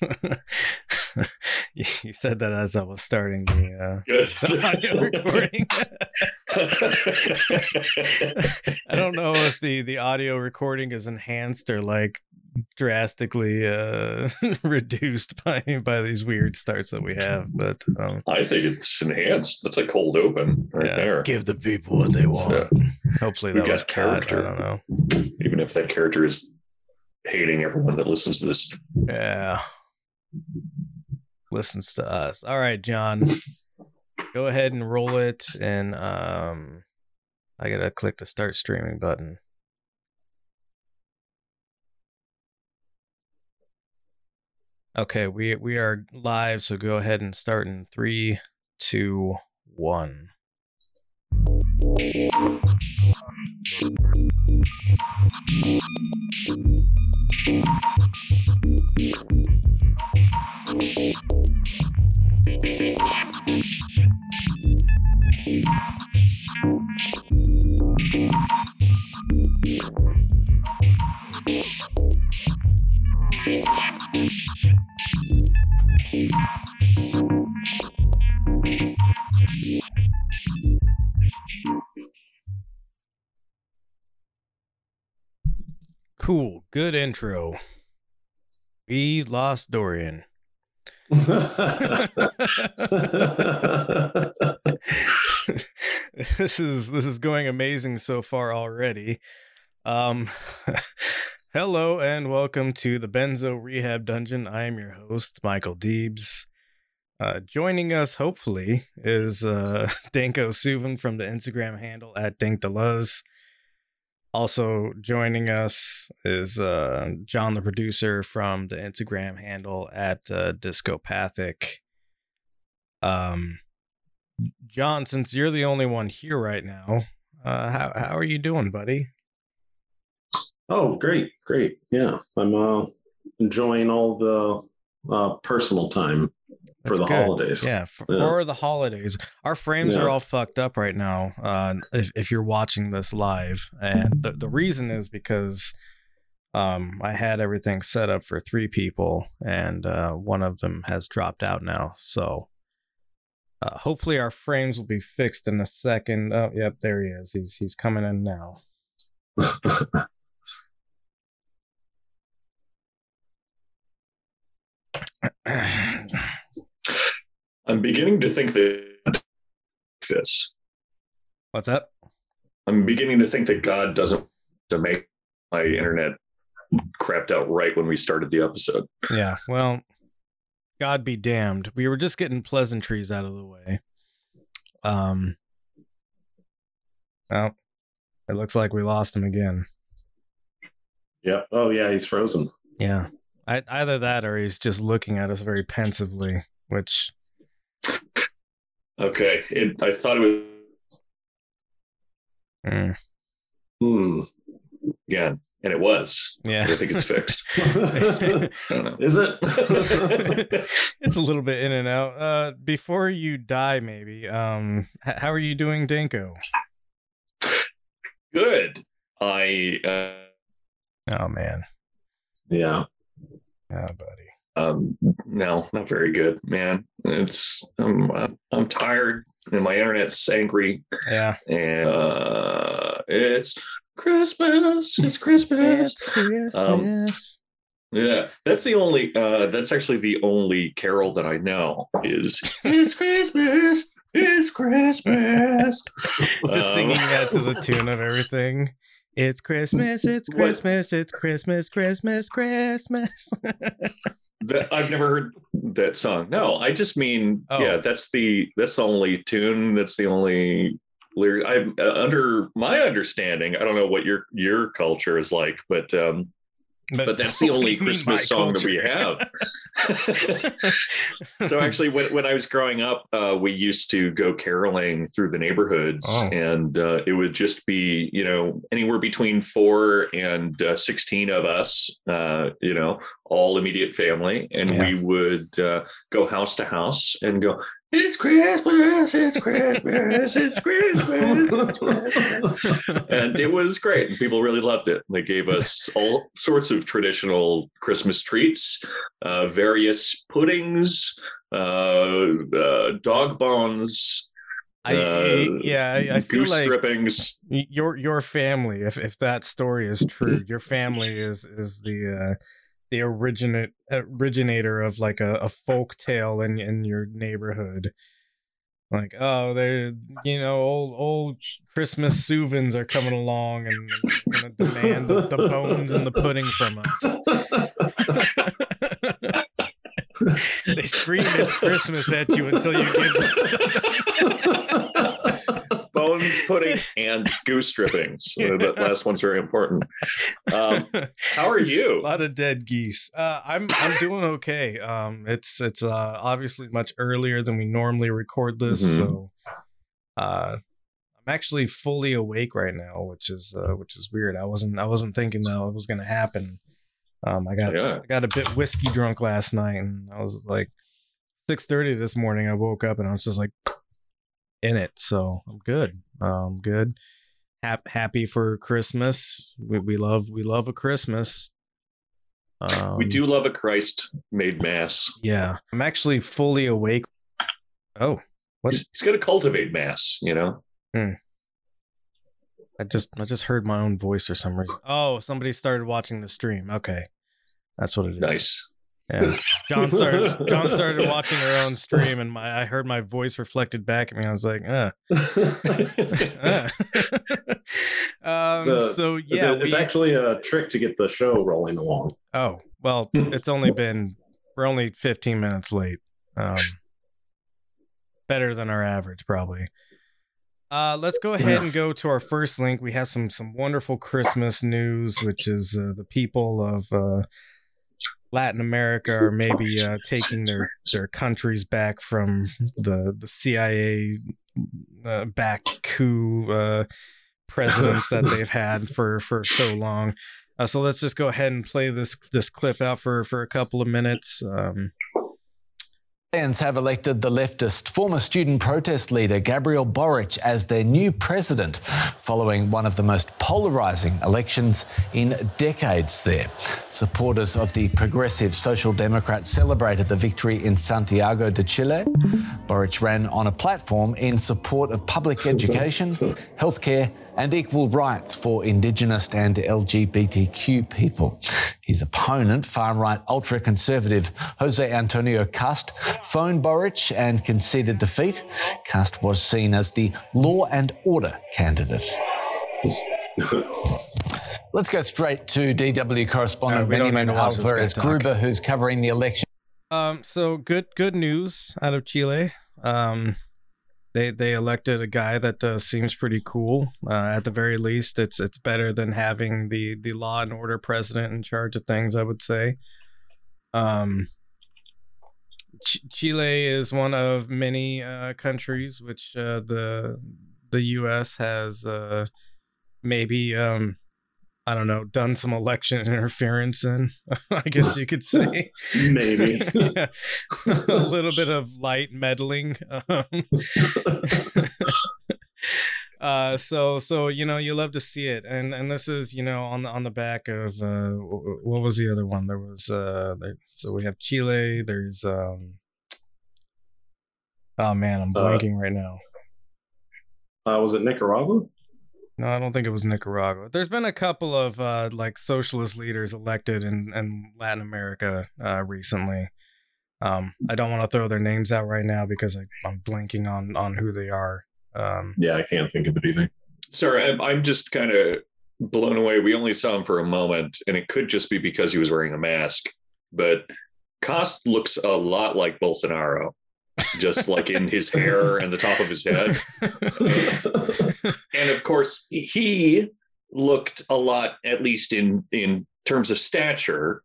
you you said that as I was starting the, uh, the audio recording. I don't know if the the audio recording is enhanced or like drastically uh reduced by by these weird starts that we have but um I think it's enhanced. That's a cold open right yeah, there. give the people what they want So, hopefully we that got was cut. i character. don't know even if that character is hating everyone that listens to this. yeah listens to us. All right john go ahead and roll it and um i gotta click the start streaming button. Okay we we are live so go ahead and start in three two one cool. Good intro. We lost dorian this is this is going amazing so far already. Um hello and welcome to the Benzo Rehab Dungeon. I am your host, Michael Deebs. Uh, joining us, hopefully, is uh, Danko Suvin from the Instagram handle at DankDeleuze. Also joining us is uh, John, the producer, from the Instagram handle at uh, Discopathic. Um, John, since you're the only one here right now, uh, how how are you doing, buddy? Oh, great, great. Yeah, I'm uh, enjoying all the uh, personal time for the good. holidays. Yeah, for, Yeah. for the holidays. Our frames Yeah. are all fucked up right now. Uh, if if you're watching this live, and the the reason is because um I had everything set up for three people, and uh, one of them has dropped out now. So. Uh, hopefully our frames will be fixed in a second. Oh, yep, there he is. He's he's coming in now. I'm beginning to think that this. What's up? I'm beginning to think that God doesn't to make my internet crapped out right when we started the episode. Yeah, well, God be damned. We were just getting pleasantries out of the way. Um, well, it looks like we lost him again. yep. Oh, yeah, he's frozen. Yeah, I, either that or he's just looking at us very pensively, which Okay, it, I thought it was mm, Hmm. again, and it was. yeah, I think it's fixed. I don't know. Is it? it's a little bit in and out. Uh, before you die, maybe. Um, h- how are you doing, Danko? Good. I uh, Oh man, yeah. yeah, buddy. Um no, not very good, man. It's I'm I'm, tired and my internet's angry Yeah, and uh it's Christmas. It's Christmas. Christmas. Yeah, that's the only. Uh, that's actually the only carol that I know is "It's Christmas, it's Christmas." just Um, singing that to the tune of everything. It's Christmas, it's What- Christmas, it's Christmas, Christmas, Christmas. That I've never heard that song. No, I just mean, Oh. yeah, that's the that's the only tune. That's the only lyric. I'm uh, under my understanding. I don't know what your your culture is like, but um, but that's the only Christmas song that we have. so actually when, when i was growing up uh, we used to go caroling through the neighborhoods Oh. and uh, it would just be you know anywhere between four and uh, 16 of us uh, you know all immediate family and Yeah. we would uh, go house to house and go It's Christmas, it's Christmas, it's Christmas, it's Christmas. and it was great. And people really loved it. They gave us all sorts of traditional Christmas treats, uh, various puddings, uh, uh, dog bones, I, uh, yeah, I, I feel goose like strippings. your your family, if if that story is true, your family is is the uh, the originate originator of like a, a folk tale in in your neighborhood. Like, oh, they're you know old old Christmas souvens are coming along and gonna demand the, the bones and the pudding from us. they scream it's Christmas at you until you give them. Bones, pudding, and goose strippings. Uh, that last one's very important. Um, how are you? a lot of dead geese. Uh, I'm I'm doing okay. Um, it's it's uh, obviously much earlier than we normally record this, Mhm. so uh, I'm actually fully awake right now, which is uh, which is weird. I wasn't I wasn't thinking that it was gonna happen. Um, I got Yeah. I got a bit whiskey drunk last night, and I was like six thirty this morning. I woke up and I was just like in it, so I'm good. Um, good. Hap- happy for Christmas. We we love we love a Christmas. Um, we do love a Christ made mass. Yeah, I'm actually fully awake. Oh, what? He's, he's going to cultivate mass, you know? I just I just heard my own voice for some reason. Oh, somebody started watching the stream. Okay, that's what it is. Nice. Yeah. John started John started watching her own stream, and my I heard my voice reflected back at me. I was like, uh. uh. um, It's a- so It's, yeah, a- it's we- actually a trick to get the show rolling along. Oh, well, it's only been we're only 15 minutes late. Um better than our average probably. Uh let's go ahead and go to our first link. We have some some wonderful Christmas news which is uh, the people of uh Latin America are maybe uh, taking their their countries back from the the CIA uh, backed coup uh, presidents that they've had for for so long. Uh, so let's just go ahead and play this this clip out for for a couple of minutes. Um, Lions have elected the leftist former student protest leader Gabriel Boric as their new president, following one of the most polarizing elections in decades there. Supporters of the progressive Social Democrat celebrated the victory in Santiago de Chile. Boric ran on a platform in support of public education, healthcare, and equal rights for Indigenous and LGBTQ people. His opponent, far right ultra conservative Jose Antonio Kast, phoned Boric and conceded defeat. Kast was seen as the law and order candidate. Let's go straight to DW correspondent Uh, we don't Benjamin need to watch this guy Alvarez. Gruber, who's covering the election. um, so good good news out of Chile. Um, they they elected a guy that uh, seems pretty cool. Uh, at the very least, it's it's better than having the the law and order president in charge of things. I would say. Um, Ch- Chile is one of many uh, countries which uh, the the U.S. has uh, maybe um, I don't know done some election interference in. I guess you could say Maybe. Yeah. a little bit of light meddling. Um, uh, so so you know you love to see it, and and this is you know on the on the back of uh, what was the other one? There was uh, there, so we have Chile. There's um. Oh man, I'm Uh, blanking right now. Uh, was it Nicaragua? No, I don't think it was Nicaragua. There's been a couple of uh, like socialist leaders elected in, in Latin America uh, recently. Um, I don't want to throw their names out right now because I, I'm blanking on on who they are. Um, Yeah, I can't think of it either. Sorry, I'm, I'm just kind of blown away. We only saw him for a moment, and it could just be because he was wearing a mask. But Kast looks a lot like Bolsonaro, just like in his hair and the top of his head. And of course, he looked a lot, at least in in terms of stature,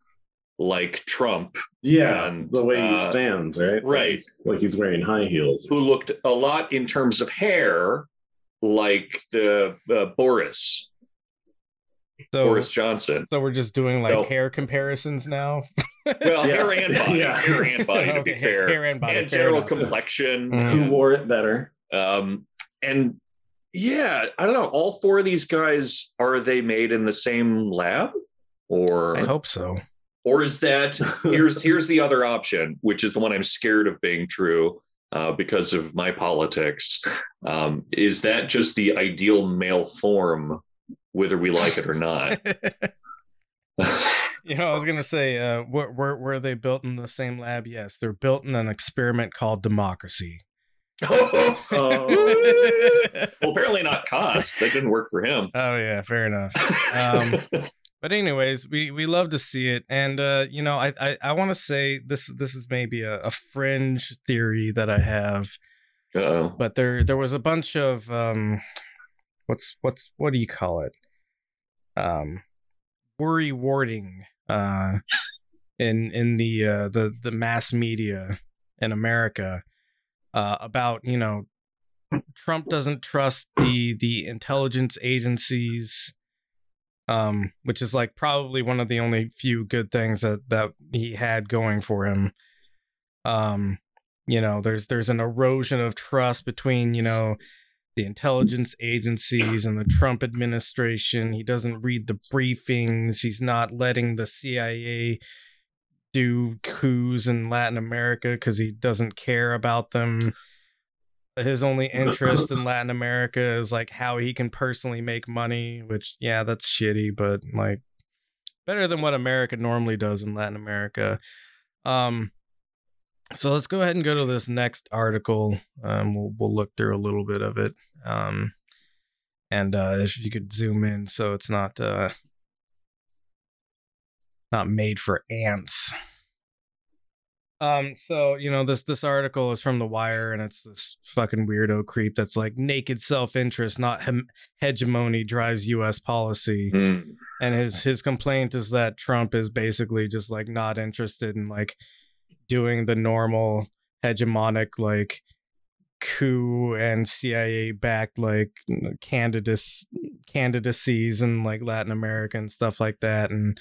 like Trump, yeah, And, the way he uh, stands, right? right. Like he's, like he's wearing high heels. who looked a lot in terms of hair like the uh, Boris. So, Boris Johnson. so we're just doing like No. hair comparisons now. Well, Yeah. hair and body, Yeah. hair and body, to be fair, hair and body, and general enough. complexion. Mhm. Who wore it better? Um, and yeah, I don't know. All four of these guys are they made in the same lab, or I hope so. or is that here's here's the other option, which is the one I'm scared of being true uh, because of my politics. Um, is that just the ideal male form, whether we like it or not? you know, I was gonna say, uh, were, were were they built in the same lab? Yes, they're built in an experiment called democracy. well, apparently not Kast. That didn't work for him. Oh yeah, fair enough. Um, but anyways, we we love to see it, and uh, you know, I I, I want to say this this is maybe a, a fringe theory that I have, Uh-oh. but there there was a bunch of um, what's what's what do you call it? Um, worry warding uh, in in the uh, the the mass media in America uh, about you know Trump doesn't trust the the intelligence agencies, um, which is like probably one of the only few good things that that he had going for him. Um, you know, there's there's an erosion of trust between you know the intelligence agencies and the Trump administration. He doesn't read the briefings. He's not letting the CIA do coups in Latin America because he doesn't care about them. His only interest in Latin America is like how he can personally make money, which yeah, that's shitty, but like better than what America normally does in Latin America. Um so let's go ahead and go to this next article. Um we'll we'll look through a little bit of it. Um and uh if you could zoom in so it's not uh not made for ants. Um, so you know this this article is from The Wire, and it's this fucking weirdo creep that's like naked self interest, not hem- hegemony, drives U.S. policy. Hmm. And his his complaint is that Trump is basically just like not interested in like doing the normal hegemonic like coup and CIA backed like candidates candidacies and like Latin America and stuff like that and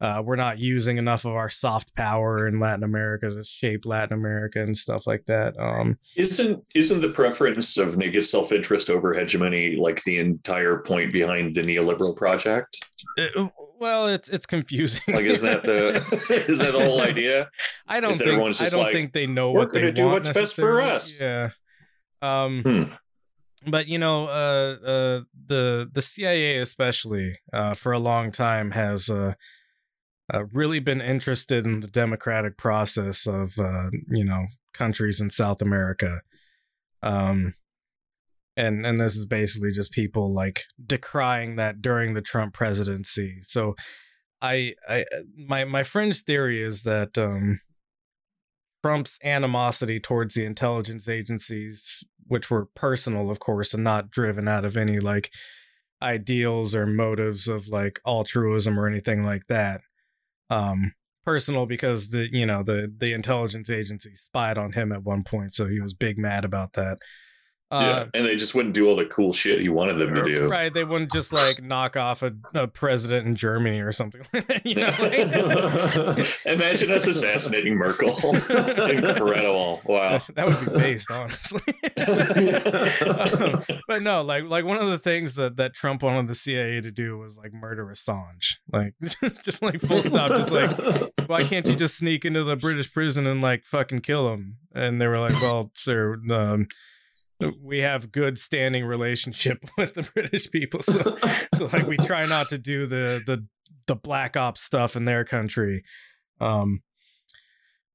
uh, we're not using enough of our soft power in Latin America to shape Latin America and stuff like that. Um, Isn't isn't the preference of naked self interest over hegemony like the entire point behind the neoliberal project? it- well, it's it's confusing. Like, is that the is that the whole idea? I don't think I don't like, think they know "We're what they gonna do want what's best for necessarily." us. Yeah. Um, Hmm. but you know, uh, uh, the the CIA especially uh, for a long time has uh, uh, really been interested in the democratic process of uh, you know countries in South America. Um, and and this is basically just people like decrying that during the Trump presidency. So, I I my my friend's theory is that um, Trump's animosity towards the intelligence agencies, which were personal, of course, and not driven out of any like ideals or motives of like altruism or anything like that. Um, personal because the you know the the intelligence agency spied on him at one point, so he was big mad about that. Yeah, Uh, and they just wouldn't do all the cool shit he wanted them to do. Right, they wouldn't just like knock off a, a president in Germany or something. you know, like, Imagine us assassinating Merkel. Incredible! Wow. that would be based, honestly. Um, but no, like like one of the things that that Trump wanted the CIA to do was like murder Assange, like just like full stop, just like why can't you just sneak into the British prison and like fucking kill him? And they were like, well, sir, um, we have good standing relationship with the British people, so so like we try not to do the the the black ops stuff in their country. Um,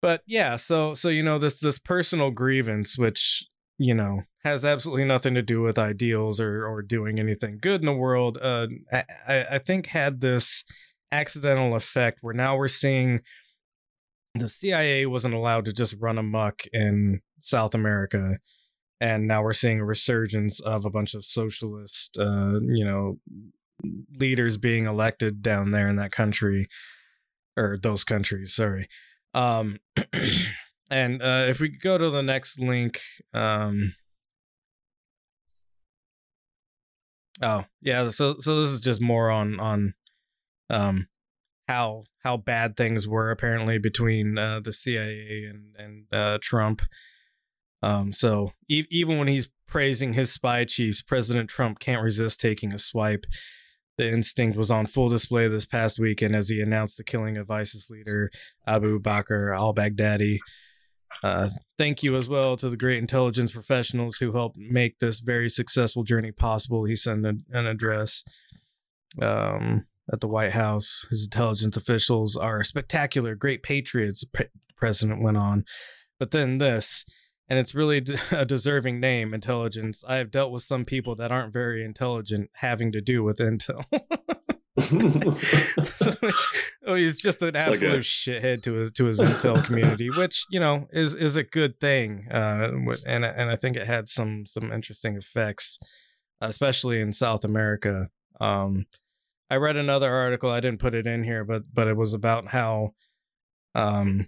but yeah, so so you know this this personal grievance, which you know has absolutely nothing to do with ideals or or doing anything good in the world. Uh, I I I think had this accidental effect where now we're seeing the CIA wasn't allowed to just run amok in South America. And now we're seeing a resurgence of a bunch of socialist, uh, you know, leaders being elected down there in that country, or those countries. Sorry. Um, and uh, if we go to the next link, um, Oh yeah, so so this is just more on on um how how bad things were apparently between uh, the CIA and and uh, Trump. Um, so e- even when he's praising his spy chiefs, President Trump can't resist taking a swipe. The instinct was on full display this past weekend as he announced the killing of ISIS leader Abu Bakr al Baghdadi. Uh, thank you as well to the great intelligence professionals who helped make this very successful journey possible. He sent an, an address um, at the White House. His intelligence officials are spectacular, great patriots, pre- president went on. But then this, and it's really a deserving name, intelligence. I have dealt with some people that aren't very intelligent having to do with intel. oh, he's just an it's absolute like a... shithead to his to his intel community, which you know is is a good thing, uh, and and I think it had some some interesting effects, especially in South America. Um, I read another article. I didn't put it in here, but but it was about how, um,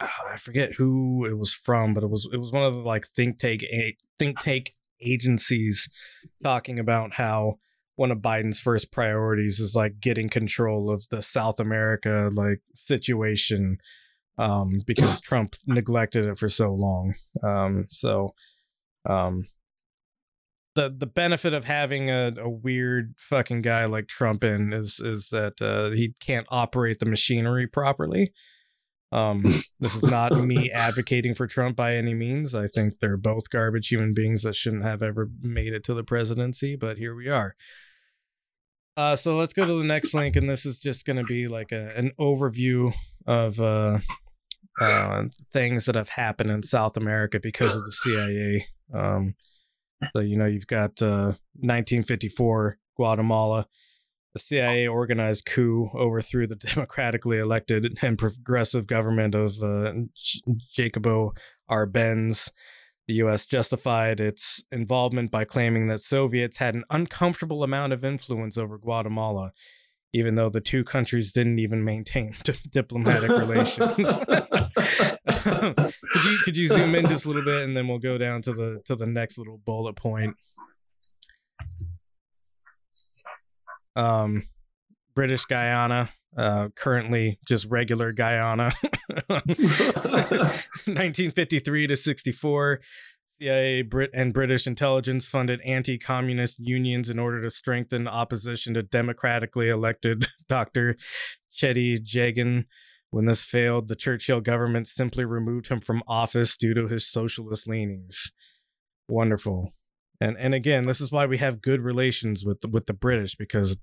I forget who it was from, but it was it was one of the like think tank think tank agencies talking about how one of Biden's first priorities is like getting control of the South America like situation um because Trump neglected it for so long. Um so um the the benefit of having a, a weird fucking guy like Trump in is is that uh, he can't operate the machinery properly. Um, this is not me advocating for Trump by any means. I think they're both garbage human beings that shouldn't have ever made it to the presidency, but here we are. Uh, so let's go to the next link, and this is just going to be like a, an overview of uh, uh, things that have happened in South America because of the CIA. Um, so you know you've got 1954 uh, Guatemala the CIA organized coup overthrew the democratically elected and progressive government of uh, Jacobo Arbenz. The U.S. justified its involvement by claiming that Soviets had an uncomfortable amount of influence over Guatemala, even though the two countries didn't even maintain d- diplomatic relations. could you could you zoom in just a little bit, and then we'll go down to the to the next little bullet point. Um, British Guyana, uh, currently just regular Guyana. 1953 to 64, CIA Brit and British intelligence funded anti-communist unions in order to strengthen opposition to democratically elected Dr. Cheddi Jagan. When this failed, the Churchill government simply removed him from office due to his socialist leanings. Wonderful and and again this is why we have good relations with the, with the british because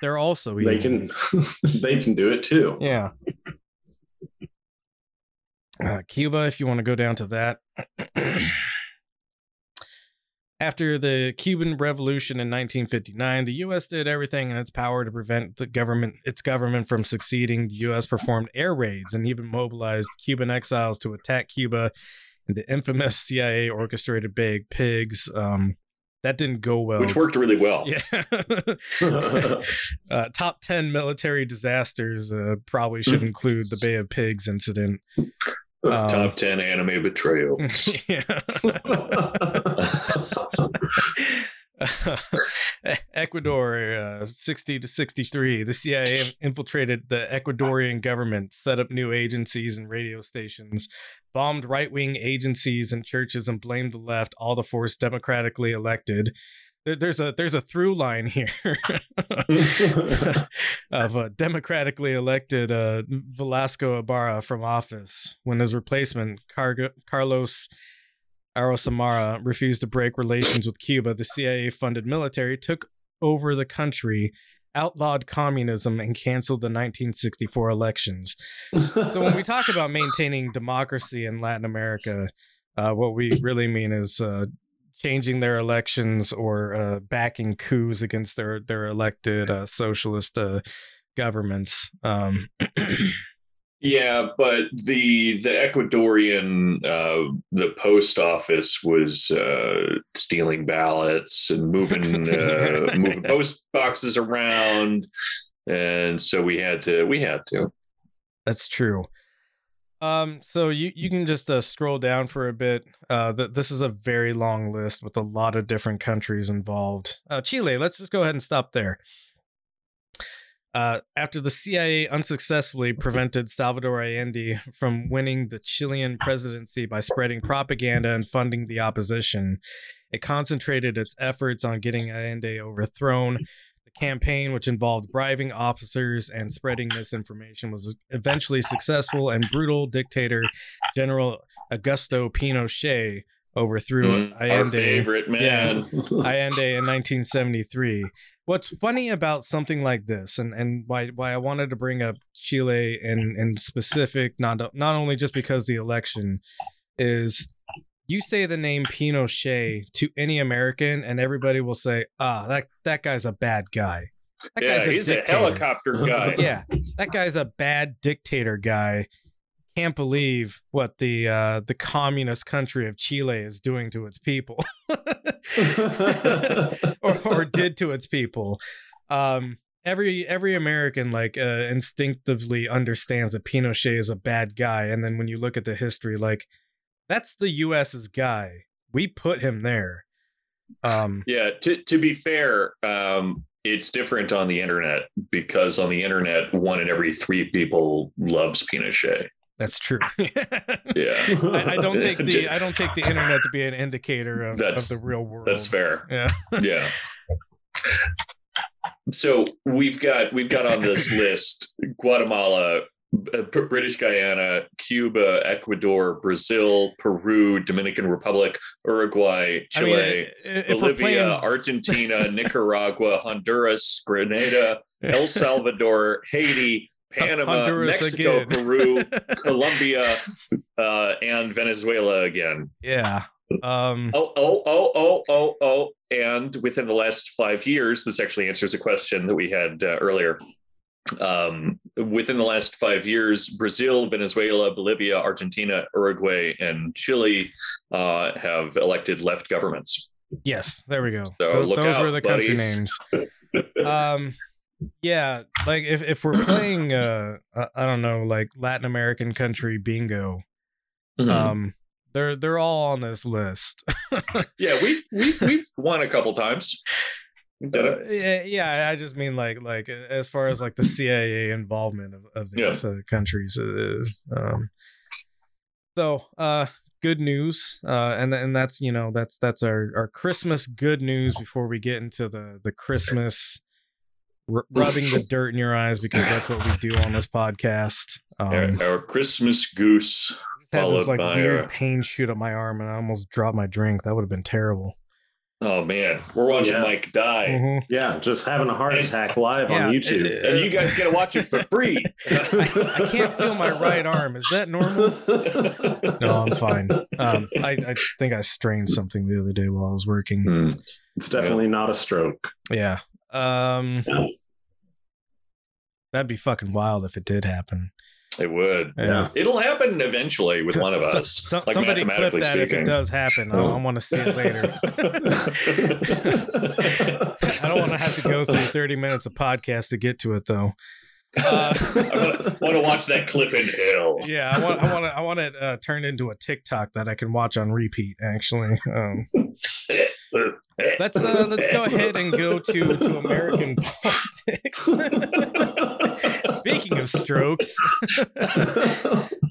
they're also evil. they can they can do it too yeah uh, cuba if you want to go down to that after the Cuban Revolution in 1959, the U.S. did everything in its power to prevent the government, its government, from succeeding. The U.S. performed air raids and even mobilized Cuban exiles to attack Cuba the infamous CIA orchestrated Big Pigs. Um, that didn't go well. Which worked really well. Yeah. uh, top 10 military disasters uh, probably should include the Bay of Pigs incident. Um, top 10 anime betrayal. yeah. Ecuador, uh, 60 to 63. The CIA infiltrated the Ecuadorian government, set up new agencies and radio stations, bombed right wing agencies and churches, and blamed the left, all the force democratically elected. there's a there's a through line here of a democratically elected uh, Velasco Ibarra from office when his replacement Car- Carlos Arosemena refused to break relations with Cuba, the CIA funded military took over the country, outlawed communism, and canceled the 1964 elections. so, when we talk about maintaining democracy in Latin America, uh, what we really mean is uh, changing their elections or uh, backing coups against their, their elected uh, socialist uh, governments. Um, Yeah, but the the Ecuadorian uh, the post office was uh, stealing ballots and moving uh, moving post boxes around, and so we had to we had to. That's true. Um, so you you can just uh, scroll down for a bit. Uh, th- this is a very long list with a lot of different countries involved. Uh, Chile. Let's just go ahead and stop there. Uh, after the CIA unsuccessfully prevented Salvador Allende from winning the Chilean presidency by spreading propaganda and funding the opposition, it concentrated its efforts on getting Allende overthrown. The campaign, which involved bribing officers and spreading misinformation, was eventually successful, and brutal dictator General Augusto Pinochet overthrew Mm, our favorite man. Allende in 1973. What's funny about something like this, and, and why why I wanted to bring up Chile in in specific, not not only just because the election, is you say the name Pinochet to any American, and everybody will say, ah, that that guy's a bad guy. That yeah, guy's a he's a helicopter guy. Yeah, that guy's a bad dictator guy. Can't believe what the uh, the communist country of Chile is doing to its people. or, or did to its people. Um, every every American like uh, instinctively understands that Pinochet is a bad guy, and then when you look at the history, like that's the U.S.'s guy. We put him there. Um, Yeah, to to be fair, um, it's different on the internet because on the internet, one in every three people loves Pinochet. That's true. Yeah, I, I don't take the I don't take the internet to be an indicator of, of That's- the real world. that's fair. Yeah. Yeah. So we've got we've got on this list Guatemala, uh, British Guyana, Cuba, Ecuador, Brazil, Peru, Dominican Republic, Uruguay, Chile. I mean, if Bolivia, playing, Argentina, Nicaragua, Honduras, Grenada, El Salvador, Haiti, Panama, Honduras Mexico, again. Peru, Colombia, uh, and Venezuela again. yeah. Um, Oh, oh, oh, oh, oh, oh. And within the last five years, this actually answers a question that we had uh, earlier. Um, within the last five years, Brazil, Venezuela, Bolivia, Argentina, Uruguay, and Chile uh, have elected left governments. yes, there we go. So those those out, were the country names. um yeah like if, if we're playing uh I- don't know like latin american country bingo Mhm. um they're they're all on this list yeah, we've we've we've won a couple times. Uh, yeah, yeah i just mean like like as far as like the cia involvement of, of these uh, countries uh, um so uh good news uh and and that's you know that's that's our our christmas good news before we get into the the christmas r- rubbing the dirt in your eyes because that's what we do on this podcast um Our, our Christmas goose had this like weird uh, pain shoot up my arm and i almost dropped my drink that would have been terrible oh man, we're watching Yeah. Mike die, Mhm. yeah, just having a heart attack live Yeah, on YouTube. it- and you guys get to watch it for free. I, I can't feel my right arm is that normal no i'm fine um i i think i strained something the other day while i was working Hmm. it's definitely not a stroke. Yeah. Um That'd be fucking wild if it did happen. It would. Yeah. It'll happen eventually with one of us. so- like somebody clip mathematically that if it does happen. I, I want to see it later. I don't want to have to go through 30 minutes of podcast to get to it though. Uh, I want to watch that clip in hell. yeah, I want I want to I want it uh, turned into a TikTok that I can watch on repeat actually. Um let's uh let's go ahead and go to to American politics. Speaking of strokes,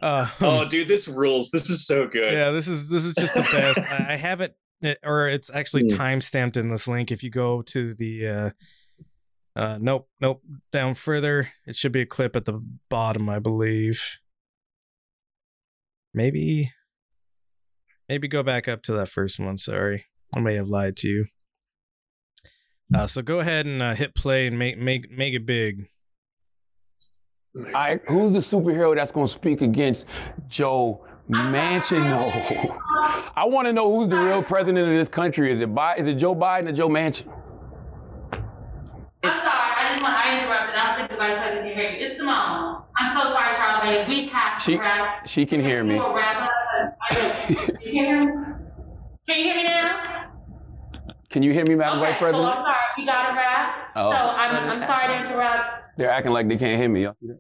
uh, Oh, dude, this rules. This is so good. yeah this is this is just the best i, I have it it- or it's actually Hmm. time stamped in this link if you go to the uh uh nope nope down further it should be a clip at the bottom i believe maybe maybe go back up to that first one sorry i may have lied to you uh so go ahead and uh, hit play and make make make it big All right, who's the superhero that's gonna speak against Joe Manchin? No, I want to know who's the real president of this country. Is it Bi- Is it Joe Biden or Joe Manchin? I'm sorry, I just want, I interrupted, I don't think the vice president can hear you. It's Symone. I'm so sorry, Charlie, we have to She wrap. she can hear me. We'll wrap up. I just- Can you hear me? Can you hear me now? Can you hear me, Madam Okay, Vice so President? I'm sorry, we got to wrap. Oh. So I'm, I'm sorry to interrupt. They're acting like they can't hear me. Y'all see that?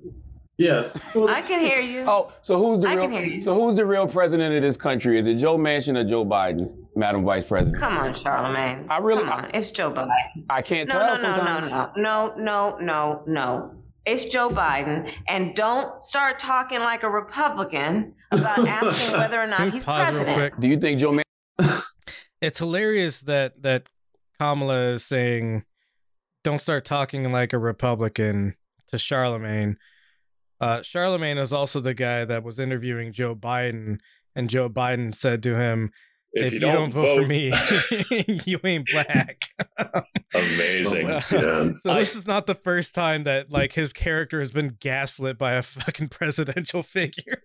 Yeah. I can hear you. Oh, so who's the I real? can hear you. So who's the real president of this country? Is it Joe Manchin or Joe Biden, Madam Vice President? Come on, Charlamagne. I really- Come on. It's Joe Biden. I can't No, tell no, no, sometimes. no, no, no, no, no, no. It's Joe Biden, and don't start talking like a Republican about asking whether or not we he's pause real quick? Do you think Joe Manchin? It's hilarious that that Kamala is saying, "Don't start talking like a Republican" to Charlamagne. Uh, Charlamagne is also the guy that was interviewing Joe Biden, and Joe Biden said to him, "If, you, don't, vote, for me, you ain't black." amazing. My God. so this is not the first time that like his character has been gaslit by a fucking presidential figure.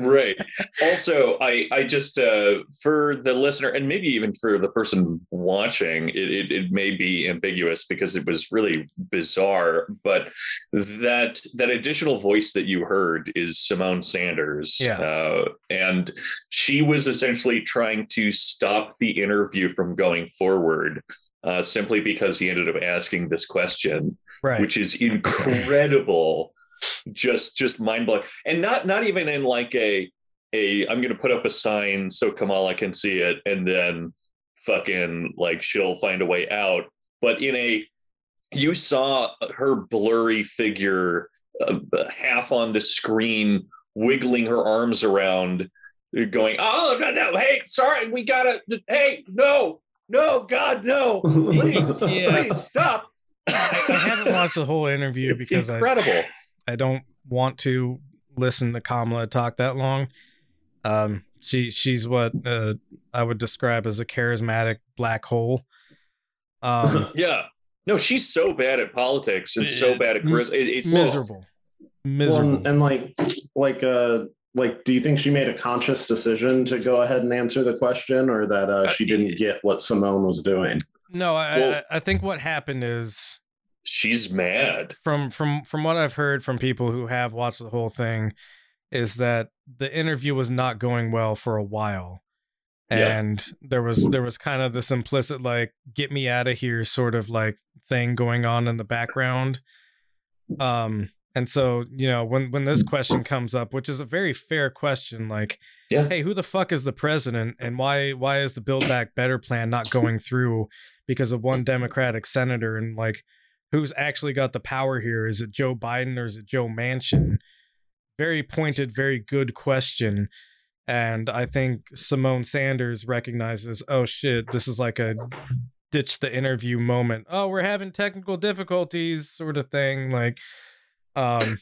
Right also i i just uh for the listener and maybe even for the person watching it, it it may be ambiguous because it was really bizarre but that that additional voice that you heard is symone sanders Yeah. uh, and she was essentially trying to stop the interview from going forward uh, simply because he ended up asking this question right. which is incredible just just mind blowing and not not even in like a a i'm gonna put up a sign so kamala can see it and then fucking like she'll find a way out. But in a you saw her blurry figure uh, half on the screen wiggling her arms around going oh no no hey sorry we gotta hey no no god no please Yeah. please stop. I, I haven't watched the whole interview it's because incredible. I don't want to listen to Kamala talk that long. Um, she she's what uh, I would describe as a charismatic black hole. Um, Yeah. No, she's so bad at politics and so bad at charisma. It, it's just- miserable, Well, miserable. and, and like, like, uh, like, do you think she made a conscious decision to go ahead and answer the question, or that uh, she didn't get what Symone was doing? no, I, well- I I think what happened is she's mad. from from from what I've heard from people who have watched the whole thing is that the interview was not going well for a while. Yeah. And there was there was kind of this implicit like get me out of here sort of like thing going on in the background. Um and so, you know, when when this question comes up, which is a very fair question like Yeah. hey, who the fuck is the president and why why is the build back better plan not going through because of one democratic senator and like who's actually got the power here? Is it Joe Biden or is it Joe Manchin? Very pointed, very good question. And I think Symone Sanders recognizes, oh shit, this is like a ditch the interview moment. Oh, we're having technical difficulties, sort of thing. Like, um,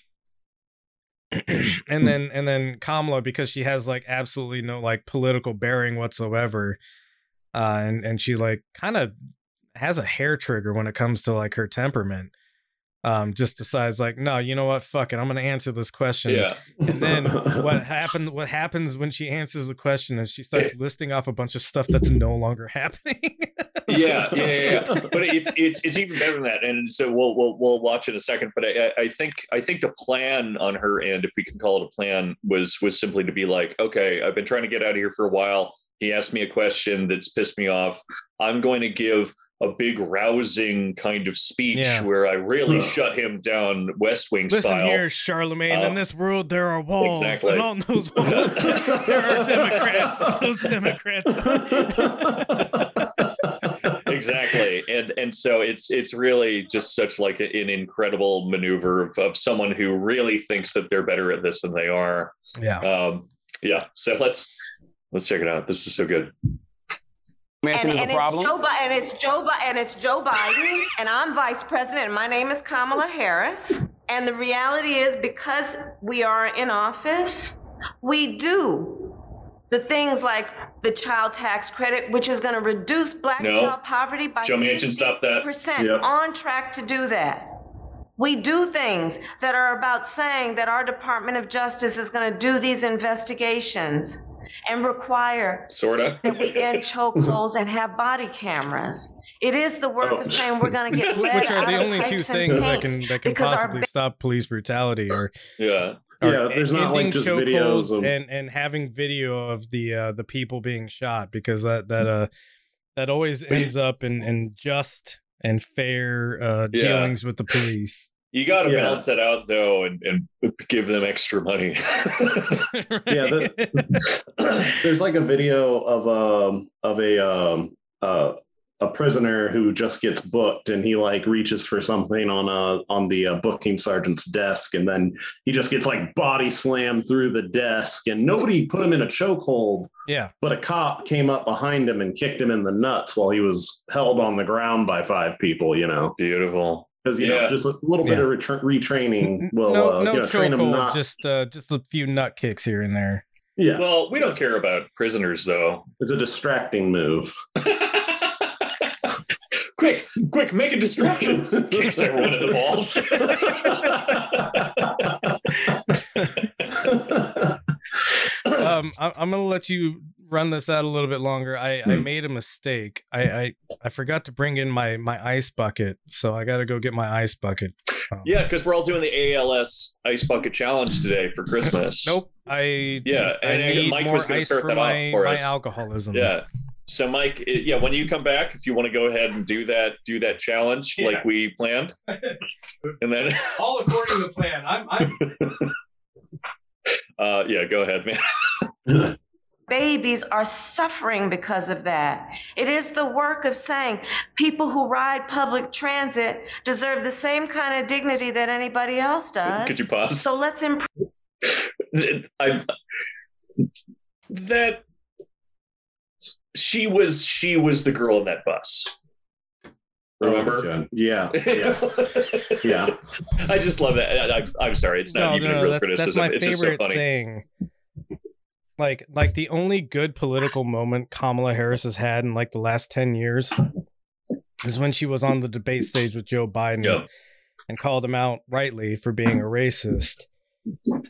and then and then Kamala because she has like absolutely no like political bearing whatsoever, uh, and and she like kind of has a hair trigger when it comes to like her temperament. Um, just decides like, no, you know what, fuck it, I'm gonna answer this question. Yeah. And then what happened? What happens when she answers the question is she starts listing off a bunch of stuff that's no longer happening. Yeah, yeah, yeah, yeah. But it's it's it's even better than that. And so we'll we'll we'll watch in a second. But I, I think I think the plan on her end, if we can call it a plan, was was simply to be like, okay, I've been trying to get out of here for a while. He asked me a question that's pissed me off. I'm going to give a big rousing kind of speech Yeah. where I really shut him down West Wing Listen style. here, Charlamagne. Uh, in this world, there are walls, exactly. and on those walls, there are Democrats. and those Democrats. exactly and and so it's it's really just such like a- an incredible maneuver of, of someone who really thinks that they're better at this than they are yeah. um yeah so let's let's check it out this is so good Manchin and, is and a problem. It's Joe and it's Joe Bi- and it's Joe Biden, and I'm vice president, and my name is Kamala Harris. And the reality is, because we are in office, we do the things like the child tax credit, which is going to reduce black No. child poverty by Joe Manchin, stop that. percent. Yep. On track to do that. We do things that are about saying that our Department of Justice is going to do these investigations and require sorta that we end chokeholds and have body cameras. It is the work Oh. of saying we're going to get lead Which are the only two things that can that can because our possibly stop police brutality or yeah or Yeah, there's not, like, ending just chokeholds videos of- and and having video of the uh the people being shot because that that uh that always ends up in in just and fair uh Yeah. dealings with the police. You got to Yeah. balance that out though, and, and give them extra money. Yeah, There's like a video of um of a um uh a prisoner who just gets booked and he like reaches for something on uh on the uh, booking sergeant's desk and then he just gets like body slammed through the desk and nobody put him in a chokehold yeah. but a cop came up behind him and kicked him in the nuts while he was held on the ground by five people you know Beautiful. Because you Yeah. know just a little bit Yeah. of retra- retraining will no, uh, no you know, train them not just uh, just a few nut kicks here and there. yeah Well, we don't care about prisoners though. it's a distracting move quick, quick, make a distraction. Kicks everyone in the balls. um, I, I'm gonna let you run this out a little bit longer. I, I Hmm. made a mistake. I, I I forgot to bring in my my ice bucket, so I got to go get my ice bucket. Um, yeah, because we're all doing the ALS Ice Bucket Challenge today for Christmas. Nope. I Yeah, I and need Mike more was gonna ice start for that off for my us. alcoholism. Yeah. So Mike, i- yeah, when you come back, if you want to go ahead and do that, do that challenge Yeah. like we planned, and then, All according to the plan. I'm, I'm uh, yeah, go ahead, man. Babies are suffering because of that. It is the work of saying people who ride public transit deserve the same kind of dignity that anybody else does. Could you pause? So let's improve. I that she was she was the girl in that bus. Oh, Remember? Okay. yeah yeah yeah I just love that. I, I, I'm sorry, it's not no, even no, a real that's, that's criticism. my it's just so funny. thing. Like, like the only good political moment Kamala Harris has had in like the last ten years is when she was on the debate stage with Joe Biden Yeah. and called him out rightly for being a racist.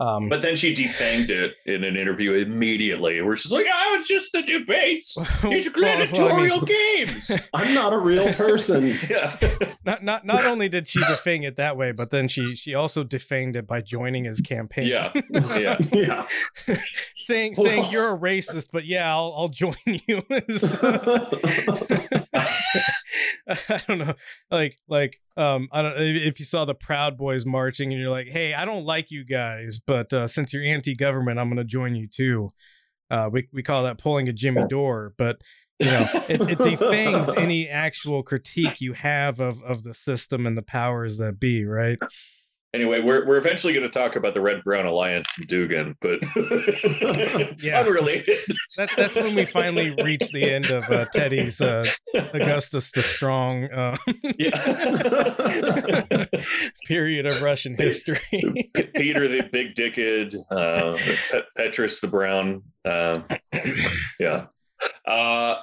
Um, But then she defanged it in an interview immediately, where she's like, "Oh, it's just the debates. These are Well, well, I mean- games." i'm not a real person yeah, not not not only did she defang it that way, but then she she also defanged it by joining his campaign. yeah, yeah. yeah saying saying you're a racist, but yeah, I'll I'll join you. I don't know, like like um I don't if you saw the Proud Boys marching and you're like, hey, I don't like you guys, but uh, since you're anti-government, I'm gonna join you too. Uh, we we call that pulling a Jimmy Dore, but you know it, it defangs any actual critique you have of of the system and the powers that be, right? Anyway, we're we're eventually going to talk about the Red Brown Alliance in Dugin, but Yeah. unrelated. That, that's when we finally reach the end of uh, Teddy's uh, Augustus the Strong uh, period of Russian history. Peter the Big Dicked, uh, Petrus the Brown. Um, yeah. Uh,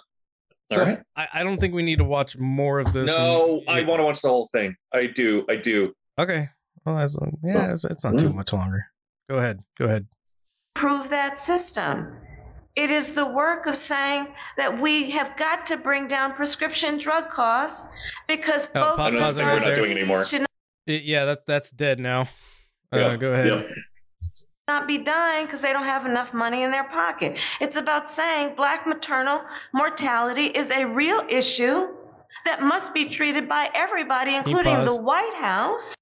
so all right. I, I don't think we need to watch more of this. No, and- I want to watch the whole thing. I do. I do. Okay. Well, that's, yeah, it's, it's not too Mm. much longer. Go ahead. Go ahead. Prove that system. It is the work of saying that we have got to bring down prescription drug costs because Oh, both pause- of pause it our there. We're not doing anymore. should Y- Yeah, that's that's dead now. Uh, Yeah. Go ahead. Yep. not be dying because they don't have enough money in their pocket. It's about saying black maternal mortality is a real issue that must be treated by everybody, including the White House.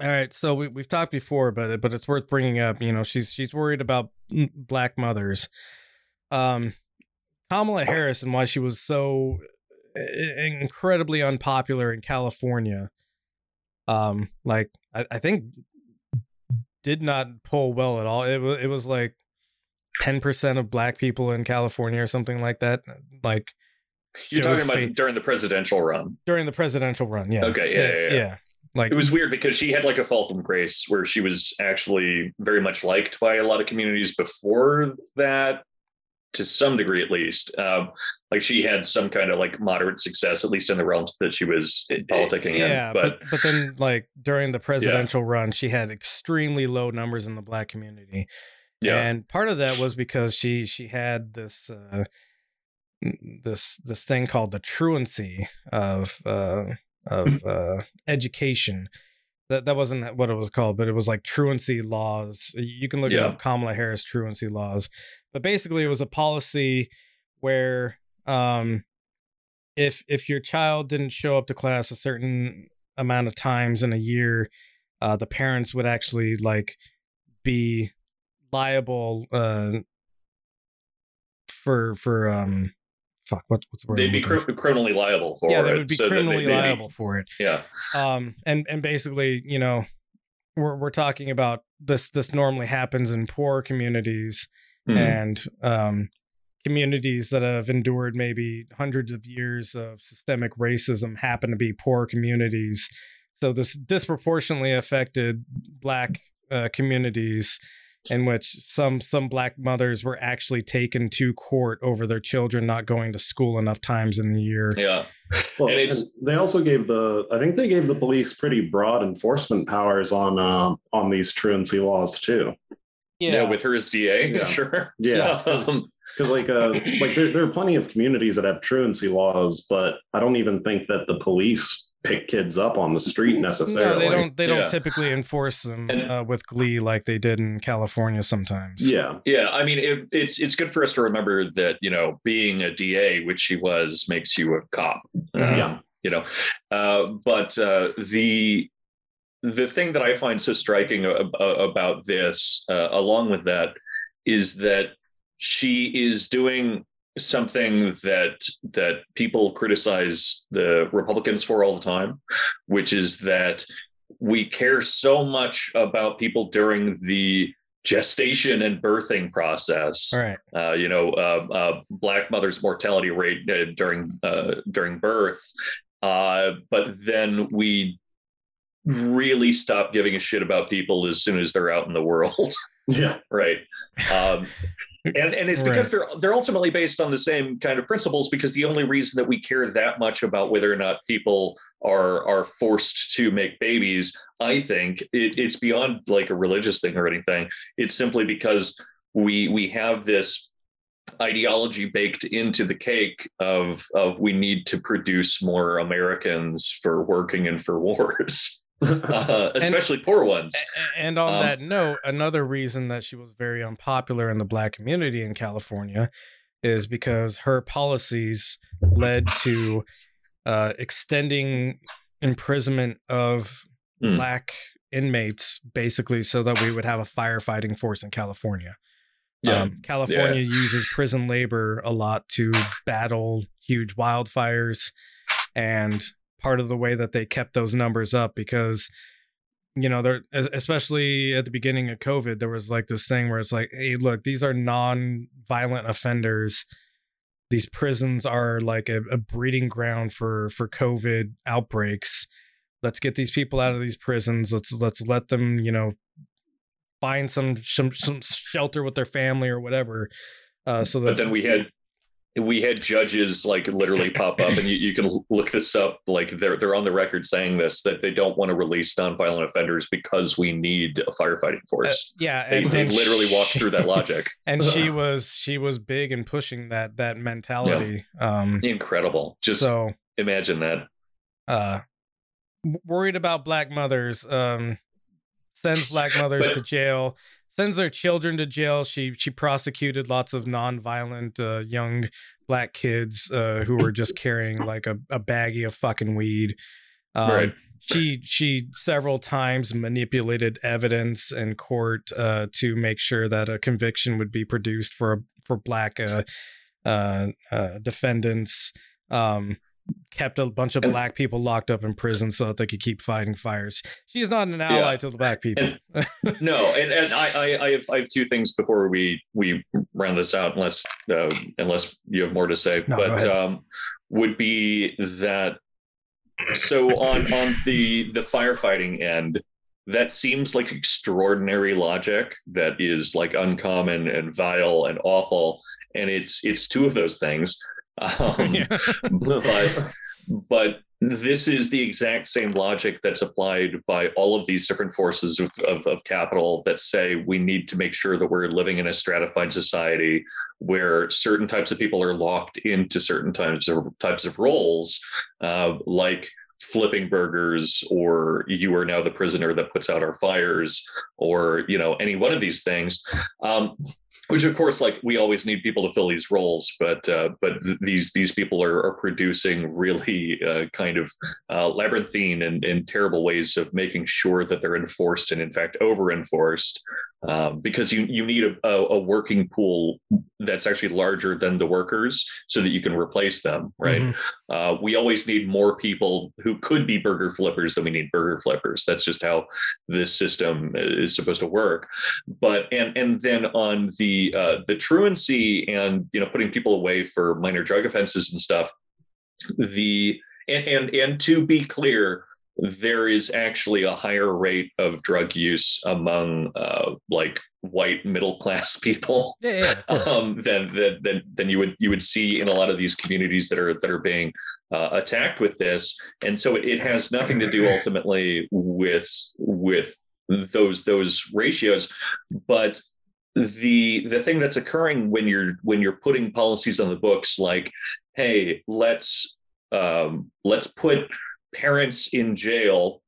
All right, so we we've talked before, but but it's worth bringing up. You know, she's she's worried about black mothers. Um, Kamala Harris and why she was so incredibly unpopular in California. Um, like I, I think did not pull well at all. It was it was like ten percent of black people in California or something like that. Like You're talking about during the presidential run. during the presidential run. Yeah. Okay, yeah, yeah, yeah. Like It was weird because she had like a fall from grace where she was actually very much liked by a lot of communities before that, to some degree at least. Um, like she had some kind of like moderate success, at least in the realms that she was politicking yeah, in. but But, but then like during the presidential run, she had extremely low numbers in the black community, yeah, and part of that was because she she had this uh, this this thing called the truancy of uh, of uh, education. That that wasn't what it was called, but it was like truancy laws. You can look Yeah. up, Kamala Harris truancy laws. But basically, it was a policy where um, if if your child didn't show up to class a certain amount of times in a year, uh, the parents would actually like be liable uh, for for um fuck what, what's the word They'd be cr- criminally liable for yeah, it. they would be so criminally they'd be- liable for it. Yeah. Um, and and basically, you know, we're we're talking about this. This normally happens in poor communities Mhm. and um, communities that have endured maybe hundreds of years of systemic racism happen to be poor communities. So this disproportionately affected black uh, communities in which some some black mothers were actually taken to court over their children not going to school enough times in the year. Yeah. Well, And it's- and they also gave the I think they gave the police pretty broad enforcement powers on uh, on these truancy laws too. Yeah. with her as DA, Yeah. sure. Yeah, Um, because like uh like there, there are plenty of communities that have truancy laws, but I don't even think that the police pick kids up on the street necessarily. No, they don't. They don't Yeah. typically enforce them And- uh, with glee like they did in California sometimes. Yeah, yeah, I mean, it, it's it's good for us to remember that you know being a DA, which she was, makes you a cop. Mhm. Yeah. You know, uh, but uh, the the thing that I find so striking a- a- about this, uh, along with that, is that she is doing something that that people criticize the Republicans for all the time, which is that we care so much about people during the gestation and birthing process All right. uh, you know, uh, uh, black mothers' mortality rate uh, during uh, during birth, uh, but then we really stop giving a shit about people as soon as they're out in the world, yeah, right? Um, and and it's because they're they're ultimately based on the same kind of principles. Because the only reason that we care that much about whether or not people are are forced to make babies, I think it, it's beyond like a religious thing or anything. It's simply because we we have this ideology baked into the cake of of we need to produce more Americans for working and for wars, uh, especially poor ones. And on Um, that note, another reason that she was very unpopular in the black community in California is because her policies led to uh, extending imprisonment of Mm. black inmates, basically, so that we would have a firefighting force in California. Yeah. Um, California uses prison labor a lot to battle huge wildfires. And part of the way that they kept those numbers up because, you know, they're especially at the beginning of COVID, there was like this thing where it's like, hey, look, these are non violent offenders. These prisons are like a, a breeding ground for for COVID outbreaks. Let's get these people out of these prisons. Let's let's let them, you know, find some some some shelter with their family or whatever. Uh, so that but then we had we had judges like literally pop up and you, you can look this up like they're they're on the record saying this that they don't want to release nonviolent offenders because we need a firefighting uh, force yeah, they, and, they and literally she- walked through that logic and she was she was big in pushing that that mentality. Um, incredible just so imagine that uh, worried about black mothers. Um, sends black mothers But- to jail. Sends their children to jail. She she prosecuted lots of nonviolent uh, young black kids uh, who were just carrying like a, a baggie of fucking weed. Um, right she she several times manipulated evidence in court uh, to make sure that a conviction would be produced for for black uh, uh, uh, defendants. Um, kept a bunch of And- black people locked up in prison so that they could keep fighting fires. She is not an ally Yeah. to the black people. no and, and I, I i have i have two things before we we round this out unless uh, unless you have more to say No, but um would be that so on on the the firefighting end that seems like extraordinary logic that is like uncommon and vile and awful and it's it's two of those things um, Yeah. but but this is the exact same logic that's applied by all of these different forces of, of, of capital that say we need to make sure that we're living in a stratified society where certain types of people are locked into certain types of types of roles uh, like flipping burgers or you are now the prisoner that puts out our fires or you know any one of these things. Um, which of course like we always need people to fill these roles but uh, but th- these these people are, are producing really uh, kind of uh, labyrinthine and, and terrible ways of making sure that they're enforced and in fact over enforced um, because you you need a, a, working pool that's actually larger than the workers so that you can replace them right? Mm-hmm. uh, we always need more people who could be burger flippers than we need burger flippers. That's just how this system is supposed to work. But and and then on the uh, the truancy and you know putting people away for minor drug offenses and stuff the and and, and to be clear there is actually a higher rate of drug use among uh, like white middle class people yeah, yeah, um, than, than than you would you would see in a lot of these communities that are that are being uh, attacked with this, and so it, it has nothing to do ultimately with with those those ratios, but the the thing that's occurring when you're when you're putting policies on the books like hey let's um, let's put parents in jail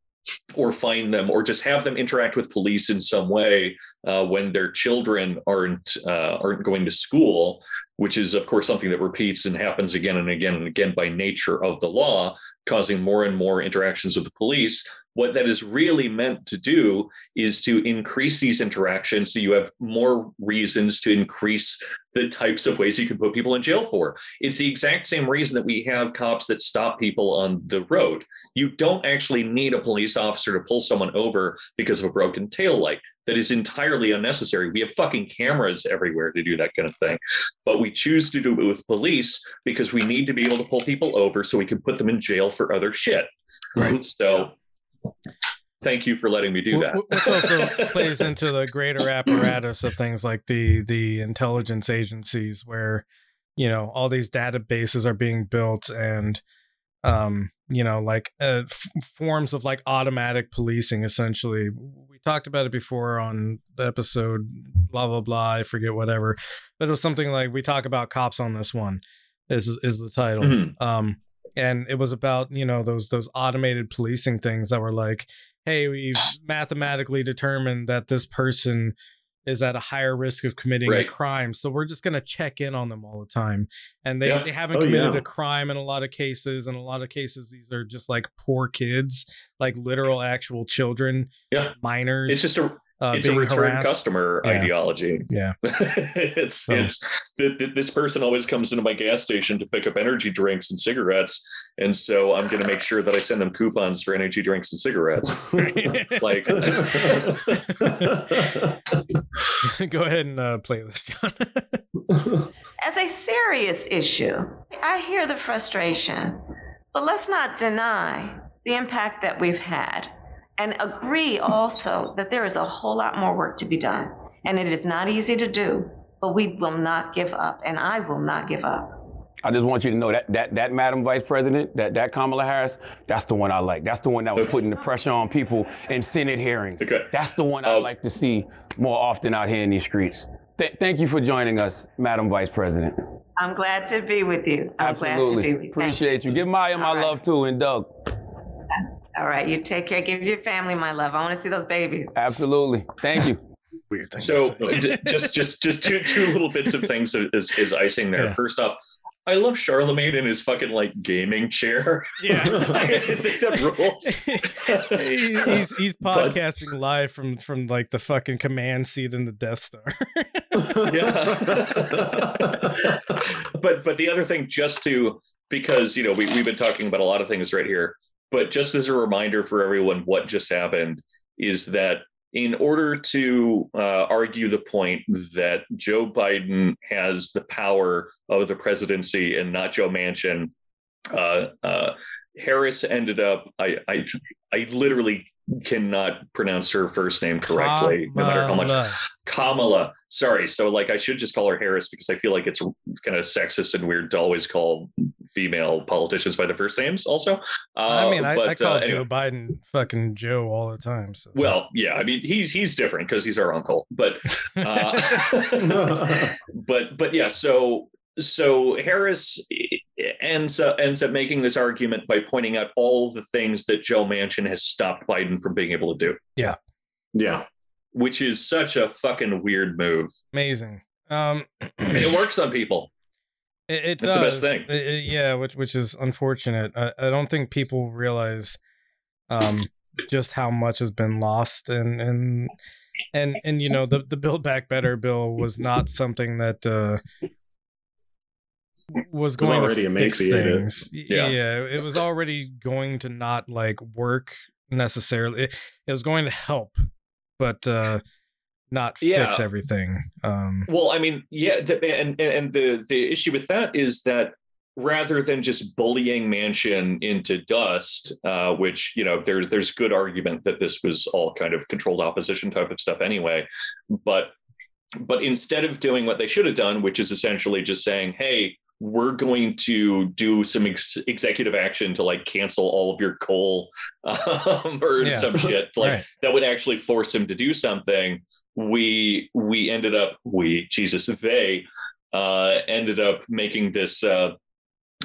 or find them or just have them interact with police in some way uh, when their children aren't uh, aren't going to school which is of course something that repeats and happens again and again and again by nature of the law causing more and more interactions with the police. What that is really meant to do is to increase these interactions so you have more reasons to increase the types of ways you can put people in jail for. It's the exact same reason that we have cops that stop people on the road. You don't actually need a police officer to pull someone over because of a broken tail light. That is entirely unnecessary. We have fucking cameras everywhere to do that kind of thing. But we choose to do it with police because we need to be able to pull people over so we can put them in jail for other shit. Right. So thank you for letting me do that. Which also plays into the greater apparatus of things like the the intelligence agencies, where you know all these databases are being built and um you know like uh, f- forms of like automatic policing essentially we talked about it before on the episode blah blah blah i forget whatever but it was something like we talk about cops on this one is is the title mm-hmm. um and it was about you know those those automated policing things that were like hey we've mathematically determined that this person is at a higher risk of committing right. a crime so we're just going to check in on them all the time and they, yeah. they haven't oh, committed yeah. a crime in a lot of cases in a lot of cases these are just like poor kids like literal actual children yeah minors it's just a uh, it's a return harassed. customer yeah. ideology. Yeah, it's so. it's this person always comes into my gas station to pick up energy drinks and cigarettes, and so I'm going to make sure that I send them coupons for energy drinks and cigarettes. like, go ahead and uh, play this, John. As a serious issue, I hear the frustration, but let's not deny the impact that we've had and agree also that there is a whole lot more work to be done. And it is not easy to do, but we will not give up, and I will not give up. I just want you to know that that that Madam Vice President, that that Kamala Harris, that's the one I like. That's the one that was putting the pressure on people in Senate hearings. Okay. That's the one um, I like to see more often out here in these streets. Th- thank you for joining us, Madam Vice President. I'm glad to be with you. I'm Absolutely. glad to be with you. Appreciate you. you. Give Maya my right. love too, and Doug. All right, you take care. Give your family my love. I want to see those babies. Absolutely. Thank you. Weird thing. So uh, just just just two two little bits of things is is icing there. Yeah. First off, I love Charlamagne in his fucking like gaming chair. Yeah, I think that rules. he's he's podcasting but, live from from like the fucking command seat in the Death Star. yeah, but but the other thing, just to because you know we we've been talking about a lot of things right here. But just as a reminder for everyone, what just happened is that in order to uh, argue the point that Joe Biden has the power of the presidency and not Joe Manchin, uh, uh, Harris ended up. I, I I literally cannot pronounce her first name correctly, Kamala. no matter how much. Kamala. Sorry. So, like, I should just call her Harris because I feel like it's kind of sexist and weird to always call female politicians by their first names. Also, uh, I mean, I, but, I call uh, Joe Biden fucking Joe all the time. So. Well, yeah. I mean, he's he's different because he's our uncle, but uh, but but yeah. So so Harris ends up ends up making this argument by pointing out all the things that Joe Manchin has stopped Biden from being able to do. Yeah. Yeah. Which is such a fucking weird move. Amazing. Um, it works on people. It, it That's does. the best thing. It- it- yeah, which which is unfortunate. I, I don't think people realize um just how much has been lost and and and and you know the the build back better bill was not something that uh was was going already to fix emaciated. things. Yeah. yeah, it was already going to not like work necessarily. It, it was going to help, but uh not fix Yeah. everything. Um Well, I mean, yeah, and and the the issue with that is that rather than just bullying Manchin into dust, uh, which you know there's there's good argument that this was all kind of controlled opposition type of stuff anyway, but but instead of doing what they should have done, which is essentially just saying, hey. We're going to do some ex- executive action to like cancel all of your coal um, or Yeah. some shit like Right. that would actually force him to do something we we ended up we jesus they uh ended up making this uh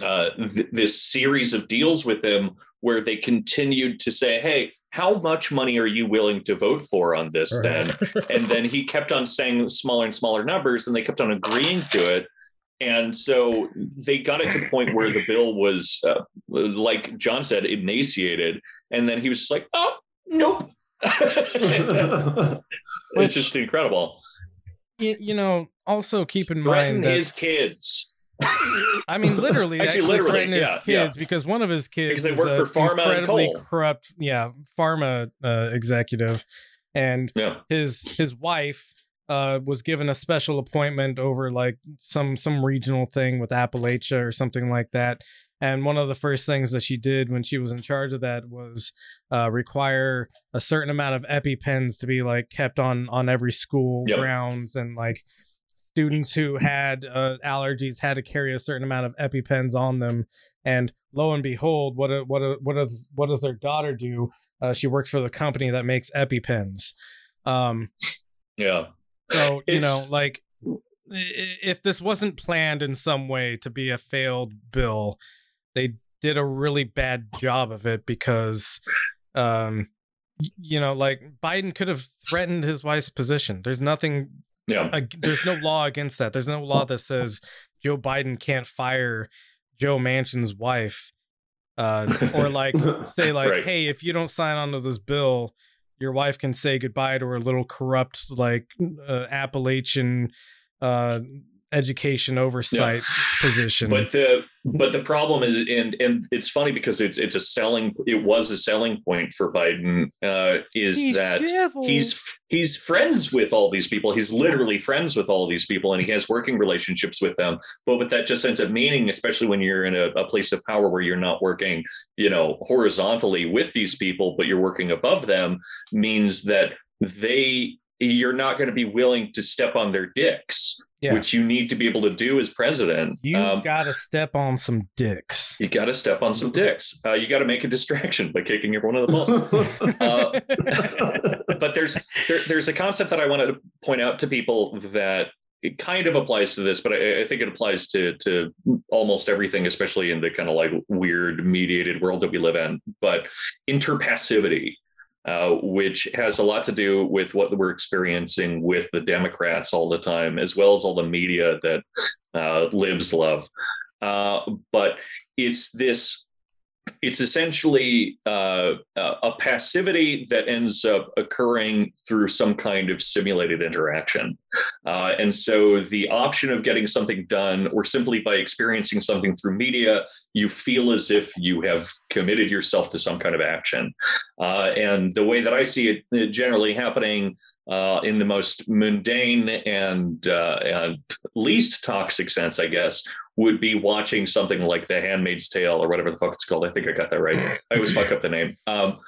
uh th- this series of deals with him where they continued to say hey how much money are you willing to vote for on this then and then he kept on saying smaller and smaller numbers and they kept on agreeing to it and so they got it to the point where the bill was uh, like john said emaciated. And then he was just like oh nope. It's just incredible. You, you know, also keep in threaten mind that his kids. I mean, literally, Actually, actually, literally, threaten his yeah, kids yeah. because one of his kids Because they is work a for Pharma incredibly corrupt, yeah, pharma uh, executive, and yeah. his his wife uh, was given a special appointment over like some some regional thing with Appalachia or something like that. And one of the first things that she did when she was in charge of that was uh, require a certain amount of EpiPens to be like kept on on every school Yep. grounds, and like students who had uh, allergies had to carry a certain amount of EpiPens on them. And lo and behold, what a, what a, what does what does their daughter do? Uh, she works for the company that makes EpiPens. Um, yeah so you know, like if this wasn't planned in some way to be a failed bill, they did a really bad job of it because, um, you know, like Biden could have threatened his wife's position. There's nothing. yeah There's no law against that. There's no law that says Joe Biden can't fire Joe Manchin's wife, uh, or like say like, Right. hey, if you don't sign onto this bill, your wife can say goodbye to her little corrupt like uh, Appalachian uh, education oversight position. but the but the problem is and and it's funny because it's it's a selling it was a selling point for biden uh is that he's he's friends with all these people. He's literally friends with all these people and he has working relationships with them. But what that just ends up meaning especially when you're in a, a place of power where you're not working you know horizontally with these people but you're working above them means that they you're not going to be willing to step on their dicks Yeah. which you need to be able to do as president you Um, gotta step on some dicks. you got to step on some dicks. Uh, you got to make a distraction by kicking everyone in the balls. Uh, but there's there, there's a concept that I wanted to point out to people that it kind of applies to this, but I, I think it applies to to almost everything, especially in the kind of like weird mediated world that we live in. But interpassivity, uh, which has a lot to do with what we're experiencing with the Democrats all the time, as well as all the media that uh, libs love. Uh, but it's this it's essentially uh, uh, a passivity that ends up occurring through some kind of simulated interaction. Uh, and so the option of getting something done, or simply by experiencing something through media, you feel as if you have committed yourself to some kind of action. Uh, and the way that I see it uh, generally happening uh, in the most mundane and, uh, and least toxic sense, I guess, would be watching something like The Handmaid's Tale or whatever the fuck it's called. I think I got that right. I always fuck up the name. Um,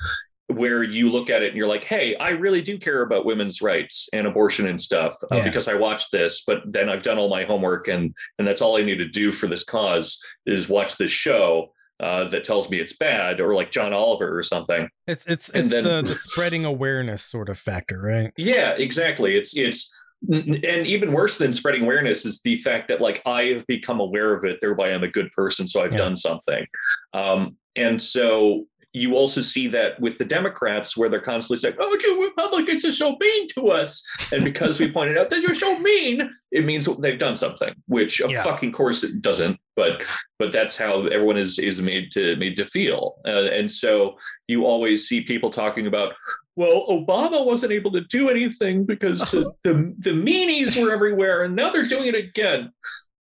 where you look at it and you're like, hey, I really do care about women's rights and abortion and stuff uh, Yeah. because I watched this, but then I've done all my homework and and that's all I need to do for this cause is watch this show uh, that tells me it's bad or like John Oliver or something. It's it's And it's then- the, the spreading awareness sort of factor, right? Yeah, exactly. It's it's and even worse than spreading awareness is the fact that like I have become aware of it, thereby I'm a good person, so I've Yeah. done something. Um, and so you also see that with the Democrats, where they're constantly saying, "Oh, you Republicans are so mean to us," and because we pointed out that you're so mean, it means they've done something. Which, of Yeah. fucking course, it doesn't. But but that's how everyone is is made to made to feel. Uh, and so you always see people talking about, well, Obama wasn't able to do anything because the, the, the meanies were everywhere, and now they're doing it again.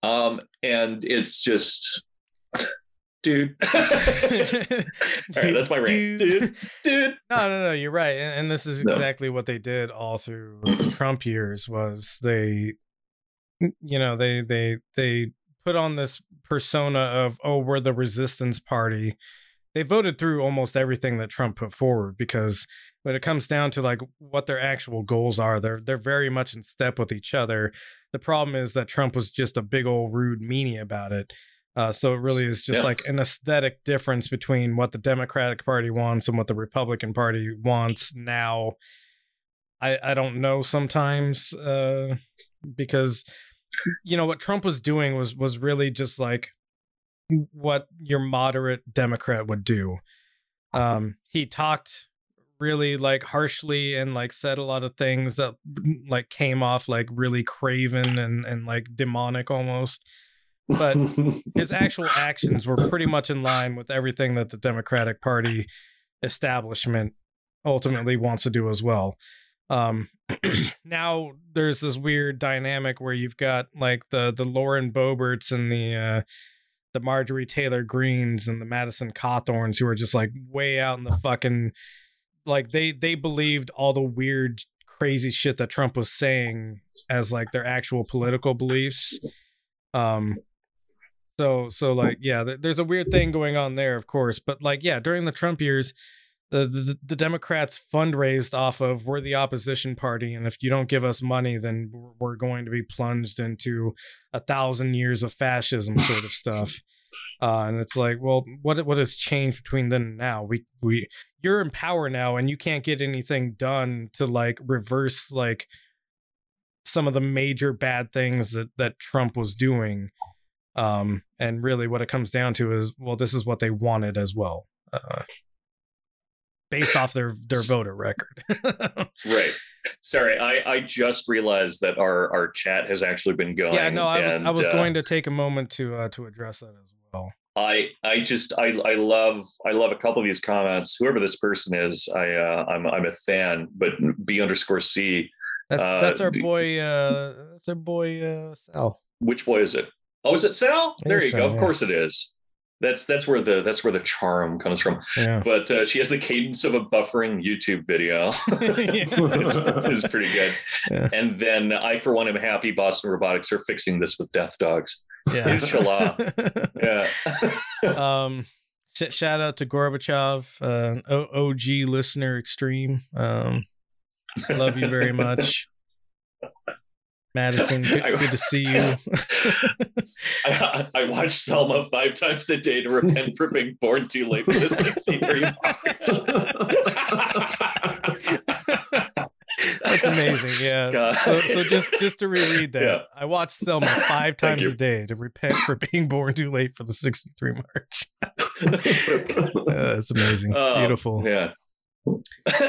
Um, and it's just, dude. All right, that's my rant, dude. Dude. No, no, no. You're right, and, and this is No. exactly what they did all through Trump years. Was they, you know, they they they put on this persona of oh, we're the resistance party. They voted through almost everything that Trump put forward because when it comes down to like what their actual goals are, they're they're very much in step with each other. The problem is that Trump was just a big old rude meanie about it. Uh, so it really is just Yeah. like an aesthetic difference between what the Democratic Party wants and what the Republican Party wants now. I I don't know sometimes uh, because you know what Trump was doing was was really just like what your moderate Democrat would do. Um, he talked really like harshly and like said a lot of things that like came off like really craven and and like demonic almost but his actual actions were pretty much in line with everything that the Democratic Party establishment ultimately wants to do as well. Um, now there's this weird dynamic where you've got like the the Lauren Boeberts and the uh, the Marjorie Taylor Greens and the Madison Cawthorns who are just like way out in the fucking like they they believed all the weird crazy shit that Trump was saying as like their actual political beliefs. Um, so so like yeah, th- there's a weird thing going on there, of course. But like yeah, during the Trump years, the the, the Democrats fundraised off of we're the opposition party, and if you don't give us money, then we're- we're going to be plunged into a thousand years of fascism sort of stuff. Uh, and it's like, well, what what has changed between then and now? We we you're in power now, and you can't get anything done to like reverse like some of the major bad things that that Trump was doing. Um, and really, what it comes down to is, well, this is what they wanted as well, uh, based off their their voter record. Right. Sorry, I, I just realized that our, our chat has actually been going. yeah, no, I was I was uh, going to take a moment to uh, to address that as well. I I just I I love I love a couple of these comments. Whoever this person is, I uh, I'm I'm a fan. But B underscore C, That's Uh, that's our boy. Uh, that's our boy uh, Sal. which boy is it? Oh, is it Sal? There you Sal, go. Of yeah. course it is. That's that's where the that's where the charm comes from. Yeah. But uh, she has the cadence of a buffering YouTube video. it's, it's pretty good. Yeah. And then I, for one, am happy Boston Robotics are fixing this with death dogs. Yeah. Inshallah. Yeah. um, sh- shout out to Gorbachev, uh, OG listener extreme. Um, love you very much, Madison. Good, good to see you. I, I watch Selma five times a day to repent for being born too late for the 63 That's amazing. Yeah. So, so just just to reread that, Yeah. I watched Selma five times a day to repent for being born too late for the '63 March. Uh, it's amazing, Um, beautiful. Yeah.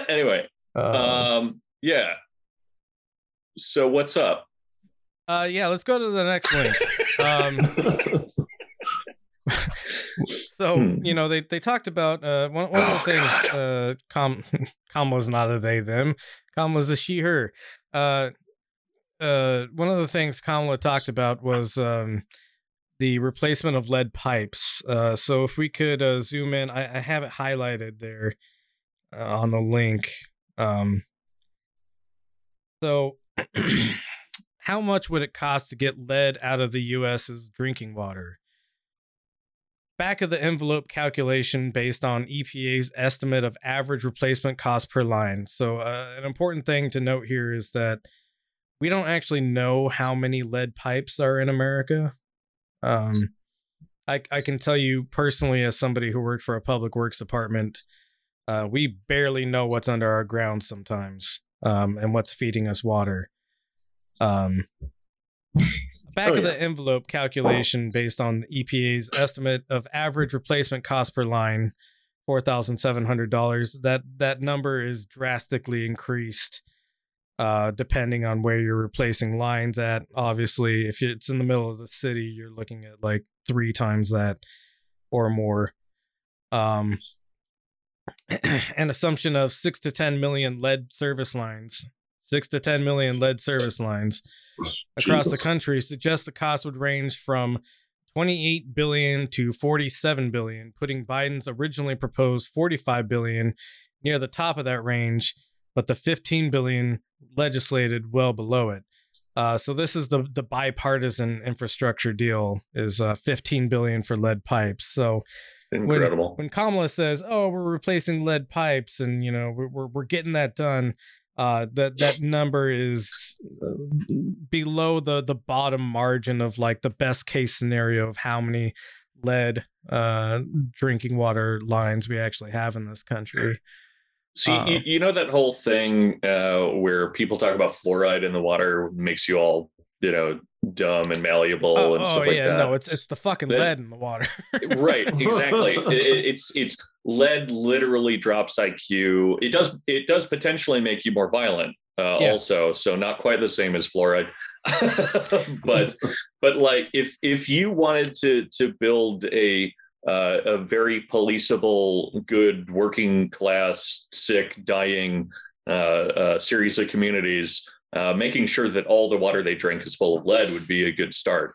anyway, Uh, um, yeah. So what's up? Uh, yeah, let's go to the next link. Um, so Hmm. you know they they talked about uh one, one Oh, of the things uh com Kamala's not a they them. Kamala's a she her. Uh uh one of the things Kamala talked about was um the replacement of lead pipes. Uh so if we could uh, zoom in I, I have it highlighted there uh, on the link. Um so how much would it cost to get lead out of the US's drinking water back of the envelope calculation based on EPA's estimate of average replacement cost per line. So, uh, an important thing to note here is that we don't actually know how many lead pipes are in America. Um, I, I can tell you personally, as somebody who worked for a public works department, uh, we barely know what's under our ground sometimes um, and what's feeding us water. Um, back Oh, of yeah. the envelope calculation based on the EPA's estimate of average replacement cost per line, four thousand seven hundred dollars. That that number is drastically increased, uh, depending on where you're replacing lines at. Obviously, if it's in the middle of the city, you're looking at like three times that or more. Um, an assumption of six to ten million lead service lines, six to ten million lead service lines across Jesus. the country suggests the cost would range from 28 billion to 47 billion, putting Biden's originally proposed 45 billion near the top of that range, but the 15 billion legislated well below it. Uh, so this is the the bipartisan infrastructure deal is uh, 15 billion for lead pipes. So Incredible. when Kamala says, "Oh, we're replacing lead pipes," and you know we're we're, we're getting that done, uh, that that number is uh, below the the bottom margin of like the best case scenario of how many lead uh, drinking water lines we actually have in this country. See, Uh, you, you know that whole thing uh, where people talk about fluoride in the water makes you all, you know, dumb and malleable Oh, and oh, stuff like yeah, that. no, it's it's the fucking lead in the water. right, exactly. It- it- it's it's lead literally drops IQ. It does it does potentially make you more violent. Uh, Yeah. Also, so not quite the same as fluoride, but but like if if you wanted to to build a uh, a very policeable, good working class, sick, dying uh, uh, series of communities, uh, making sure that all the water they drink is full of lead would be a good start.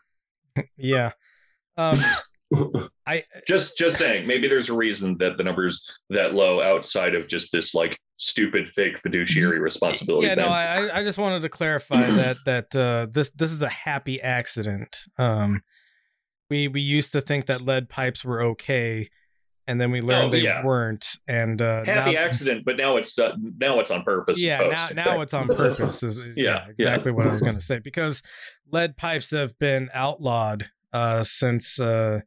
yeah. Um, I Just just saying, maybe there's a reason that the numbers that low outside of just this like stupid fake fiduciary responsibility. yeah, no, thing. I I- I just wanted to clarify that that uh, this this is a happy accident. Um, we we used to think that lead pipes were okay, and then we learned Oh, they yeah. weren't. And uh, Happy now, accident, but now it's done, now it's on purpose. yeah, post, now now it's on purpose. Is, yeah, Yeah, yeah. exactly what I was going to say because lead pipes have been outlawed uh, since uh,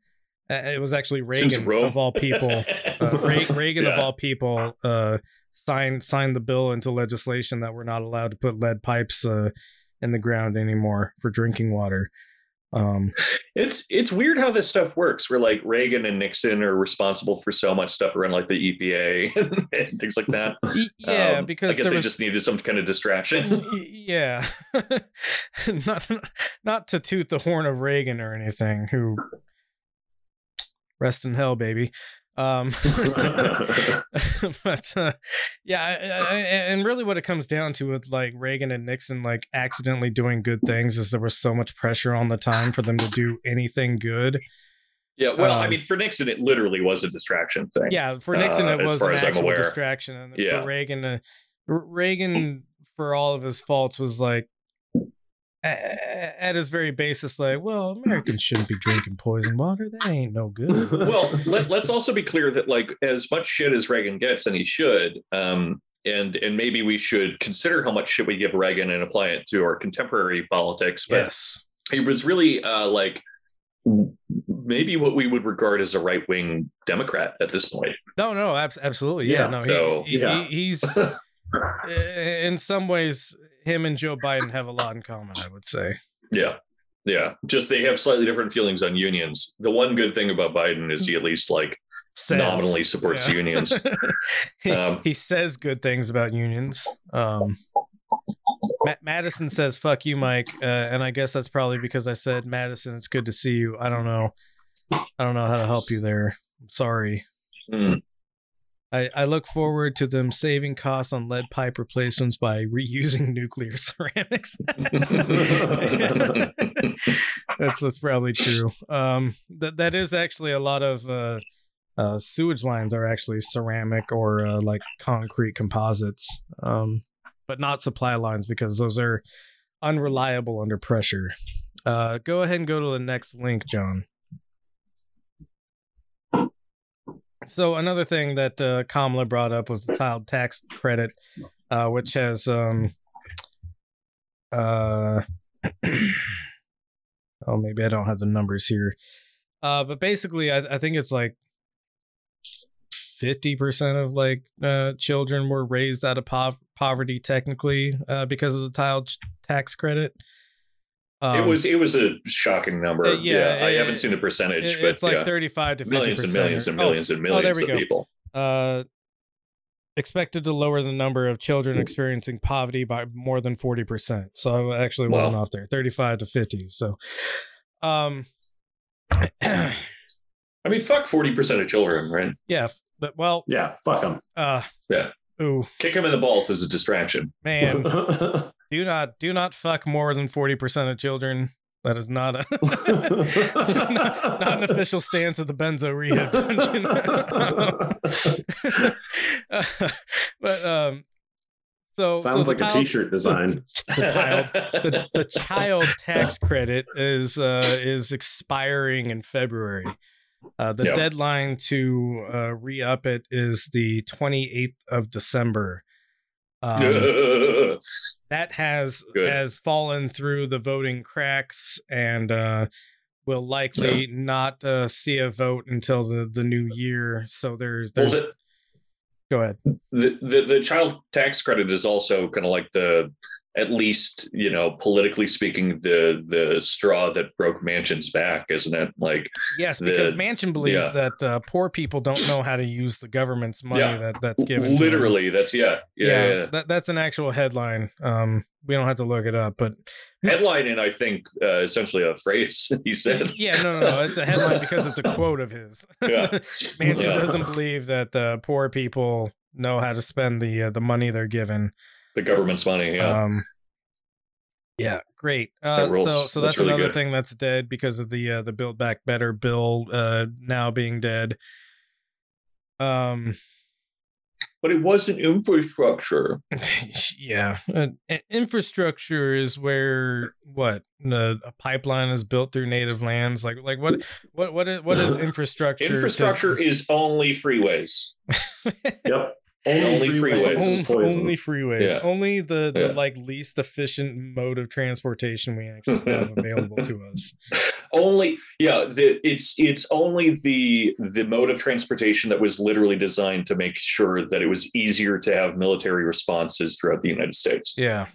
uh, it was actually Reagan of all people. uh, Re- Reagan of all people uh, signed signed the bill into legislation that we're not allowed to put lead pipes uh, in the ground anymore for drinking water. Um, It's it's weird how this stuff works. Where like Reagan and Nixon are responsible for so much stuff around like the EPA and things like that. yeah, Um, because I guess they was, just needed some kind of distraction. yeah, not not to toot the horn of Reagan or anything. Who rest in hell, baby. Um, but uh, yeah, I, I, and really, what it comes down to with like Reagan and Nixon, like accidentally doing good things, is there was so much pressure on the time for them to do anything good. yeah, well, I Um, mean, for Nixon, it literally was a distraction thing. Yeah, for Nixon, Uh, it as was an actual distraction, and Yeah. for Reagan, uh, Reagan, for all of his faults, was like. At his very basis, like, well, Americans shouldn't be drinking poison water. That ain't no good. well, let, let's also be clear that like as much shit as Reagan gets, and he should, um, and and maybe we should consider how much shit we give Reagan and apply it to our contemporary politics. But Yes. he was really uh, like maybe what we would regard as a right wing Democrat at this point. No, no, abs- absolutely. Yeah, Yeah, no, he, so- he, yeah. he- he's in some ways him and Joe Biden have a lot in common. I would say. Yeah. Yeah. Just they have slightly different feelings on unions. The one good thing about Biden is he at least like Says. nominally supports Yeah. unions. he, Um, he says good things about unions. Um, Ma- Madison says "fuck you, Mike," uh, and I guess that's probably because I said Madison. It's good to see you. I don't know. I don't know how to help you there. I'm sorry. Mm. I, I look forward to them saving costs on lead pipe replacements by reusing nuclear ceramics. that's that's probably true. Um, that that is actually a lot of uh, uh, sewage lines are actually ceramic or uh, like concrete composites, um, but not supply lines because those are unreliable under pressure. Uh, go ahead and go to the next link, John. So another thing that uh, Kamala brought up was the child tax credit, uh, which has um, uh, oh maybe I don't have the numbers here, uh, but basically I, I think it's like fifty percent of like uh, children were raised out of pov- poverty technically uh, because of the child tax credit. It Um, was it was a shocking number. uh, yeah, yeah, I haven't seen the percentage, it- but it's like yeah. 35 to 50 millions and millions and millions and oh, there millions we of go. people. uh, expected to lower the number of children experiencing poverty by more than 40%. So I actually wasn't Wow. off there. 35 to 50. So um I mean, fuck forty percent of children, right? yeah, but well, Yeah, fuck them. uh Yeah. ooh, Kick them in the balls as a distraction. man, do not do not fuck more than 40% of children. That is not a not an official stance of the Benzo Rehab Dungeon. but um so so Sounds the like a child- t-shirt design. the child the, the child tax credit is uh is expiring in February. Uh, the Yep. deadline to uh, re-up it is the 28th of December. Um, that has Good. has fallen through the voting cracks and uh, will likely not uh, see a vote until the, the new year. So there's Well, there's the, go ahead. the, the the child tax credit is also kind of like the at least you know politically speaking the the straw that broke Manchin's back, isn't it? Like Yes, because the- Manchin believes yeah. that uh, poor people don't know how to use the government's money Yeah. that that's given. literally, that's yeah, yeah. yeah. That, that's an actual headline. Um, we don't have to look it up, but Headline and I think uh, essentially a phrase he said. yeah, no, no, no, it's a headline because it's a quote of his. Yeah. Manchin Yeah. doesn't believe that uh, poor people know how to spend the uh, the money they're given. The government's money. Yeah. Um, yeah, great. Uh, so so That's that's, really another good. thing that's dead because of the uh, the Build Back Better bill uh, now being dead. Um, but it wasn't infrastructure. yeah, uh, infrastructure is where what the, a pipeline is built through native lands. Like like what what what is what is infrastructure? to- Infrastructure is only freeways. Yep. Only freeways. only, is poison. only freeways. Yeah. Only the, the Yeah. like least efficient mode of transportation we actually have available to us. only yeah the, it's it's only the the mode of transportation that was literally designed to make sure that it was easier to have military responses throughout the united states Yeah,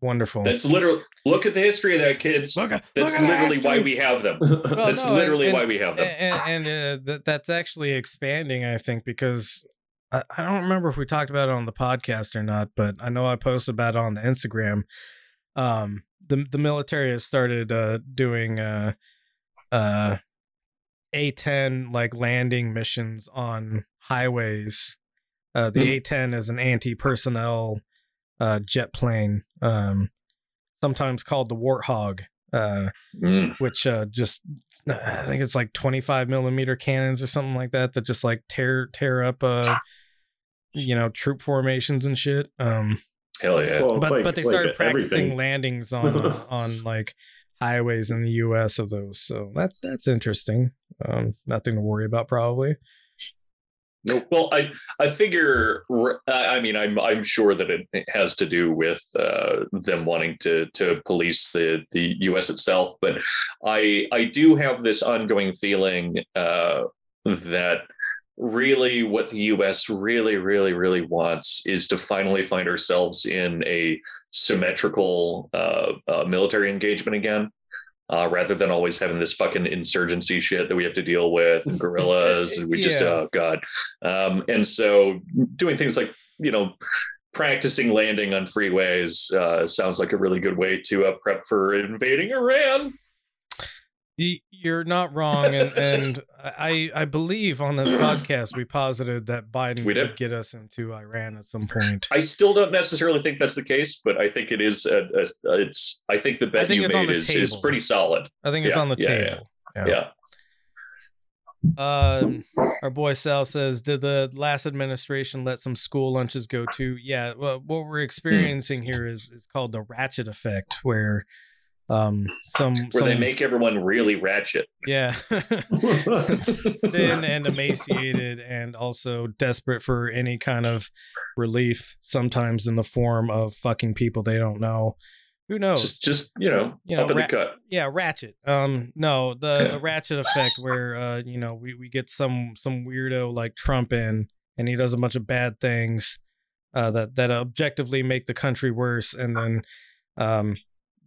wonderful. that's literally look at the history of that kids Look at- that's look literally why we have them Well, that's no, literally and- why we have them and, and uh, that that's actually expanding i think because I, I don't remember if we talked about it on the podcast or not but i know i posted about it on the instagram um the the military has started uh doing uh uh a10 like landing missions on highways uh the Hmm. a10 is an anti-personnel uh jet plane um sometimes called the warthog uh Mm. which uh just I think it's like 25 millimeter cannons or something like that that just like tear tear up uh you know troop formations and shit. Um hell yeah Well, but like- but they like started practicing everything. landings on uh, on like highways in the US of those. So that that's interesting. Um nothing to worry about probably. No well, I I figure I I mean I'm I'm sure that it has to do with uh, them wanting to to police the the U.S. itself, but I I do have this ongoing feeling uh, that really what the U.S. really really really wants is to finally find ourselves in a symmetrical uh, uh, military engagement again. Uh, rather than always having this fucking insurgency shit that we have to deal with and guerrillas and we just Yeah. oh god um, and so doing things like you know practicing landing on freeways uh, sounds like a really good way to uh, prep for invading iran You're not wrong and and I I believe on this podcast we posited that Biden We did. would get us into Iran at some point. i still don't necessarily think that's the case but i think it is a, a, it's i think the bet think you made is, is pretty solid I think it's Yeah, on the yeah, yeah. table. yeah, Um, our boy Sal says, "Did the last administration let some school lunches go too?" Yeah. Well, what we're hmm. experiencing here is is called the ratchet effect, where um some where some they make everyone really ratchet yeah thin and emaciated and also desperate for any kind of relief. Sometimes in the form of fucking people they don't know. Who knows? just just you know You know, ra- the cut yeah ratchet um no the the ratchet effect where uh you know we we get some some weirdo like trump in and he does a bunch of bad things uh that that objectively make the country worse and then um,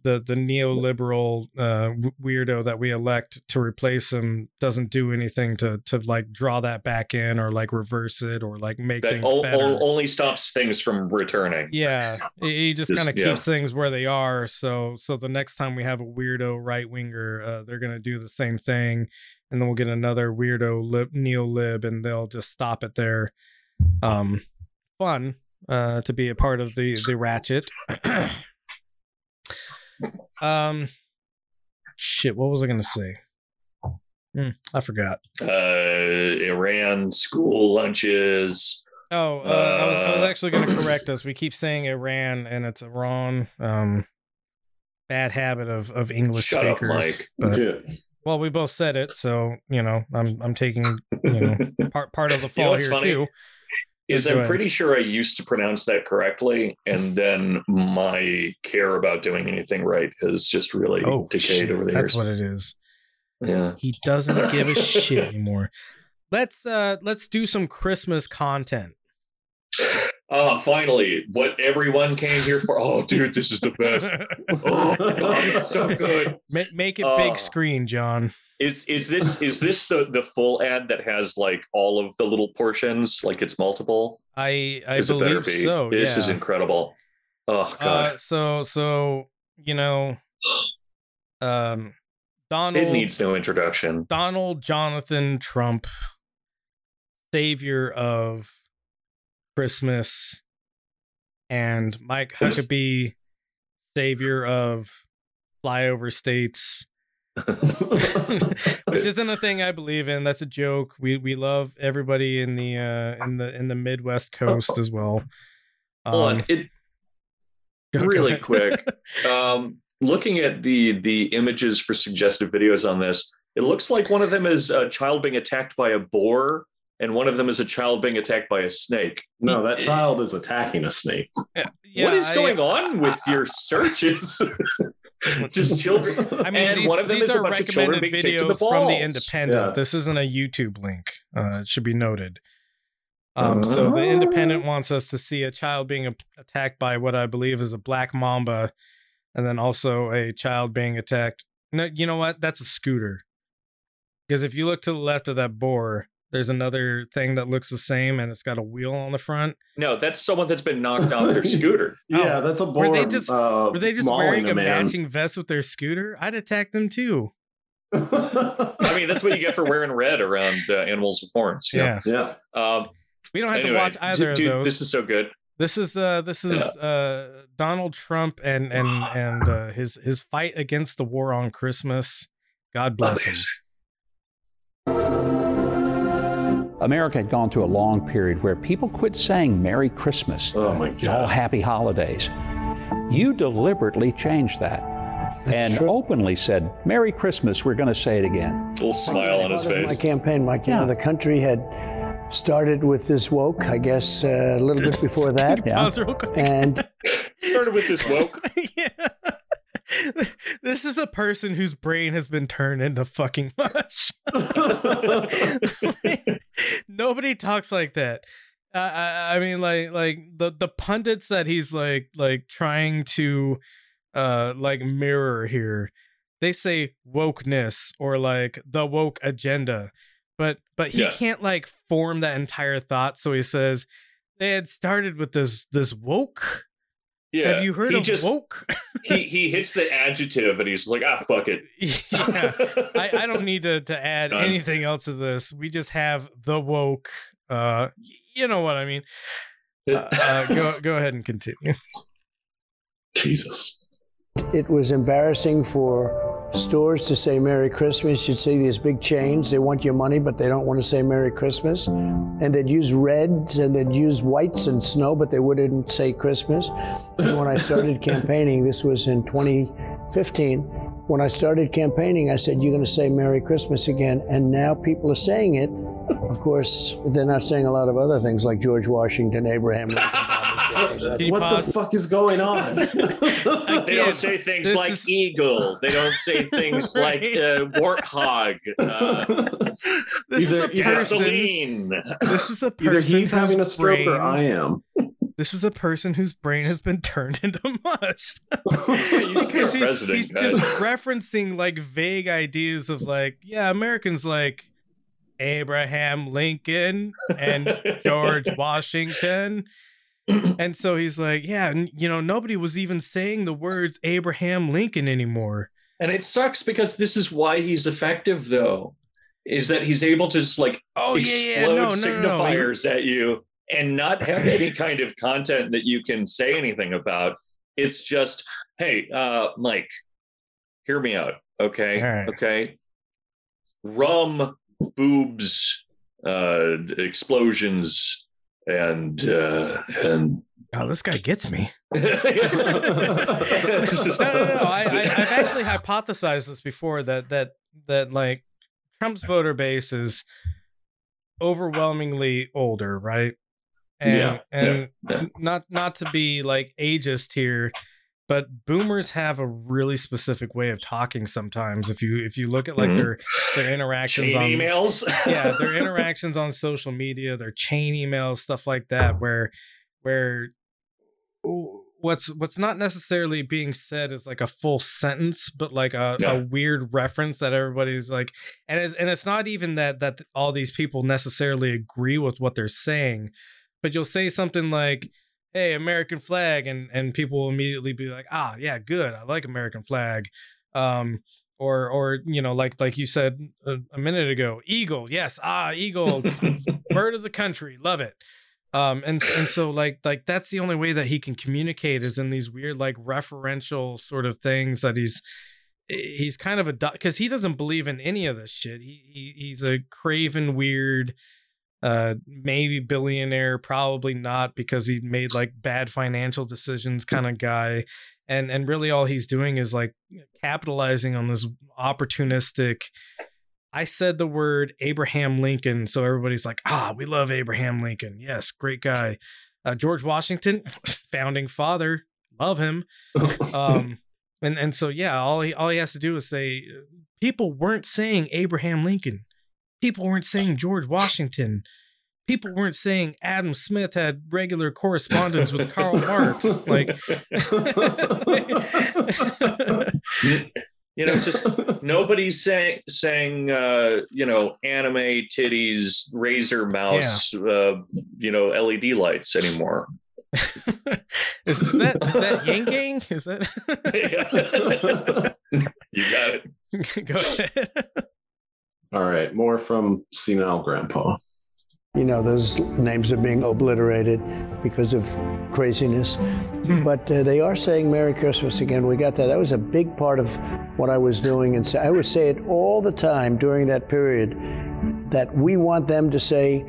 the the neoliberal uh, weirdo that we elect to replace him doesn't do anything to to like draw that back in or like reverse it or like make that things o- better. only stops things from returning. Yeah, he just Just- kind of yeah. keeps things where they are. So, so the next time we have a weirdo right winger, uh, they're gonna do the same thing, and then we'll get another weirdo lib, neo lib, and they'll just stop it there. Um, fun uh, to be a part of the the ratchet. um, shit, what was I gonna say? Hmm, I forgot. Uh, Iran school lunches. Oh, uh, I was I was Uh, actually going to correct us. We keep saying Iran, and it's Iran. Um, bad habit of of English Shut up, speakers. Mike. But Yeah. well, we both said it, so you know, I'm I'm taking you know part part of the You know fall here funny? too. Is I'm pretty sure I used to pronounce that correctly, and then my care about doing anything right has just really Oh, decayed shit, over the years. that's what it is. yeah. He doesn't give a shit anymore. Let's uh let's do some Christmas content. Oh, finally, what everyone came here for. Oh, dude, this is the best. Oh, God, it's so good. Make make it Oh. big screen, John. Is is this is this the the full ad that has like all of the little portions, like it's multiple? I I Is it better believe be? so. This yeah. is incredible. Oh god, Uh, so so you know, um, Donald it needs no introduction. Donald Jonathan Trump, savior of Christmas, and Mike Huckabee, savior of flyover states. Which isn't a thing I believe in. That's a joke. We we love everybody in the uh in the in the Midwest coast as well. Hold on, Um, it go- really quick. um, looking at the the images for suggested videos on this, it looks like one of them is a child being attacked by a boar, and one of them is a child being attacked by a snake. No, that child is attacking a snake. Yeah, what is I- going on with I- your searches? Just children. I mean, and these, one of them is a bunch of children recommended being in the videos from the balls. Independent. Yeah. This isn't a YouTube link. Uh, it should be noted. Um, so the Independent wants us to see a child being a- attacked by what I believe is a black mamba, and then also a child being attacked. No, you know what? That's a scooter. Because if you look to the left of that boar, there's another thing that looks the same, and it's got a wheel on the front. No, that's someone that's been knocked off their scooter. Yeah, that's a boar. Were they just- uh, Were they just wearing a man. matching vest with their scooter? I'd attack them too. I mean, that's what you get for wearing red around uh, animals with horns. you know? Yeah. yeah. Um, We don't have anyway, to watch either dude, of those. This is so good. This is uh this is uh Donald Trump and and and uh, his his fight against the war on Christmas. God bless him. America had gone through a long period where people quit saying Merry Christmas, Oh my all god. happy holidays. You deliberately changed that and openly said, Merry Christmas, we're going to say it again. Little smile on his face. My campaign, Mike. You Yeah. know, the country had started with this woke, I guess, uh, a little bit before that. Yeah. Pause real quick. And Started with this woke. yeah. This is a person whose brain has been turned into fucking mush. Nobody talks like that. Uh, I, I mean, like, like the the pundits that he's like, like trying to, uh, like mirror here. They say wokeness or like the woke agenda, but but he Yeah. can't like form that entire thought. So he says they had started with this this woke. Yeah. Have you heard he of just, woke? he he hits the adjective and he's like, ah, fuck it. yeah. I, I don't need to, to add Done. anything else to this. We just have the woke. Uh, you know what I mean. Uh, uh, go go ahead and continue. Jesus. it was embarrassing for stores to say Merry Christmas. You'd see these big chains. They want your money, but they don't want to say Merry Christmas. And they'd use reds and they'd use whites and snow, but they wouldn't say Christmas. And when I started campaigning, this was in 2015. When I started campaigning, I said, You're going to say Merry Christmas again. And now people are saying it. Of course, they're not saying a lot of other things like George Washington, Abraham Lincoln. Thomas Jefferson. Can you what pause? the fuck is going on? They don't say things this like is- eagle. They don't say things like uh, warthog. Uh, This is a person. gasoline. This is a person. Either he's having a whose stroke or brain- I am. this is a person whose brain has been turned into mush He's because he- he's guys. just referencing like vague ideas of like yeah americans like abraham lincoln and george washington and so he's like yeah and, you know nobody was even saying the words abraham lincoln anymore And it sucks because this is why he's effective, though, is that he's able to just like oh yeah explode yeah no no no, no. signifiers at you and not have any kind of content that you can say anything about. It's just, hey, uh, Mike, hear me out, okay? Right. Okay. Rum, boobs, uh, explosions, and uh, and oh this guy gets me just- no, no, no. I, I, I've actually hypothesized this before that that that like Trump's voter base is overwhelmingly older, right? And Yeah, and yeah. not not to be like ageist here, but boomers have a really specific way of talking sometimes. If you if you look at like Mhm. their their interactions chain on emails. yeah, their interactions on social media, their chain emails, stuff like that, where where what's what's not necessarily being said is like a full sentence, but like a, Yeah. a weird reference that everybody's like, and it's and it's not even that that all these people necessarily agree with what they're saying, but you'll say something like. Hey, American flag, and and people will immediately be like, ah, yeah, good, I like American flag, um, or or you know like like you said a, a minute ago eagle yes ah eagle bird of the country love it. Um and and so like like that's the only way that he can communicate is in these weird like referential sort of things that he's he's kind of a because he doesn't believe in any of this shit. He, he he's a craven weird uh maybe billionaire probably not because he made like bad financial decisions kind of guy and and really all he's doing is like capitalizing on this opportunistic I said the word Abraham Lincoln, so everybody's like, ah, we love Abraham Lincoln. Yes, great guy. Uh, George Washington, founding father, love him. Um, and and so yeah, all he all he has to do is say, people weren't saying Abraham Lincoln, people weren't saying George Washington, people weren't saying Adam Smith had regular correspondence with Karl Marx. Like, you know, just nobody's saying saying uh, you know anime titties, Razer mouse, uh, you know LED lights anymore. is, is that is that Yang Gang? Is that? you got it. Go ahead. All right, more from senile grandpa. You know, those names are being obliterated because of craziness. But uh, they are saying Merry Christmas again. We got that. That was a big part of what I was doing. And so I would say it all the time during that period that we want them to say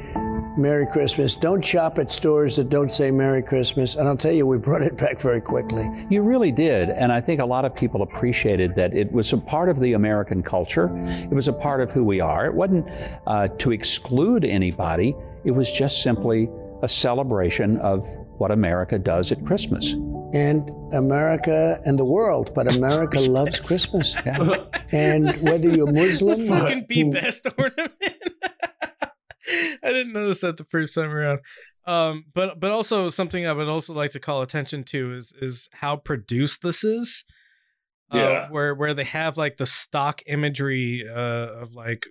Merry Christmas. Don't shop at stores that don't say Merry Christmas. And I'll tell you, we brought it back very quickly. You really did. And I think a lot of people appreciated that it was a part of the American culture. It was a part of who we are. It wasn't uh, to exclude anybody, it was just simply a celebration of what America does at Christmas. And America and the world, but America loves Christmas. Yeah. And whether you're Muslim, or fucking be best ornament. I didn't notice that the first time around. Um, but but also something I would also like to call attention to is is how produced this is. Uh, Yeah. where where they have like the stock imagery uh, of like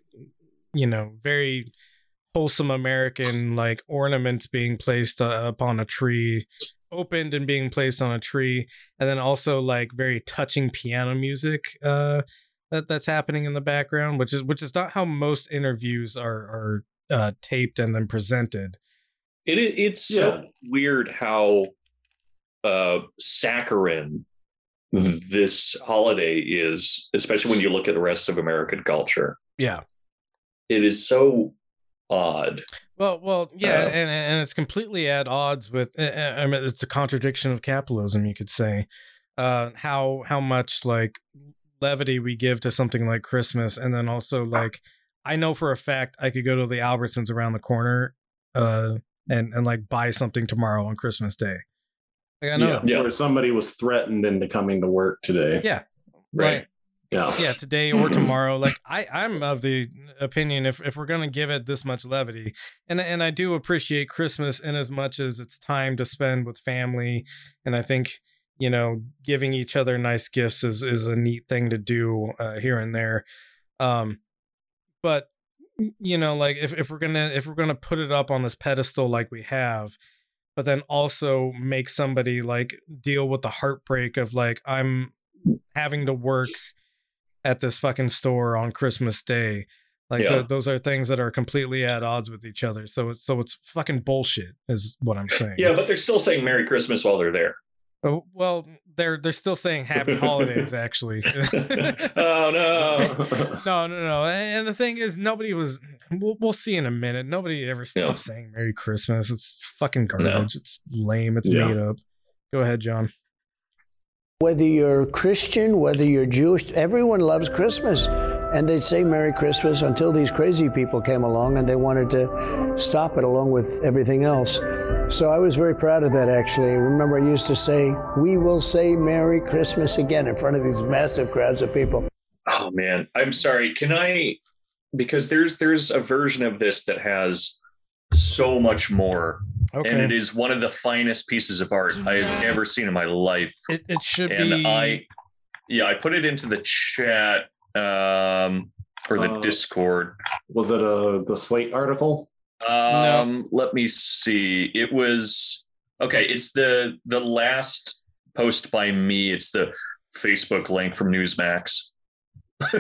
you know very wholesome American like ornaments being placed uh, upon a tree, opened and being placed on a tree, and then also like very touching piano music uh, that that's happening in the background, which is which is not how most interviews are are uh, taped and then presented. It, it it's so weird how uh, saccharine this holiday is, especially when you look at the rest of American culture. Yeah. It is so odd. Well, well, yeah, Uh, and and it's completely at odds with. uh, uh, I mean, it's a contradiction of capitalism, you could say. Uh, how how much like levity we give to something like Christmas, and then also like I know for a fact I could go to the Albertsons around the corner, uh, and and like buy something tomorrow on Christmas Day. Like I know, Yeah, where somebody was threatened into coming to work today. yeah, Right. right. Yeah. yeah today or tomorrow like i i'm of the opinion if if we're gonna give it this much levity and and i do appreciate christmas in as much as it's time to spend with family and i think you know giving each other nice gifts is is a neat thing to do uh, here and there um but you know like if, if we're gonna if we're gonna put it up on this pedestal like we have but then also make somebody like deal with the heartbreak of like i'm having to work at this fucking store on Christmas Day. Like Yeah. th- those are things that are completely at odds with each other. So it's so it's fucking bullshit, is what I'm saying. Yeah, but they're still saying Merry Christmas while they're there. Oh, well, they're they're still saying Happy Holidays. Actually, oh no. no, no, no. And the thing is, nobody was. We'll, we'll see in a minute. Nobody ever stopped Yeah. saying Merry Christmas. It's fucking garbage. It's lame. It's Yeah. made up. Go ahead, John. Whether you're Christian, whether you're Jewish, everyone loves Christmas. And they'd say Merry Christmas until these crazy people came along and they wanted to stop it along with everything else. So I was very proud of that actually. Remember, I used to say, We will say Merry Christmas again in front of these massive crowds of people. Oh man, I'm sorry. Can I? Because there's there's a version of this that has so much more, Okay. and it is one of the finest pieces of art I've ever seen in my life. it, it should and be. I, yeah, I put it into the chat um, or the Uh, Discord. Was it a the Slate article? Um, let me see. It was okay. It's the the last post by me. It's the Facebook link from Newsmax,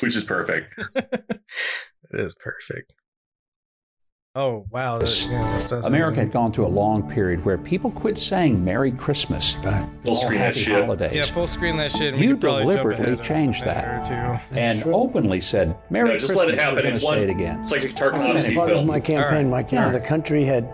which is perfect. it is perfect. Oh wow! that- yeah, that says it. America had gone through a long period where people quit saying Merry Christmas. Full all screen that shit. holidays. Yeah, full screen that shit. You could probably jump deliberately changed minute that. and Sure. openly said, Merry No, just Christmas. let it happen. It's one. it again. It's like a That's Tarkovsky part of film. my campaign. All My right. campaign. The country had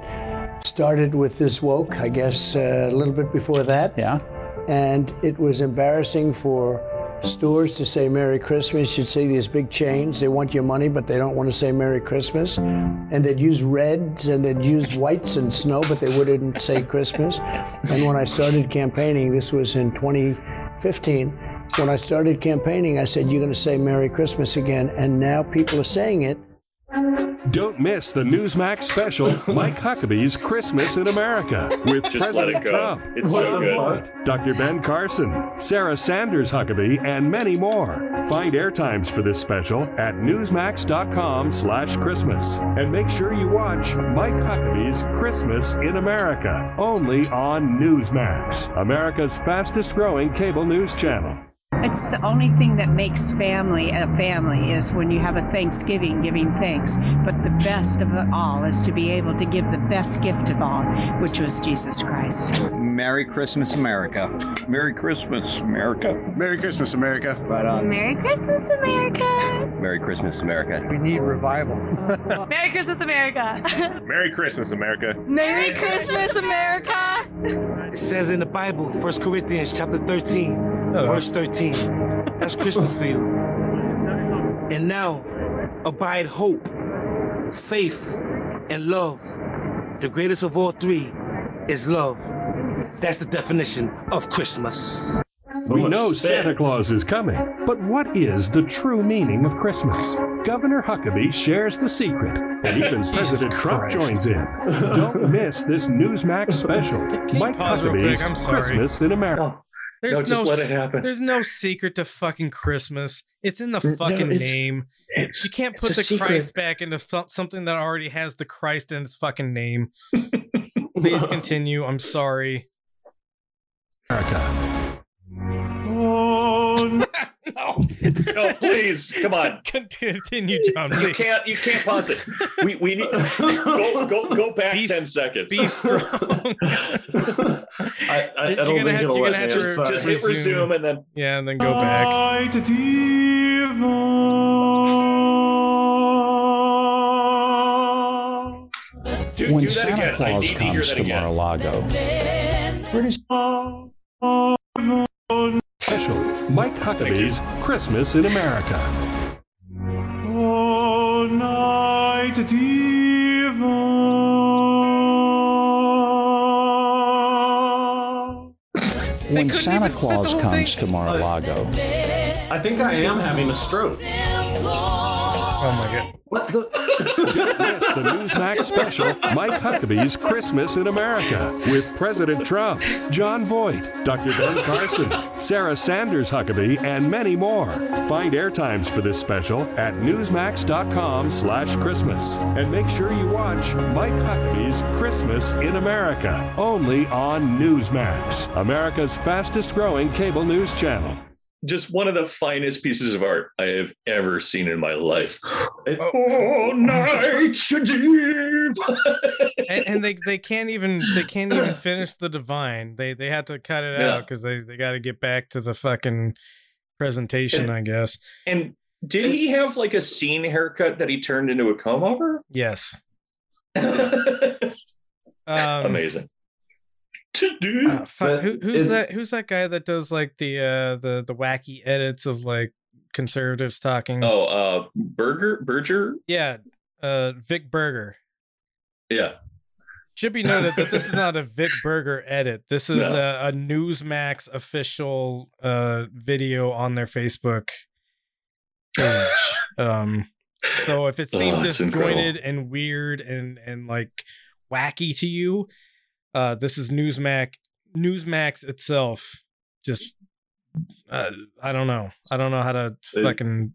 started with this woke, I guess, uh, a little bit before that. Yeah. and it was embarrassing for stores to say Merry Christmas. You'd see these big chains, they want your money, but they don't want to say Merry Christmas. And they'd use reds and they'd use whites and snow, but they wouldn't say Christmas. And when I started campaigning, this was in 2015, when I started campaigning, I said, You're going to say Merry Christmas again. And now people are saying it. Don't miss the Newsmax special, Mike Huckabee's Christmas in America, with Just let President it go. Trump, It's so good. Dr. Ben Carson, Sarah Sanders Huckabee, and many more. Find airtimes for this special at newsmax.com slash Christmas. And make sure you watch Mike Huckabee's Christmas in America, only on Newsmax, America's fastest growing cable news channel. It's the only thing that makes family a family is when you have a Thanksgiving giving thanks. But the best of it all is to be able to give the best gift of all, which was Jesus Christ. Merry Christmas, America. Merry Christmas, America. Merry Christmas, America. Right on. Merry Christmas, America! Merry Christmas, America. We need revival. Merry Christmas, America! Merry Christmas, America. Merry Christmas, America! It says in the Bible, 1 Corinthians chapter 13, verse 13. That's Christmas for you. And now abide hope, faith, and love. The greatest of all three is love. That's the definition of Christmas. we know spit. Santa Claus is coming, but what is the true meaning of Christmas? Governor Huckabee shares the secret, and even Jesus President Trump joins in. Don't miss this Newsmax special, Can you Mike pause Huckabee's quick? I'm sorry. Christmas in America. There's No, just no, let it happen. There's no secret to fucking Christmas. It's in the No, fucking it's- name. It's, You can't put the secret. Christ back into th- something that already has the Christ in its fucking name. Please continue. I'm sorry. no. No, please, come on. Continue, John. You can't. You can't pause it. We we need go go go back Be- ten seconds. Be strong. I, I, I don't think have- it'll you're let gonna have me. to I'm sorry. Just hit resume and then yeah, and then go back. do, when do Santa again. Claus need to hear comes to. Mar-a-Lago, British Special, Mike Huckabee's Christmas in America. when couldn't Santa even fit the Claus comes thing. to Mar-a-Lago, I think I am having a stroke. Oh my god. What the? Don't miss the Newsmax special, Mike Huckabee's Christmas in America, with President Trump, Jon Voight, Dr. Ben Carson, Sarah Sanders Huckabee, and many more. Find airtimes for this special at newsmax.com slash Christmas. And make sure you watch Mike Huckabee's Christmas in America, only on Newsmax, America's fastest growing cable news channel. Just one of the finest pieces of art I have ever seen in my life. Oh, night deep. and, and they they can't even they can't even finish the divine. They they had to cut it Yeah. out because they they got to get back to the fucking presentation. I guess. And did he have like a scene haircut that he turned into a comb over? Yes. Um, Amazing. Uh, fuck, who, who's that? Who's that guy that does like the uh the the wacky edits of like conservatives talking? Oh, uh, Burger, Berger? yeah, uh, Vic Berger. Yeah. Should be noted that this is not a Vic Berger edit. This is No. a, a Newsmax official uh, video on their Facebook page. um, so if it Oh, seemed incredible. disjointed and weird and and like wacky to you, uh, this is Newsmax Newsmax itself. Just uh, I don't know. I don't know how to fucking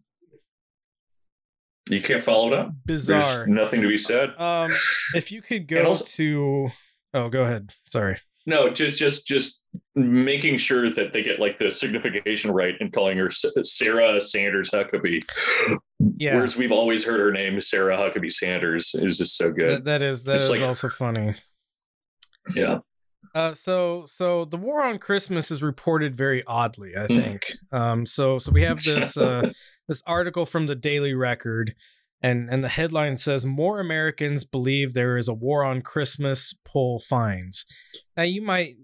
You can't follow it up? bizarre. There's nothing to be said. Um, if you could go also- to, oh, go ahead. Sorry. No, just just just making sure that they get like the signification right and calling her Sarah Sanders Huckabee. Yeah. Whereas we've always heard her name Sarah Huckabee Sanders is just so good. That, that is that It's is like- also funny. Yeah. Uh, so so the war on Christmas is reported very oddly, I Mm. think. Um, so so we have this uh, this article from the Daily Record, and and the headline says more Americans believe there is a war on Christmas. Poll finds. Now you might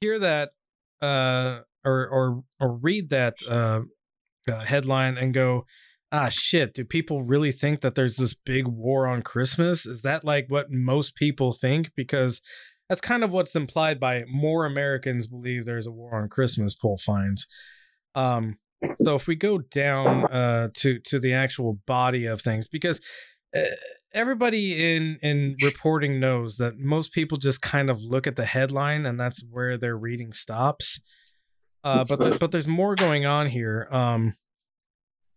hear that uh, or or or read that uh, uh, headline and go. Ah shit, do people really think that there's this big war on Christmas? Is that like what most people think? Because that's kind of what's implied by more Americans believe there's a war on Christmas poll finds. Um, so if we go down uh, to to the actual body of things, because uh, everybody in in reporting knows that most people just kind of look at the headline and that's where their reading stops. Uh, but the, but there's more going on here. Um,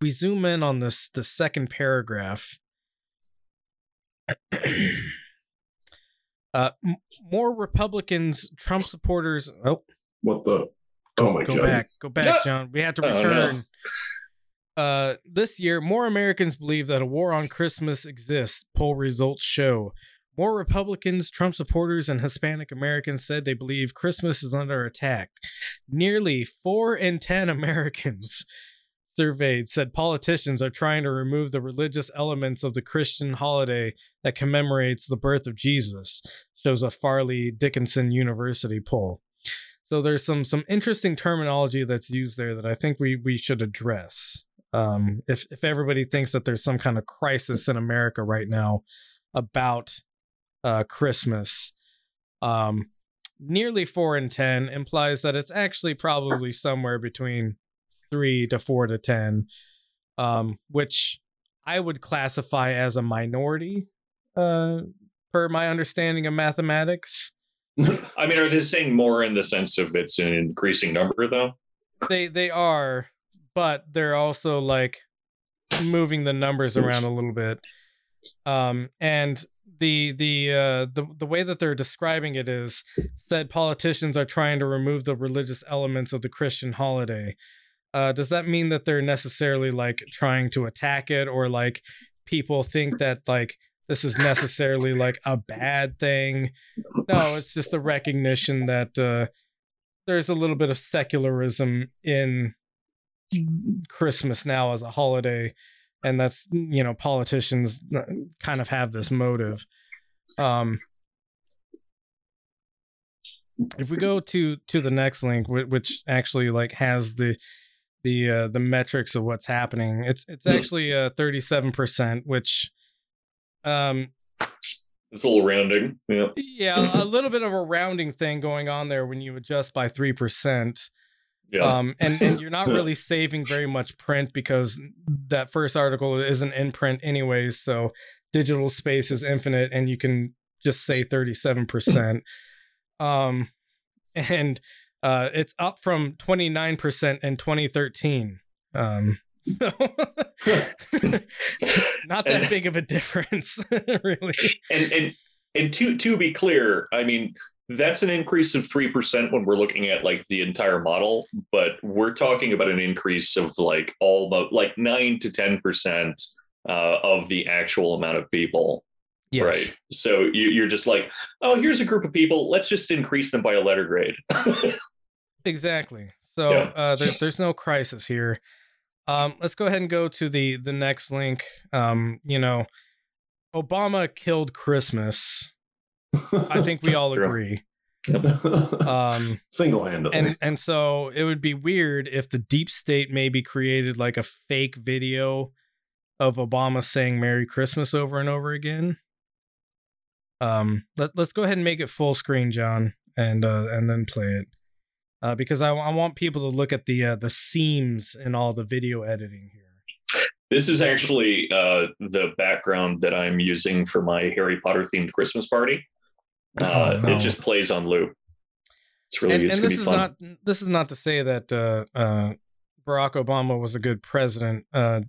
we zoom in on this the second paragraph. uh, more Republicans, Trump supporters. Oh, What the? go, oh my go god! back, go back, John. We had to Oh, no. return. Uh, this year, more Americans believe that a war on Christmas exists. Poll results show. More Republicans, Trump supporters, and Hispanic Americans said they believe Christmas is under attack. Nearly four in 10 Americans surveyed said politicians are trying to remove the religious elements of the Christian holiday that commemorates the birth of Jesus, shows a Fairleigh Dickinson University poll. So there's some some interesting terminology that's used there that I think we we should address. Um, if if everybody thinks that there's some kind of crisis in America right now about uh, Christmas, um, nearly four in ten implies that it's actually probably somewhere between three to four to ten, um, which I would classify as a minority, uh, per my understanding of mathematics. I mean, are they saying more in the sense of it's an increasing number though? they they are but they're also like moving the numbers around a little bit um and the the uh the, the way that they're describing it is said politicians are trying to remove the religious elements of the christian holiday uh does that mean that they're necessarily like trying to attack it or like people think that like this is necessarily like a bad thing no it's just a recognition that uh there's a little bit of secularism in Christmas now as a holiday, and that's you know politicians uh, kind of have this motive. Um, if we go to to the next link, which actually like has the the uh, the metrics of what's happening, it's it's actually uh thirty seven percent, which um It's a little rounding. Yeah. yeah, a little bit of a rounding thing going on there when you adjust by 3%. Yeah. Um, and and you're not really saving very much print because that first article isn't in print anyways. So digital space is infinite, and you can just say 37 percent. Um, and uh, it's up from 29 percent in 2013. Um, so not that And- big of a difference, really. and and and to to be clear, I mean that's an increase of three percent when we're looking at like the entire model, but we're talking about an increase of like almost like nine to ten percent uh, of the actual amount of people. Yes. Right. So you, you're just like, oh, here's a group of people. Let's just increase them by a letter grade. Exactly. So Yeah. uh, there, there's no crisis here. Um, let's go ahead and go to the the next link. Um, you know, Obama killed Christmas. I think we all agree. Um, Single-handedly. and and so it would be weird if the deep state maybe created like a fake video of Obama saying "Merry Christmas" over and over again. Um, let let's go ahead and make it full screen, John, and uh, and then play it, uh, because I, I want people to look at the uh, the seams in all the video editing here. This is actually uh, the background that I'm using for my Harry Potter themed Christmas party. Uh, Oh, no. It just plays on loop. It's really and, it's and gonna this be is fun. not this is not to say that uh, uh, Barack Obama was a good president uh,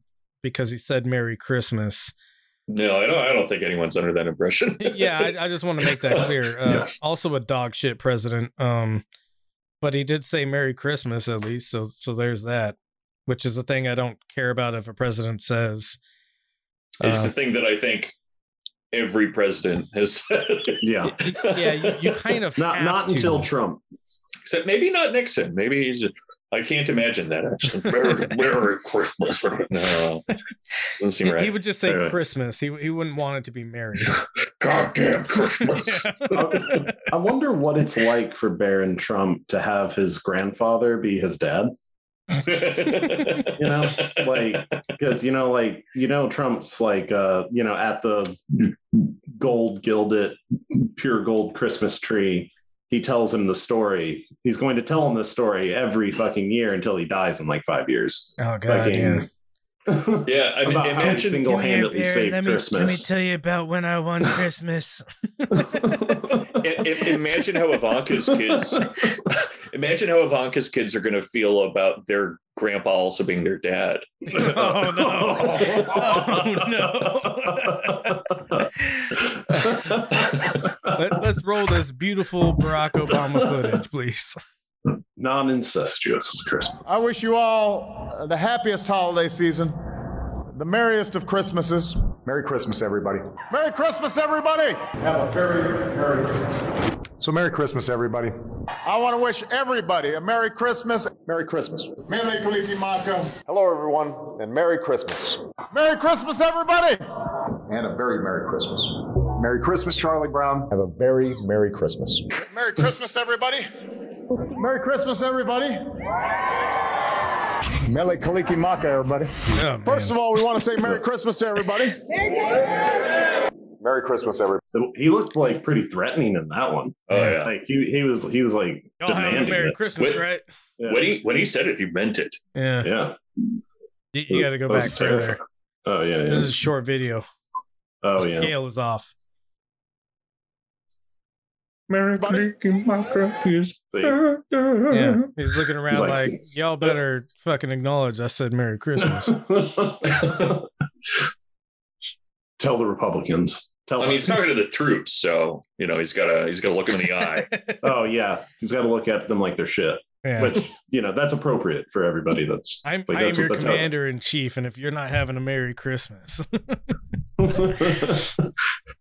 because he said "Merry Christmas." no, I don't. I don't think anyone's under that impression. yeah, I, I just want to make that clear. Uh, Yeah. Also, a dog shit president. Um, but he did say "Merry Christmas" at least, so so there's that, which is a thing I don't care about if a president says. it's Uh, the thing that I think every president has said. yeah, yeah, you, you kind of not have not to. until Trump. Except maybe not Nixon. Maybe he's. I can't imagine that actually. Merry, Merry Christmas. No, doesn't seem He, right. he would just say Anyway. Christmas. He he wouldn't want it to be Merry. Goddamn Christmas. I wonder what it's like for Barron Trump to have his grandfather be his dad. you know, like because you know, like you know, Trump's like uh, you know, at the gold gilded, pure gold Christmas tree. He tells him the story. He's going to tell him the story every fucking year until he dies in like five years. Oh god, Fucking- yeah. yeah, I mean, About how he imagine single-handedly saved let me, Christmas. let me tell you about when I won Christmas. I- I- imagine how Ivanka's kids. Imagine how Ivanka's kids are going to feel about their grandpa also being their dad. oh no! Oh no! Let, us roll this beautiful Barack Obama footage, please. Non-incestuous Christmas. I wish you all uh, the happiest holiday season, the merriest of Christmases. Merry Christmas, everybody. Merry Christmas, everybody. Have a very, very. So, Merry Christmas, everybody. I want to wish everybody a Merry Christmas. Merry Christmas. Mele Kaliki Maka. Hello, everyone, and Merry Christmas. Merry Christmas, everybody. And a very Merry Christmas. Merry Christmas, Charlie Brown. Have a very Merry Christmas. Merry Christmas, everybody. Merry Christmas, everybody. Mele Kaliki Maka, everybody. First of all, we want to say Merry Christmas to everybody. Merry Christmas, everybody. He looked like pretty threatening in that one. Oh, yeah. like he he was he was like Y'all having a demanding Merry it. Christmas, When- right? When he when he said it, he meant it. Yeah. Yeah. You, you got to go That back further. terrifying. Oh yeah, yeah. This is a short video. oh the yeah. scale is off. Merry Christmas. Yeah, he's looking around like- like, y'all better fucking acknowledge I said Merry Christmas. Tell the Republicans. Tell I mean, he's talking to the troops, so you know he's got to he's got to look him in the eye. oh yeah, he's got to look at them like they're shit. Yeah. Which you know that's appropriate for everybody. That's I'm, like, I am your that's how- commander in chief, and if you're not having a Merry Christmas,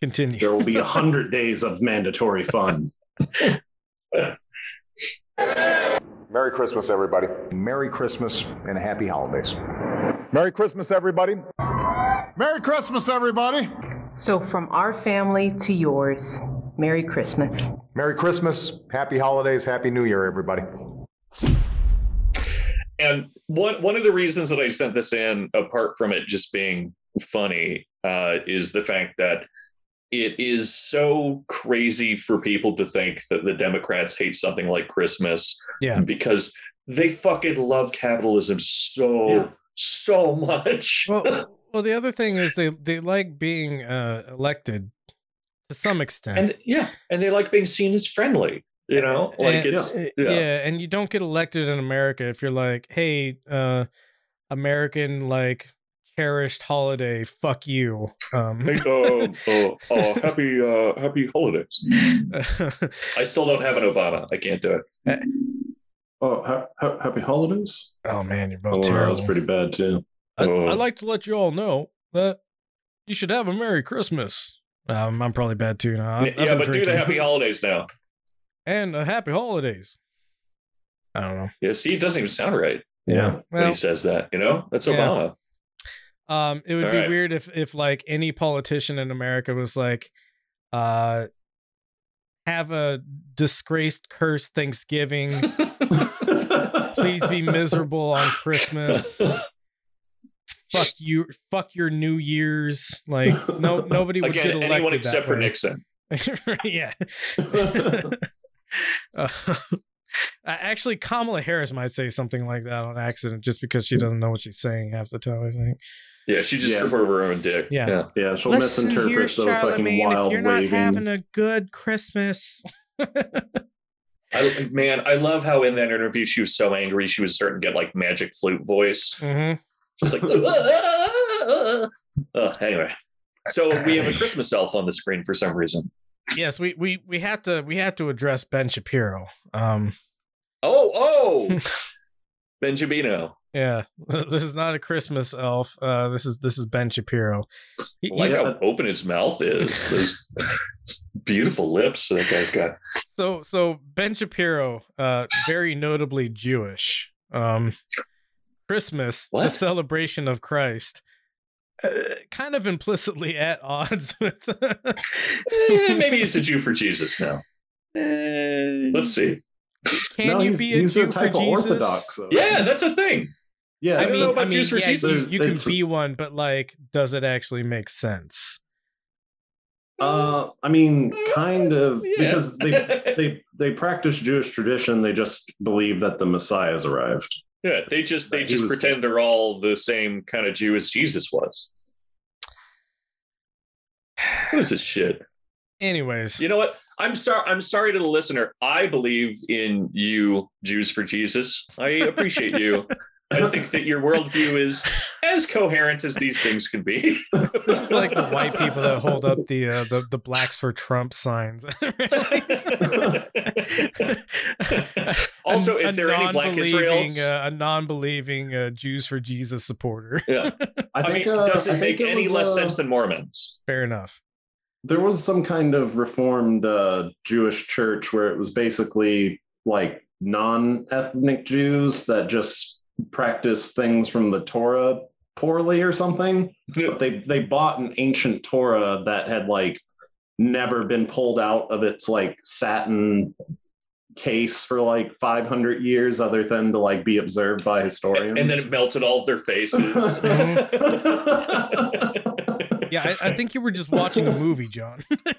continue. There will be a hundred days of mandatory fun. Merry Christmas, everybody. Merry Christmas and happy holidays. Merry Christmas, everybody. Merry Christmas, everybody. So, from our family to yours, Merry Christmas. Merry Christmas, happy holidays, happy New Year, everybody. And one one of the reasons that I sent this in, apart from it just being funny, uh, is the fact that it is so crazy for people to think that the Democrats hate something like Christmas. Yeah. Because they fucking love capitalism so Yeah. so much. Well, well, the other thing is they they like being uh, elected to some extent. and yeah, and they like being seen as friendly. You know, like And- it's uh, yeah. yeah. and you don't get elected in America if you're like, hey, uh, American like cherished holiday, fuck you. Um, Hey, uh, uh, uh, happy uh, happy holidays. I still don't have an Obama. I can't do it. Oh, ha- ha- happy holidays. oh man, you're both Oh, that was pretty bad too. I. I'd like to let you all know that you should have a Merry Christmas. Um, I'm probably bad too now. I've- I've yeah, been but do the happy holidays now. and a happy holidays. I don't know. Yeah, see, it doesn't even sound right. Yeah. when Well- he says that, you know, that's Yeah. Obama. Um, it would All be right. weird if if like any politician in America was like, uh, have a disgraced, cursed Thanksgiving. Please be miserable on Christmas. Fuck you. Fuck your New Year's. Like no, nobody would get Again, elected anyone that except for way. Nixon. yeah. Uh, actually, Kamala Harris might say something like that on accident just because she doesn't know what she's saying half the time. I think. Yeah, she just Yeah. trip her own dick. Yeah. Yeah, she'll Listen misinterpret here, the fucking Charlamagne. wild If you're not waving. having a good Christmas, I, man, I love how in that interview she was so angry she was starting to get like magic flute voice. Mhm. Just like uh, anyway. So we have a Christmas elf on the screen for some reason. yes, we we we have to we have to address Ben Shapiro. Um, Oh, oh, Benjamino. yeah, this is not a Christmas elf. Uh, this is this is Ben Shapiro. He- I like how open his mouth is. Those beautiful lips that guy's got. so so Ben Shapiro, uh, very notably Jewish. Um, Christmas, the celebration of Christ, uh, kind of implicitly at odds with. Eh, maybe he's a Jew for Jesus now. Let's see. Can No, you be a he's a Jew for of Jesus? Orthodox, though. Yeah, that's a thing. Yeah, I I don't mean, know about I mean, Jews for yeah, Jesus. you, you can be one, but like, does it actually make sense? Uh, I mean, kind of Yeah. because they they they practice Jewish tradition. They just believe that the Messiah has arrived. Yeah, they just they just was- pretend they're all the same kind of Jew as Jesus was. What is this shit? Anyways, You know what? I'm sorry. I'm sorry to the listener. I believe in you, Jews for Jesus. I appreciate you. I think that your worldview is as coherent as these things can be. this is like the white people that hold up the uh, the the blacks for Trump signs. Also, A- if a there are any black non-believing, uh, a non-believing uh, Jews for Jesus supporter. yeah. I, I, mean, uh, does I it think make any was, less uh, sense than Mormons? Fair enough. There was some kind of reformed uh, Jewish church where it was basically like non-ethnic Jews that just practice things from the Torah poorly or something. But they they bought an ancient Torah that had like never been pulled out of its like satin case for like 500 years other than to like be observed by historians And then it melted all of their faces. Yeah, I, I think you were just watching a movie, John.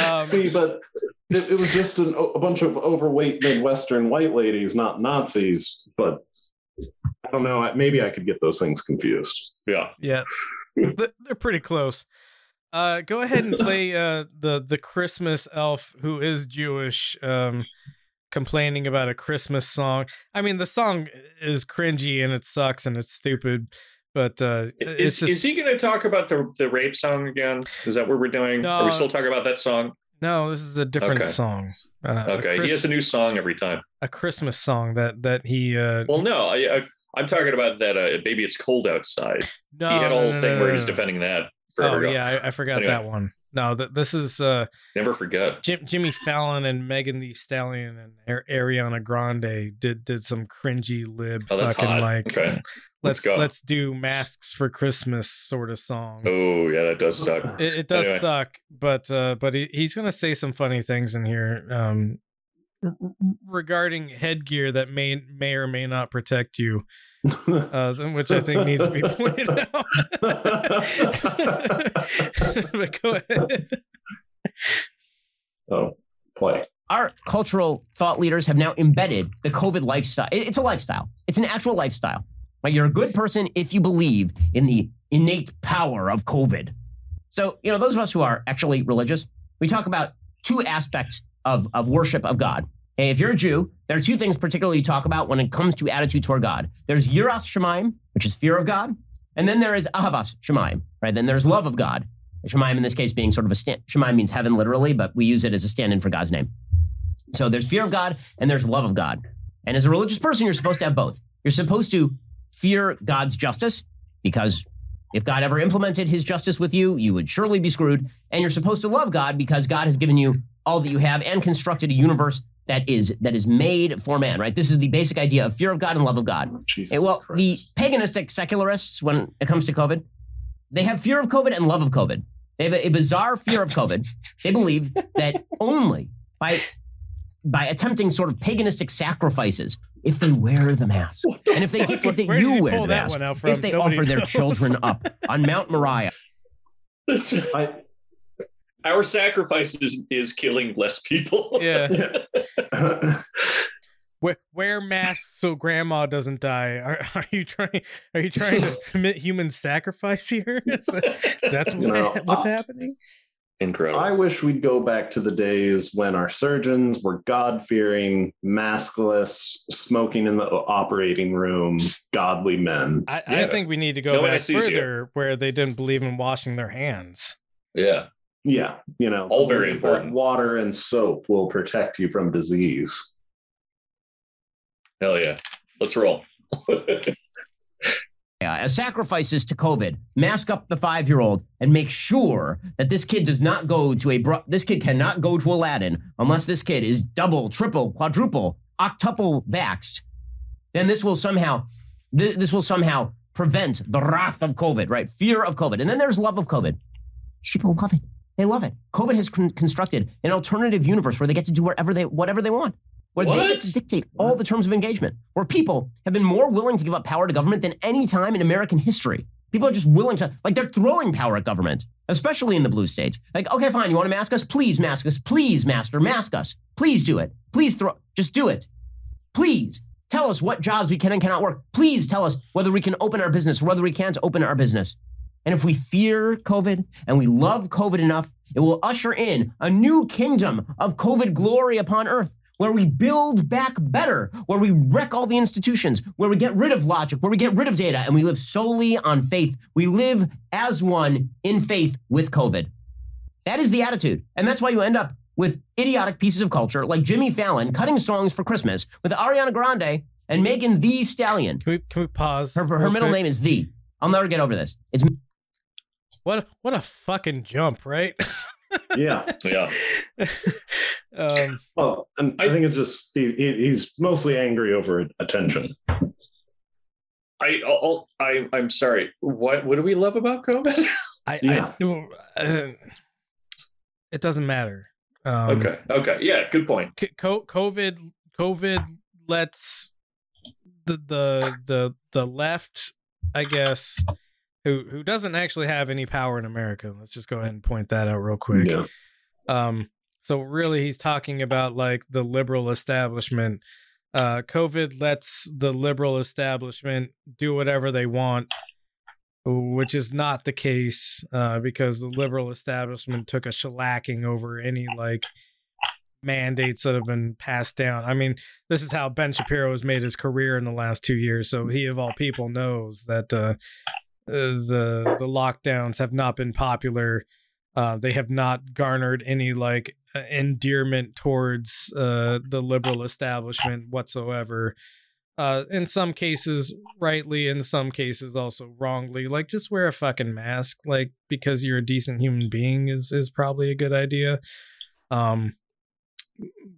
um, See, but it, it was just an, a bunch of overweight Midwestern white ladies, not Nazis. But I don't know. Maybe I could get those things confused. yeah. Yeah, they're pretty close. Uh, go ahead and play uh, the the Christmas elf who is Jewish, um, complaining about a Christmas song. I mean, the song is cringy and it sucks and it's stupid, but uh, it's Is, just is he going to talk about the, the rape song again? Is that what we're doing? Are we still talking about that song? No. This is a different Okay. song. Uh, Okay, Chris- he has a new song every time. a Christmas song that that he. Uh, Well, no, I, I, I'm talking about that. Uh, Baby, it's cold outside. no, he had a no, whole no, thing no, where he's no. defending that Oh ago. yeah, I, I forgot Anyway. that one. No, th- this is uh, Never forget. Jim, Jimmy Fallon and Megan Thee Stallion and Ariana Grande did did some cringy lib Oh, fucking hot. like Okay. Let's Let's let's, do masks for Christmas sort of song. Oh yeah, that does suck. It, it does Anyway. suck, but uh, but he, he's gonna say some funny things in here um, r- r- regarding headgear that may may or may not protect you, uh, which I think needs to be pointed out. but go ahead. Oh, play. our cultural thought leaders have now embedded the COVID lifestyle. It's a lifestyle. It's an actual lifestyle. You're a good person if you believe in the innate power of COVID. So, you know, those of us who are actually religious, we talk about two aspects of, of worship of God. And if you're a Jew, there are two things particularly you talk about when it comes to attitude toward God. There's yiras shemaim, which is fear of God, and then there is ahavas shemaim, right? Then there's love of God. Shemaim in this case being sort of a stand. Shemaim means heaven literally, but we use it as a stand-in for God's name. So there's fear of God and there's love of God. And as a religious person, you're supposed to have both. You're supposed to fear God's justice because if God ever implemented his justice with you, you would surely be screwed. And you're supposed to love God because God has given you all that you have and constructed a universe that is that is made for man, right? This is the basic idea of fear of God and love of God. Oh, Jesus And, well, the paganistic secularists, when it comes to COVID, they have fear of COVID and love of COVID. They have a, a bizarre fear of COVID. They believe that only by by attempting sort of paganistic sacrifices, if they wear the mask, and if they dictate that Where does he you wear pull the that mask, one out from? if they Nobody offer their children up on Mount Moriah, Our sacrifice is, is killing less people. Yeah. Wear, wear masks so grandma doesn't die. Are, are you trying? Are you trying to commit human sacrifice here? Is that, is that what- No, what's uh, happening? Incredible. I wish we'd go back to the days when our surgeons were God fearing, maskless, smoking in the operating room, godly men. I, I think we need to go No back anesthesia. further, where they didn't believe in washing their hands. Yeah. Yeah. You know, All very important. Water and soap will protect you from disease. Hell yeah. Let's roll. As sacrifices to COVID, mask up the five year old and make sure that this kid does not go to a bro- this kid cannot go to Aladdin unless this kid is double, triple, quadruple, octuple vaxxed. Then this will somehow th- this will somehow prevent the wrath of COVID, right? Fear of COVID, and then there's love of COVID. People love it. They love it. COVID has con- constructed an alternative universe where they get to do whatever they whatever they want. Where they get to dictate all the terms of engagement, where people have been more willing to give up power to government than any time in American history. People are just willing to, like, they're throwing power at government, especially in the blue states. Like, okay, fine, you want to mask us? Please mask us. Please, master, mask us. Please do it. Please throw, just do it. Please tell us what jobs we can and cannot work. Please tell us whether we can open our business, whether we can't open our business. And if we fear COVID and we love COVID enough, it will usher in a new kingdom of COVID glory upon earth where we build back better, where we wreck all the institutions, where we get rid of logic, where we get rid of data, and we live solely on faith. We live as one in faith with COVID. That is the attitude. And that's why you end up with idiotic pieces of culture like Jimmy Fallon cutting songs for Christmas with Ariana Grande and Megan the Stallion. Can we, can we pause? Her, her middle quick? name is The. I'll never get over this. It's What what a fucking jump, right? Yeah. Yeah. um, Well, and I think it's just he, he- he's mostly angry over attention. I, I'll, I, I'm sorry. What, what do we love about COVID? I, Yeah. I no, uh, it doesn't matter. Um, okay. Okay. Yeah. Good point. c- co- COVID COVID lets the the the the left, I guess, who who doesn't actually have any power in America. Let's just go ahead and point that out real quick. Yeah. Um, so really, he's talking about like the liberal establishment. Uh, COVID lets the liberal establishment do whatever they want, which is not the case uh, because the liberal establishment took a shellacking over any like mandates that have been passed down. I mean, this is how Ben Shapiro has made his career in the last two years. So he, of all people, knows that uh, uh, the the lockdowns have not been popular. Uh, they have not garnered any like uh, endearment towards uh, the liberal establishment whatsoever. Uh, in some cases, rightly. In some cases, also wrongly. Like, just wear a fucking mask. Like, because you're a decent human being is is probably a good idea. Um,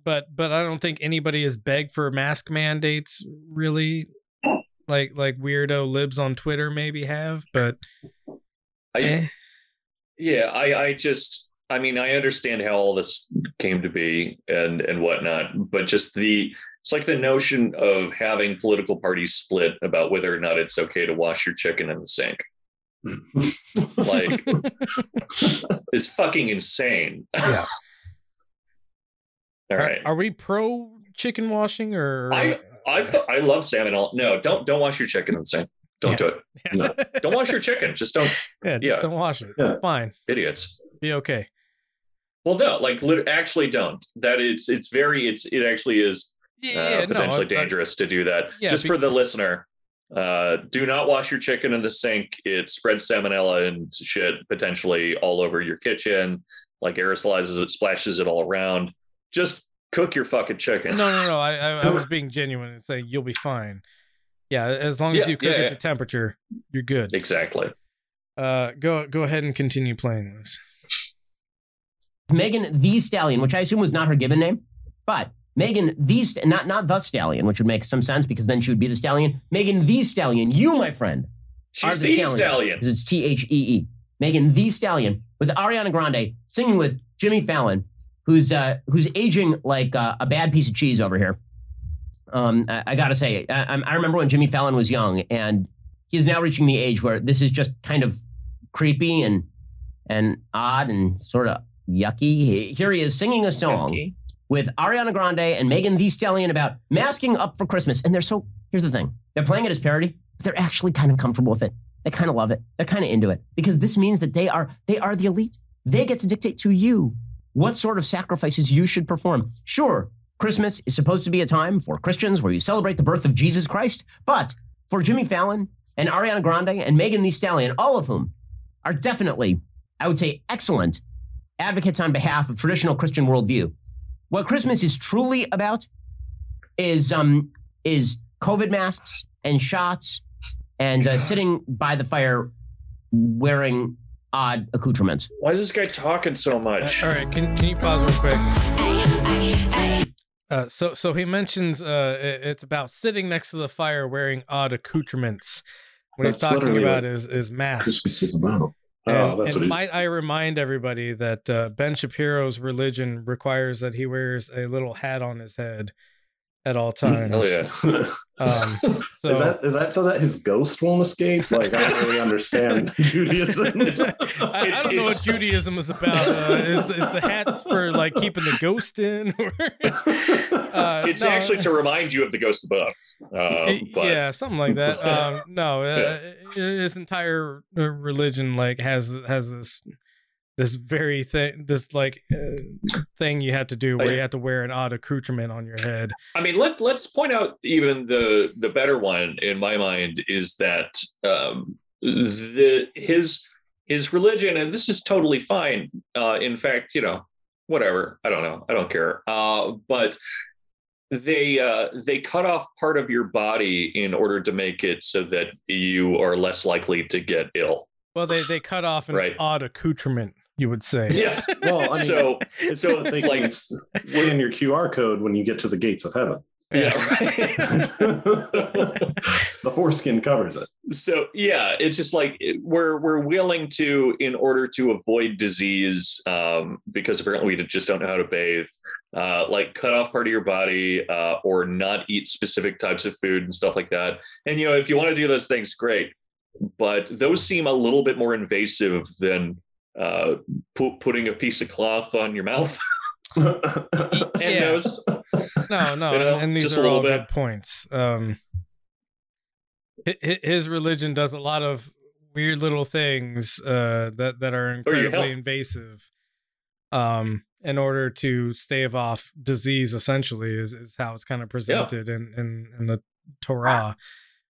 but but I don't think anybody has begged for mask mandates really. Like like weirdo libs on Twitter maybe have, but I, Eh. yeah, I, I just, I mean, I understand how all this came to be and and whatnot, but just the, it's like the notion of having political parties split about whether or not it's okay to wash your chicken in the sink. like, it's fucking insane. Yeah. All Are- Are, we pro chicken washing or? I I I love salmon. No, don't don't wash your chicken in the sink. Don't do it. No. don't wash your chicken. Just don't. yeah, just don't wash it. It's fine. Idiots. Be okay. Well, no, like actually don't. That is, it's it's very, it's, it actually is uh, yeah, no, potentially I- I- dangerous to do that. Yeah, Just be- for the listener, uh, do not wash your chicken in the sink. It spreads salmonella and shit potentially all over your kitchen, like aerosolizes it, splashes it all around. Just cook your fucking chicken. No, no, no. I, I, I was being genuine and saying you'll be fine. Yeah, as long as Yeah, you cook yeah, it yeah. to temperature, you're good. Exactly. Uh, go go ahead and continue playing this. Megan the Stallion, which I assume was not her given name, but Megan the St- not not the Stallion, which would make some sense because then she would be the Stallion. Megan the Stallion, you my friend, She's the, the Stallion. 'Cause It's T H E E. Megan the Stallion with Ariana Grande singing with Jimmy Fallon, who's uh, who's aging like uh, a bad piece of cheese over here. Um, I, I gotta say, I, I'm- remember when Jimmy Fallon was young, and he's now reaching the age where this is just kind of creepy and and odd and sort of yucky. Here he is singing a song with Ariana Grande and Megan Thee Stallion about masking up for Christmas. And they're so, here's the thing they're playing it as parody, but they're actually kind of comfortable with it. They kind of love it. They're kind of into it because this means that they are they are the elite. They get to dictate to you what sort of sacrifices you should perform. Sure, Christmas is supposed to be a time for Christians where you celebrate the birth of Jesus Christ, but for Jimmy Fallon and Ariana Grande and Megan Thee Stallion, all of whom are definitely, I would say, excellent advocates on behalf of traditional Christian worldview. What Christmas is truly about is um is COVID masks and shots and uh, sitting by the fire wearing odd accoutrements. Why is this guy talking so much? All right, can can you pause real quick? Uh, so so he mentions uh, it- it's about sitting next to the fire wearing odd accoutrements. What he's talking about what is is masks. Christmas is about. And, Oh, that's and what might I remind everybody that uh, Ben Shapiro's religion requires that he wears a little hat on his head at all times. Hell yeah. Um, so is that is that so that his ghost won't escape? Like I don't really understand Judaism. I, I don't know what Judaism is about. Uh, is, is the hat for like keeping the ghost in? Uh, it's no, actually to remind you of the ghost above. Um, Y- but yeah, something like that. Um, no, uh, his entire uh, religion like has has this this very thing, this like uh, thing you had to do where you had to wear an odd accoutrement on your head. I mean, let let's point out even the the better one in my mind is that um, the his his religion, and this is totally fine. Uh, in fact, you know, whatever. I don't know. I don't care. Uh, but they uh, they cut off part of your body in order to make it so that you are less likely to get ill. Well, they they cut off an Right. odd accoutrement, you would say. Yeah. Well, I mean, so so they like- like scan your QR code when you get to the gates of heaven. yeah. The foreskin covers it. so yeah it's just like we're we're willing to in order to avoid disease um because apparently we just don't know how to bathe uh like cut off part of your body uh or not eat specific types of food and stuff like that and you know if you want to do those things great but those seem a little bit more invasive than uh pu- putting a piece of cloth on your mouth and Yeah. nose No, no, You know, and, and these are all bit. good points. Um, hi- hi- his religion does a lot of weird little things uh, that that are Oh, incredibly invasive. Um, in order to stave off disease, essentially, is, is how it's kind of presented in, in in the Torah.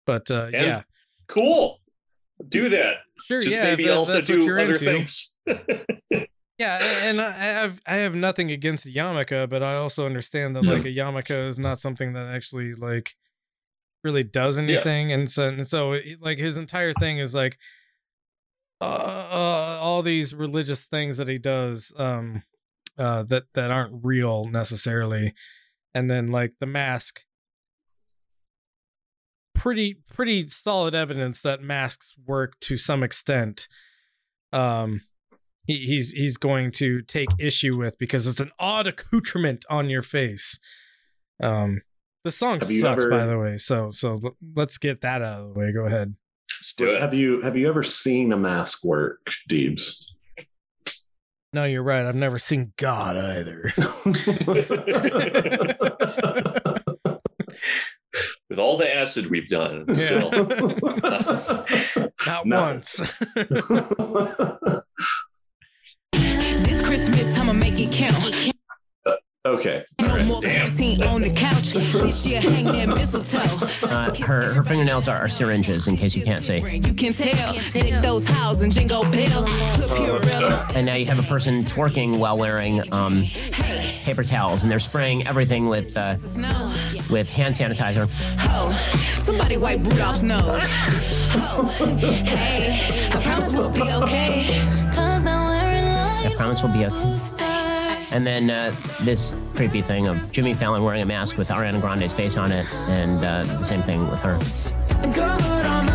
But uh, yeah, cool do that Sure, just yeah, maybe that's- also do you're other into. things Yeah, and I I have I have nothing against yarmulke, but I also understand that Yeah. like a yarmulke is not something that actually like really does anything, and so and so it- like his entire thing is like uh, uh all these religious things that he does um uh that that aren't real necessarily, and then like the mask. Pretty pretty solid evidence that masks work to some extent. Um, he, he's he's going to take issue with because it's an odd accoutrement on your face. Um, the song Have you sucks, by the way. So so l- let's get that out of the way. Go ahead. Let's do it. Have you have you ever seen a mask work, Deebs? No, you're right. I've never seen God either. With all the acid we've done, still. Not Nothing. once. This Christmas, I'ma make it count. Okay. No more quarantine on the couch. This year, hang that mistletoe. Uh, her her fingernails are, are syringes, in case you can't see. You can tell. Hit those house and jingle bells. And now you have a person twerking while wearing um, paper towels, and they're spraying everything with uh, with hand sanitizer. Oh, somebody wipe Rudolph's nose. Oh, hey, I promise we'll be okay. Cause I'm wearing I promise we'll be okay. And then uh, this creepy thing of Jimmy Fallon wearing a mask with Ariana Grande's face on it, and uh, the same thing with her. covered on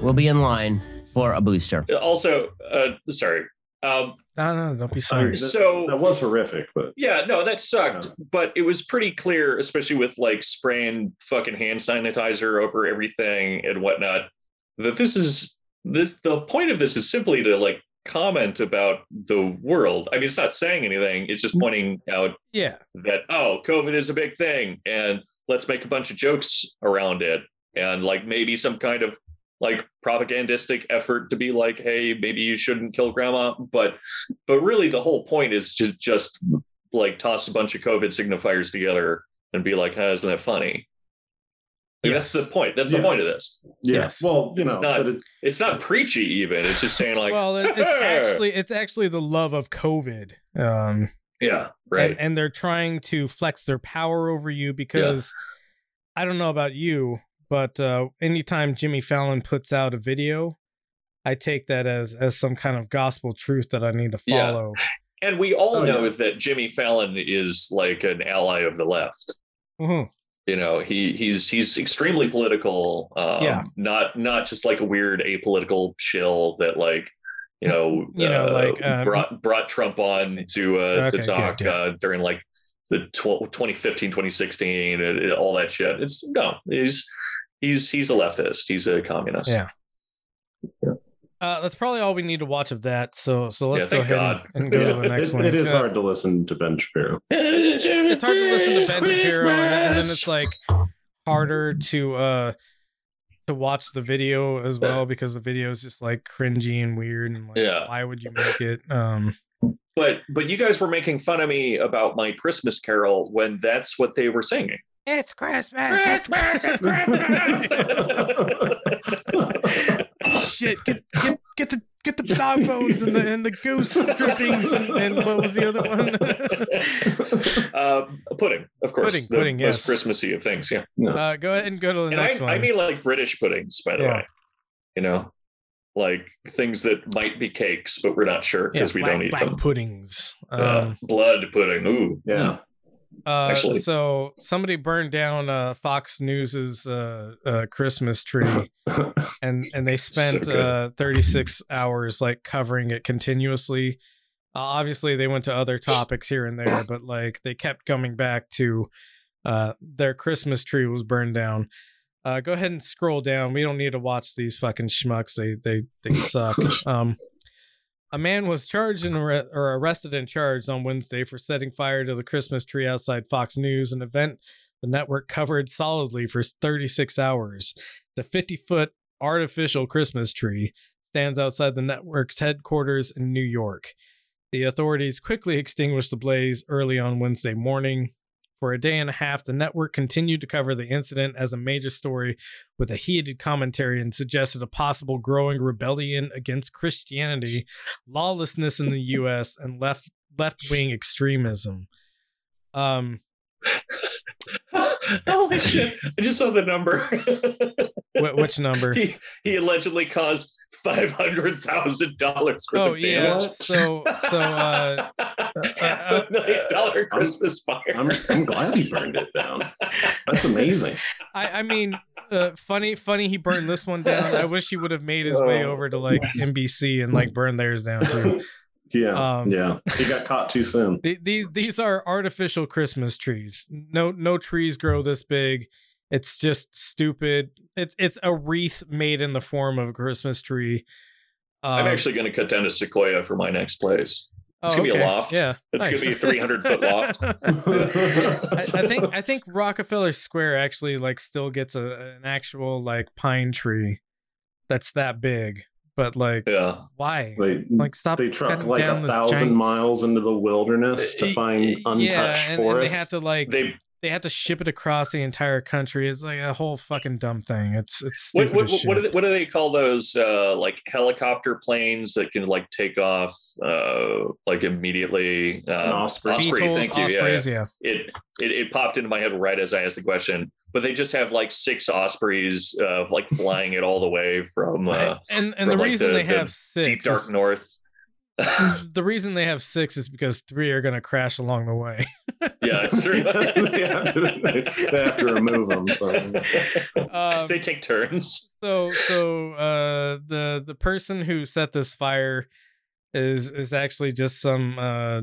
booster. We'll be in line for a booster. Also, uh, sorry. Um, no, no, don't be sorry. mean, that, So- that was horrific, but yeah, no, that sucked. But it was pretty clear, especially with like spraying fucking hand sanitizer over everything and whatnot, that this is this. The point of this is simply to like comment about the world. I mean, it's not saying anything. It's just pointing out Yeah. that oh covid is a big thing and let's make a bunch of jokes around it and like maybe some kind of like propagandistic effort to be like hey maybe you shouldn't kill grandma but but really the whole point is to just like toss a bunch of covid signifiers together and be like huh, isn't that funny Like, that's the point that's Yeah. the point of this yeah. Yes. Well, you know, it's not it's it's not preachy even it's just saying like well, it, it's actually it's actually the love of COVID. Um, yeah right and, and they're trying to flex their power over you because I don't know about you, but uh, anytime Jimmy Fallon puts out a video, I take that as as some kind of gospel truth that I need to Yeah. follow. and we all Oh, know yeah. that jimmy fallon is like an ally of the left Mhm. you know he he's he's extremely political um Yeah. not not just like a weird apolitical shill that like you know You know, uh, like, um, brought brought trump on to uh Okay, to good, talk good. uh during like the tw- 2015 2016 and, and all that shit it's no he's he's he's a leftist he's a communist Yeah. Uh, that's probably all we need to watch of that. So so let's Yeah, go ahead God. and, and go to the next it, one. it is Uh, hard to listen to Ben Shapiro. it's hard to listen to Ben Shapiro, and, and then it's like harder to uh to watch the video as well because the video is just like cringy and weird and like Yeah. why would you make it? Um but but you guys were making fun of me about my christmas carol when that's what they were singing It's Christmas. It's Christmas. Shit, get get get the get the dog bones and the and the goose drippings and, and what was the other one? um, pudding, of course. Pudding, the pudding, most yes. Christmassy of things. Yeah. uh, go ahead and go to the and next I, one. I mean like British puddings, by the Yeah. way. You know, like things that might be cakes, but we're not sure yeah, because we black, don't eat black them. puddings. Um, Uh, blood pudding. Ooh, Yeah. Uh, Actually. so somebody burned down uh, Fox News's uh, uh, Christmas tree, and and they spent good. uh, 36 hours like covering it continuously. Uh, obviously, they went to other topics here and there, but like they kept coming back to uh, their Christmas tree was burned down. Uh, go ahead and scroll down. We don't need to watch these fucking schmucks. They they they suck. um, a man was charged and or arrested and charged on Wednesday for setting fire to the Christmas tree outside Fox News, an event the network covered solidly for 36 hours. The 50 foot artificial Christmas tree stands outside the network's headquarters in New York. The authorities quickly extinguished the blaze early on Wednesday morning. For a day and a half, the network continued to cover the incident as a major story with a heated commentary and suggested a possible growing rebellion against Christianity, lawlessness in the US, and left left wing extremism. Um Holy shit! I just saw the number. wh- which number? he, he allegedly caused five hundred thousand dollars worth Oh of yeah, so so uh, Half a million dollar Christmas fire. I'm, I'm glad he burned it down. That's amazing. I, I mean, uh, funny, funny. He burned this one down. I wish he would have made his way Oh. over to like NBC and like burn theirs down too. Yeah, Um, yeah. He got caught too soon. Th- These these are artificial Christmas trees. No no trees grow this big. It's just stupid. It's it's a wreath made in the form of a Christmas tree. I'm Um, actually going to cut down a sequoia for my next place. It's Oh, gonna be a loft. Yeah, it's nice. gonna be a 300 foot loft. I, I think I think Rockefeller Square actually like still gets a an actual like pine tree that's that big. But like, yeah, why? They, like, stop. They truck like down a thousand giant- miles into the wilderness to find untouched yeah, and, and they have to like they they have to ship it across the entire country. It's like a whole fucking dumb thing. It's it's What stupid what, as what, shit. what, do they, what do they call those uh, like helicopter planes that can like take off uh, like immediately? Um, osprey. Beetles, thank you. ospreys, yeah. It, it it popped into my head right as I asked the question. But they just have like six ospreys uh, like flying it all the way from uh, and and from, the like, reason the- they the have six deep dark is- north. the reason they have six is because three are gonna crash along the way. Yeah, it's true. they, have to, they have to remove them. So. Um, they take turns. So so uh the the person who set this fire is is actually just some uh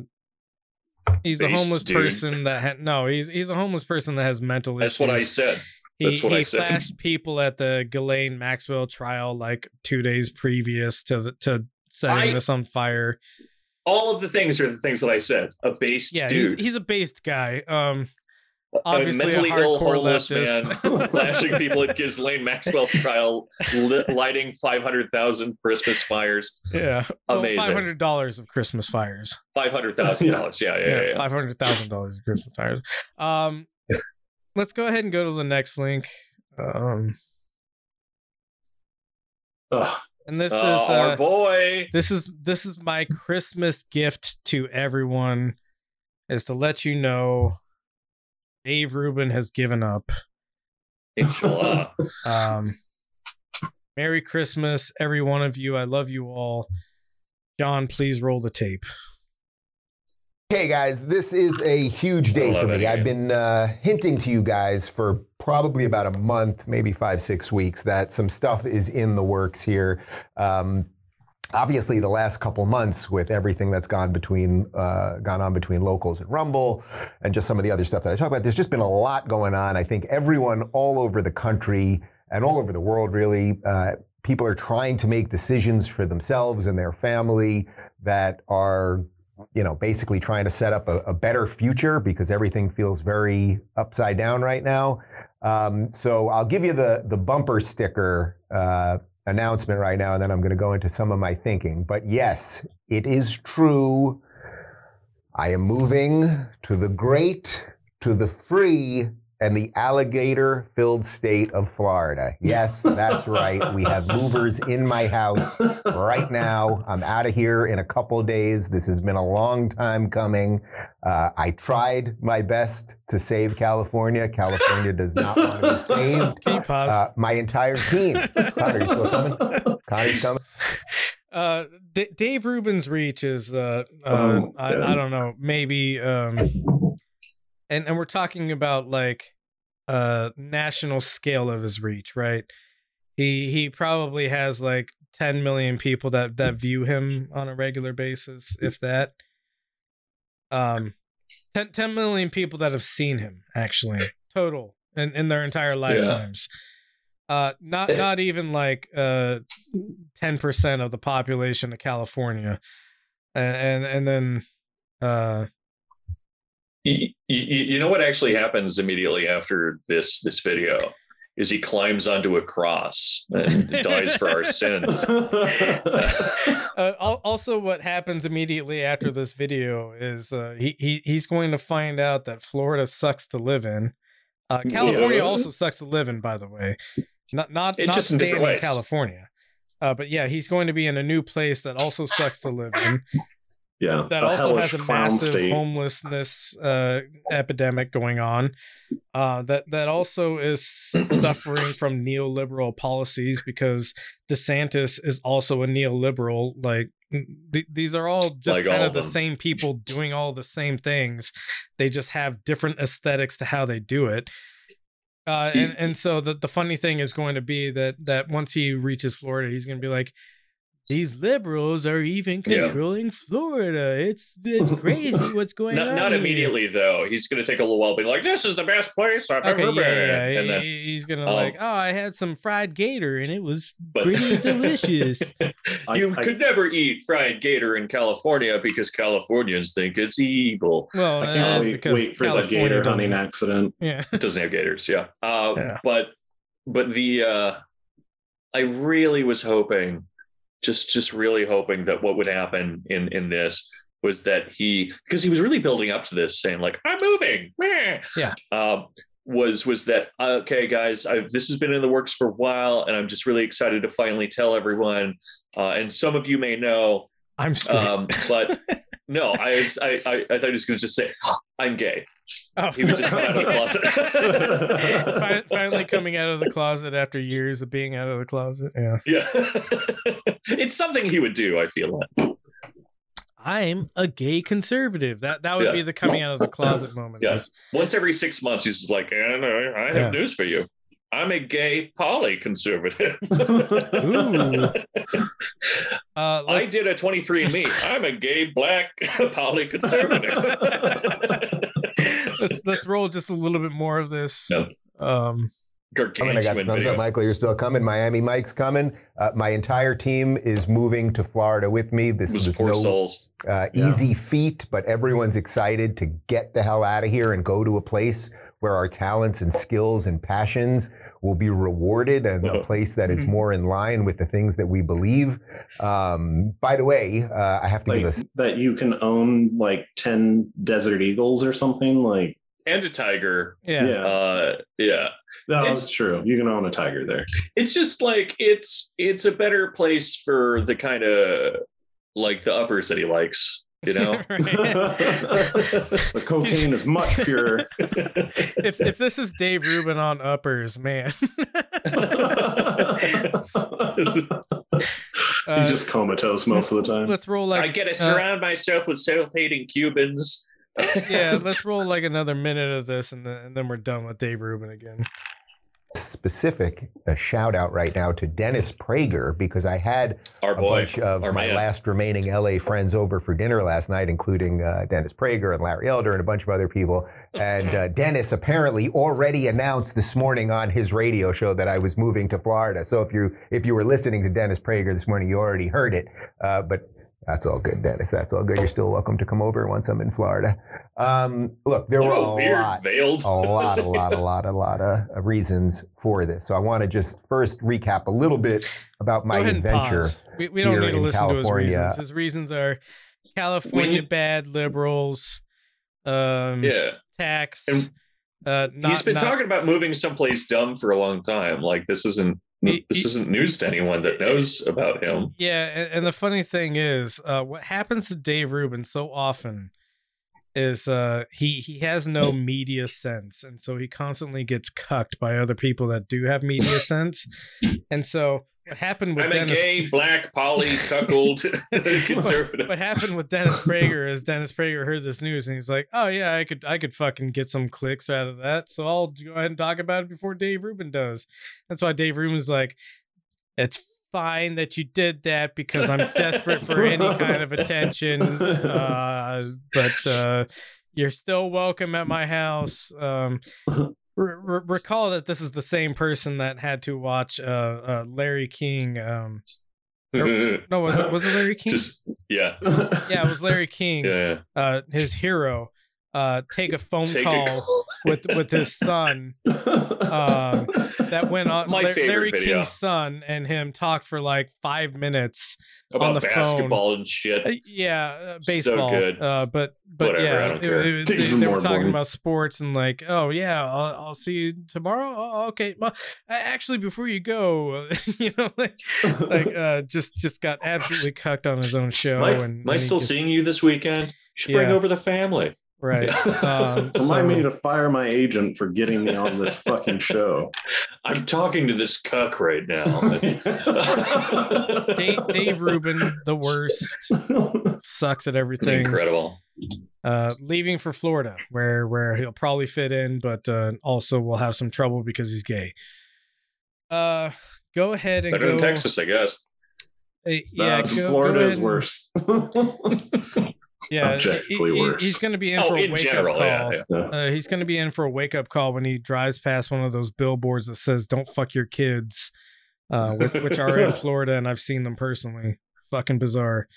he's a homeless dude. person that had no he's he's a homeless person that has mental That's issues. That's what I said. He, That's he said. flashed people at the Ghislaine Maxwell trial like two days previous to the, to setting I- this on fire. All of the things are the things that I said. A based Yeah, he's dude. he's a based guy. Um, obviously a, mentally ill homeless leftist. man flashing people at Ghislaine Maxwell trial, li- lighting 500,000 Christmas fires. yeah, Amazing. Five hundred dollars of Christmas fires. $500,000. Yeah, yeah, yeah. yeah. five hundred thousand dollars of Christmas fires. Um, let's go ahead and go to the next link. Um, Ugh. and this Uh, is our uh, boy. this is this is my Christmas gift to everyone, is to let you know, Dave Rubin has given up. Inshallah. Um, Merry Christmas, every one of you. I love you all. John, please roll the tape. Hey guys, this is a huge day for me. I've been uh, hinting to you guys for probably about a month, maybe five, six weeks, that some stuff is in the works here. Um, obviously, the last couple months with everything that's gone between uh, gone on between locals and Rumble, and just some of the other stuff that I talk about, there's just been a lot going on. I think everyone all over the country and all over the world, really. Uh, People are trying to make decisions for themselves and their family that are you know, basically trying to set up a, a better future because everything feels very upside down right now. Um, so I'll give you the the bumper sticker uh, announcement right now, and then I'm going to go into some of my thinking. But yes, it is true. I am moving to the great, to the free, and the alligator filled state of Florida. Yes, that's right. We have movers in my house right now. I'm out of here in a couple days. This has been a long time coming. Uh, I tried my best to save California. California does not want to be saved. Can you pause? Uh, my entire team. Connor, you still coming? Connor's coming. uh D- Dave Rubin's reach is uh, uh Oh, I, I don't know maybe um and and we're talking about like uh national scale of his reach right? He he probably has like 10 million people that that view him on a regular basis if that. Um 10, 10 million people that have seen him actually total in, in their entire lifetimes. Uh not not even like uh 10% of the population of california. And and, and then uh you, you, you know what actually happens immediately after this this video is he climbs onto a cross and dies for our sins. uh, also what happens immediately after this video is uh, he, he he's going to find out that Florida sucks to live in. Uh, California Yeah. also sucks to live in, by the way. Not not It's not just in staying different in. California. Uh, but yeah, he's going to be in a new place that also sucks to live in. Yeah, That also has a massive state. homelessness uh, epidemic going on. Uh, that that also is suffering from neoliberal policies because DeSantis is also a neoliberal. Like th- these are all just Like kind all of the them. same people doing all the same things. They just have different aesthetics to how they do it. Uh, and and so the the funny thing is going to be that that once he reaches Florida, he's going to be like, these liberals are even Yeah. controlling Florida. It's it's crazy what's going Not, on. not here." immediately though. He's going to take a little while, being like, "This is the best place I've Okay, ever yeah, been." yeah, yeah. And then, he's gonna um, like, oh, I had some fried gator and it was but- pretty delicious. you could never eat fried gator in California because Californians think it's evil. Well, I can't wait, because wait for the gator hunting have- accident. Yeah. It doesn't have gators, yeah. Uh, Yeah. But but the uh, I really was hoping, just just really hoping that what would happen in in this was that he because he was really building up to this, saying like I'm moving. Yeah. Um, was was that okay, guys? I've, this has been in the works for a while, and I'm just really excited to finally tell everyone. Uh, and some of you may know, I'm straight. um, but no, I, was, I I I thought he was going to just say I'm gay. Oh. He would just come out of the closet. Finally coming out of the closet after years of being out of the closet. Yeah. Yeah. it's something he would do, I feel like. I'm a gay conservative. That that would Yeah. be the coming out of the closet moment. Yes. Once every six months, he's like, and I have Yeah. news for you. I'm a gay poly conservative. Uh, I did a 23andMe. I'm a gay black poly conservative. let's let's roll just a little bit more of this. No. Um, Coming, I got the thumbs up, Michael. You're still coming. Miami Mike's coming. Uh, my entire team is moving to Florida with me. This Was was no souls. uh, easy feat, but everyone's excited to get the hell out of here and go to a place where our talents and skills and passions will be rewarded and a place that is more in line with the things that we believe. Um, by the way, uh, I have to Like give us that you can own like ten desert eagles or something. Like And a tiger. Yeah. Yeah. Uh, yeah. no, It's- that's true. You can own a tiger there. It's just like it's it's a better place for the kind of like the uppers that he likes, you know? the cocaine is much purer. if if this is Dave Rubin on uppers, man. Uh, He's just comatose most of the time. let's roll like I get to uh, surround myself with self-hating Cubans. yeah, let's roll like another minute of this, and then and then we're done with Dave Rubin again. Specific a shout out right now to Dennis Prager because I had Our a boy, bunch of our my man. last remaining LA friends over for dinner last night, including uh, Dennis Prager and Larry Elder and a bunch of other people. And uh, Dennis apparently already announced this morning on his radio show that I was moving to Florida. So if you if you were listening to Dennis Prager this morning, you already heard it. Uh, but that's all good, Dennis. That's all good. You're still welcome to come over once I'm in Florida. Um, look, there were a lot, veiled. a lot, a lot, a lot, a lot of of reasons for this. So I want to just first recap a little bit about my Go ahead and adventure. We, we don't here need to in listen to his California. reasons. His reasons are California When- bad liberals, um, Yeah. tax. And uh, not, He's been not- talking about moving someplace dumb for a long time. Like this isn't this isn't news to anyone that knows about him. Yeah, and, and the funny thing is, uh, what happens to Dave Rubin so often is uh, he he has no media sense, and so he constantly gets cucked by other people that do have media sense. And so what happened with I'm a Dennis? gay, black, poly, cuckold conservative. what happened with Dennis Prager is Dennis Prager heard this news and he's like, "Oh yeah, I could I could fucking get some clicks out of that, so I'll go ahead and talk about it before Dave Rubin does." That's why Dave Rubin's like, "It's fine that you did that because I'm desperate for any kind of attention, uh, but uh, you're still welcome at my house." Um, re- re- recall that this is the same person that had to watch uh, uh, Larry King. Um, or- no, was it was it Larry King? Just yeah. yeah, it was Larry King. Yeah. Uh, his hero. Uh, take a phone Take a call call. with with his son. Um, that went on. My La- Larry video. King's son and him talked for like five minutes on About the basketball phone. and shit. Uh, yeah, uh, So baseball. good. Uh, but but Whatever, yeah, I don't it- it- they, they were talking boring. about sports and like, oh yeah, I'll, I'll see you tomorrow. Oh, okay, well, actually, before you go, you know, like, like uh, just just got absolutely cucked on his own show. Mike, and am I and he still just- seeing you this weekend? You should bring Yeah. over the family. Right. Um, Remind so- me to fire my agent for getting me on this fucking show. I'm talking to this cuck right now. Dave, Dave Rubin, the worst, sucks at everything. Incredible. uh, leaving for Florida, where where he'll probably fit in, but uh, also will have some trouble because he's gay. Uh, go ahead and Better go. than Texas, I guess. Uh, yeah, Uh, go- go Florida ahead is worse. Yeah, Objectively he- he- worse. he's going to be in Oh, for a in wake general, up call. yeah. Uh, he's going to be in for a wake up call when he drives past one of those billboards that says "Don't fuck your kids," uh, which, which are in Florida, and I've seen them personally. Fucking bizarre.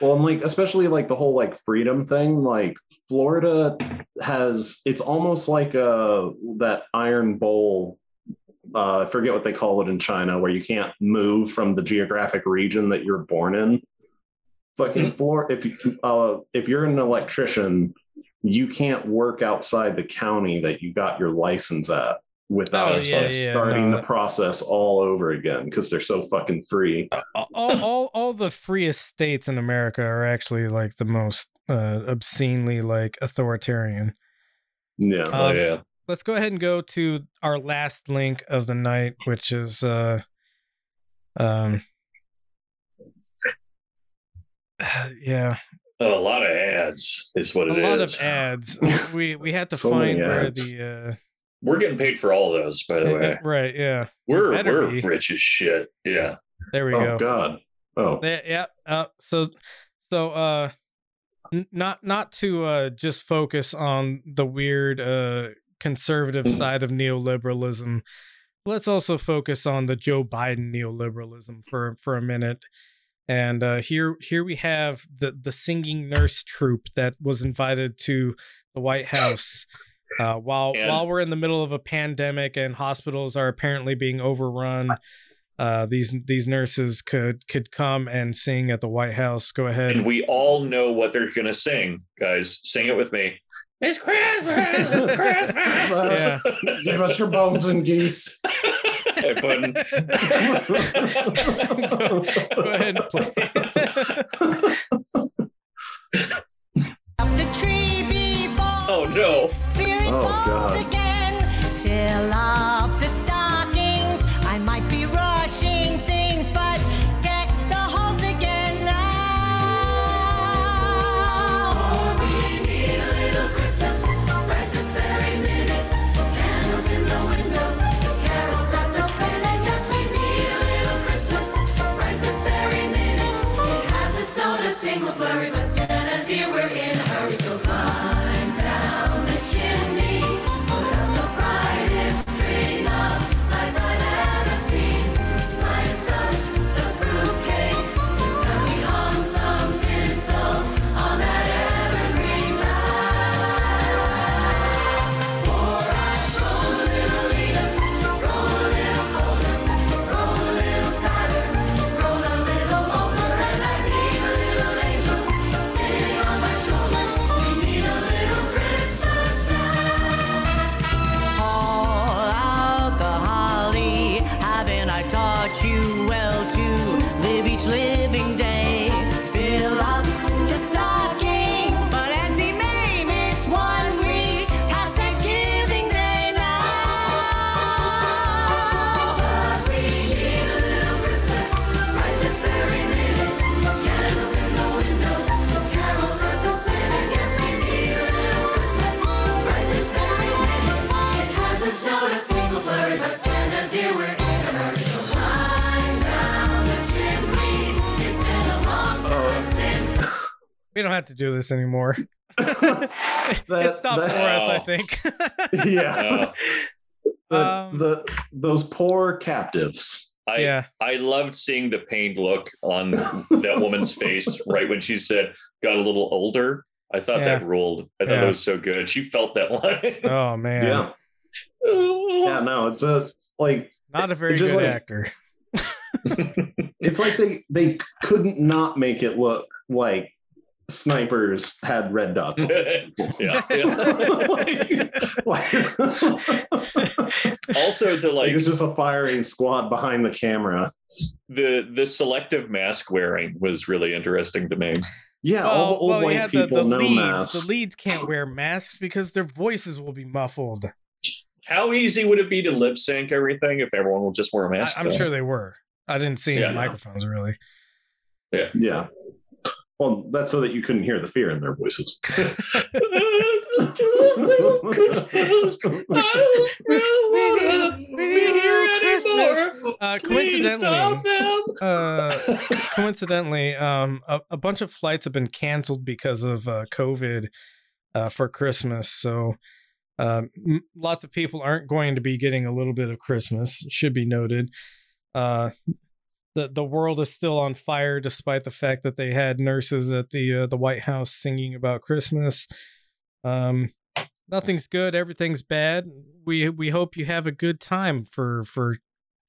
Well, and like especially like the whole like freedom thing, like Florida has it's almost like uh that iron bowl. Uh, I forget what they call it in China, where you can't move from the geographic region that you're born in. Fucking Florida, if you uh, if you're an electrician, you can't work outside the county that you got your license at without Oh, yeah, yeah, starting no. the process all over again because they're so fucking free. all, all all the freest states in America are actually like the most uh, obscenely like authoritarian. Yeah. Oh Um, yeah. Let's go ahead and go to our last link of the night, which is uh um yeah, a lot of ads is what it is. a lot of ads. We we had to So find where the uh We're getting paid for all of those, by the way. right, yeah. We're we're be. rich as shit. Yeah. There we oh go. God. Oh. Yeah, yeah. Uh, so, so, uh, n- not not to uh just focus on the weird uh conservative side of neoliberalism. Let's also focus on the Joe Biden neoliberalism for for a minute. And uh, here here we have the the singing nurse troupe that was invited to the White House. Uh, while And- while we're in the middle of a pandemic and hospitals are apparently being overrun, uh, these these nurses could could come and sing at the White House. Go ahead. And we all know what they're gonna sing, guys. Sing it with me. It's Christmas. It's Christmas. Yeah. Give us your bones and geese. Hey, button. go, go ahead and play. The tree before Oh no. Spirit Oh, falls God. Have to do this anymore. it stopped for us, I think. yeah. The, Um, the those poor captives. I Yeah. I loved seeing the pained look on that woman's face right when she said got a little older. I thought Yeah. that ruled. I thought Yeah. that was so good. She felt that line. oh man, Yeah. Yeah, no, it's a like not a very just good like- actor. it's like they they couldn't not make it look like snipers had red dots. on it. yeah. Like, Also, the like like it's just a firing squad behind the camera. the the selective mask wearing was really interesting to me. Yeah, all the old well, white yeah, people the, the no leads. masks. The leads can't wear masks because their voices will be muffled. How easy would it be to lip sync everything if everyone would just wear a mask? I'm sure they were. I didn't see any Yeah. microphones really. Yeah. Yeah. Well, that's so that you couldn't hear the fear in their voices. Uh, coincidentally, uh, coincidentally, um, a, a bunch of flights have been canceled because of uh, COVID uh, for Christmas. So, um, m- lots of people aren't going to be getting a little bit of Christmas. Should be noted. Uh, the the world is still on fire, despite the fact that they had nurses at the uh, the White House singing about Christmas. Um, nothing's good. Everything's bad. We we hope you have a good time for for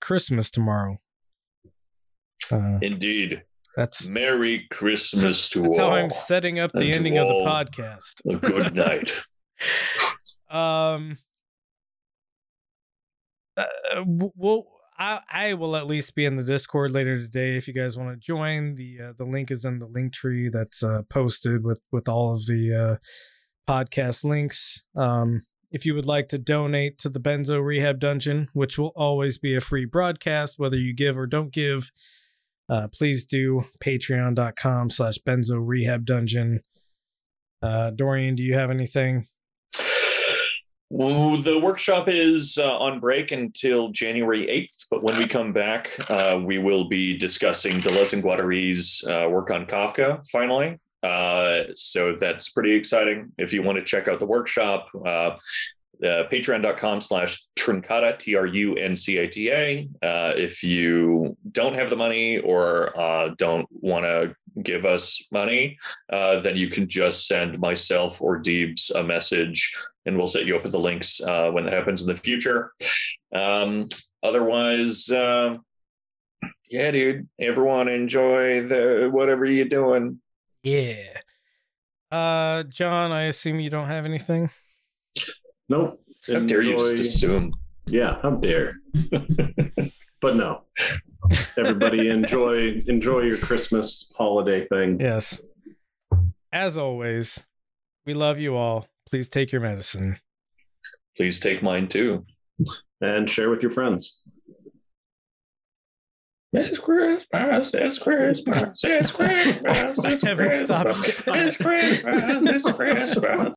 Christmas tomorrow. Uh, Indeed. That's Merry Christmas to That's all. how I'm setting up the ending of the podcast. a good night. Um, uh, we'll. I, I will at least be in the Discord later today. If you guys want to join, the uh, the link is in the link tree that's uh, posted with with all of the uh, podcast links. Um, if you would like to donate to the Benzo Rehab Dungeon, which will always be a free broadcast, whether you give or don't give, uh, please do patreon.com slash benzo rehab dungeon. Uh, Dorian, do you have anything? Well, the workshop is uh, on break until January 8th, but when we come back, uh, we will be discussing Deleuze and Guattari's uh, work on Kafka finally. Uh, so that's pretty exciting. If you want to check out the workshop, uh, uh, patreon.com slash truncata, T-R-U-N-C-A-T-A. Uh, if you don't have the money or don't want to give us money, uh, then you can just send myself or Deebs a message and we'll set you up with the links uh, when that happens in the future. Um, otherwise, um yeah, dude, everyone enjoy the whatever you're doing. Yeah. Uh, John, I assume you don't have anything. Nope. How dare you just assume? Yeah, how dare. but no. Everybody enjoy enjoy your Christmas holiday thing. Yes. As always, we love you all. Please take your medicine. Please take mine too. And share with your friends. It's Christmas, it's Christmas, it's Christmas, it's Haven't stopped Christmas, it's Christmas, it's Christmas.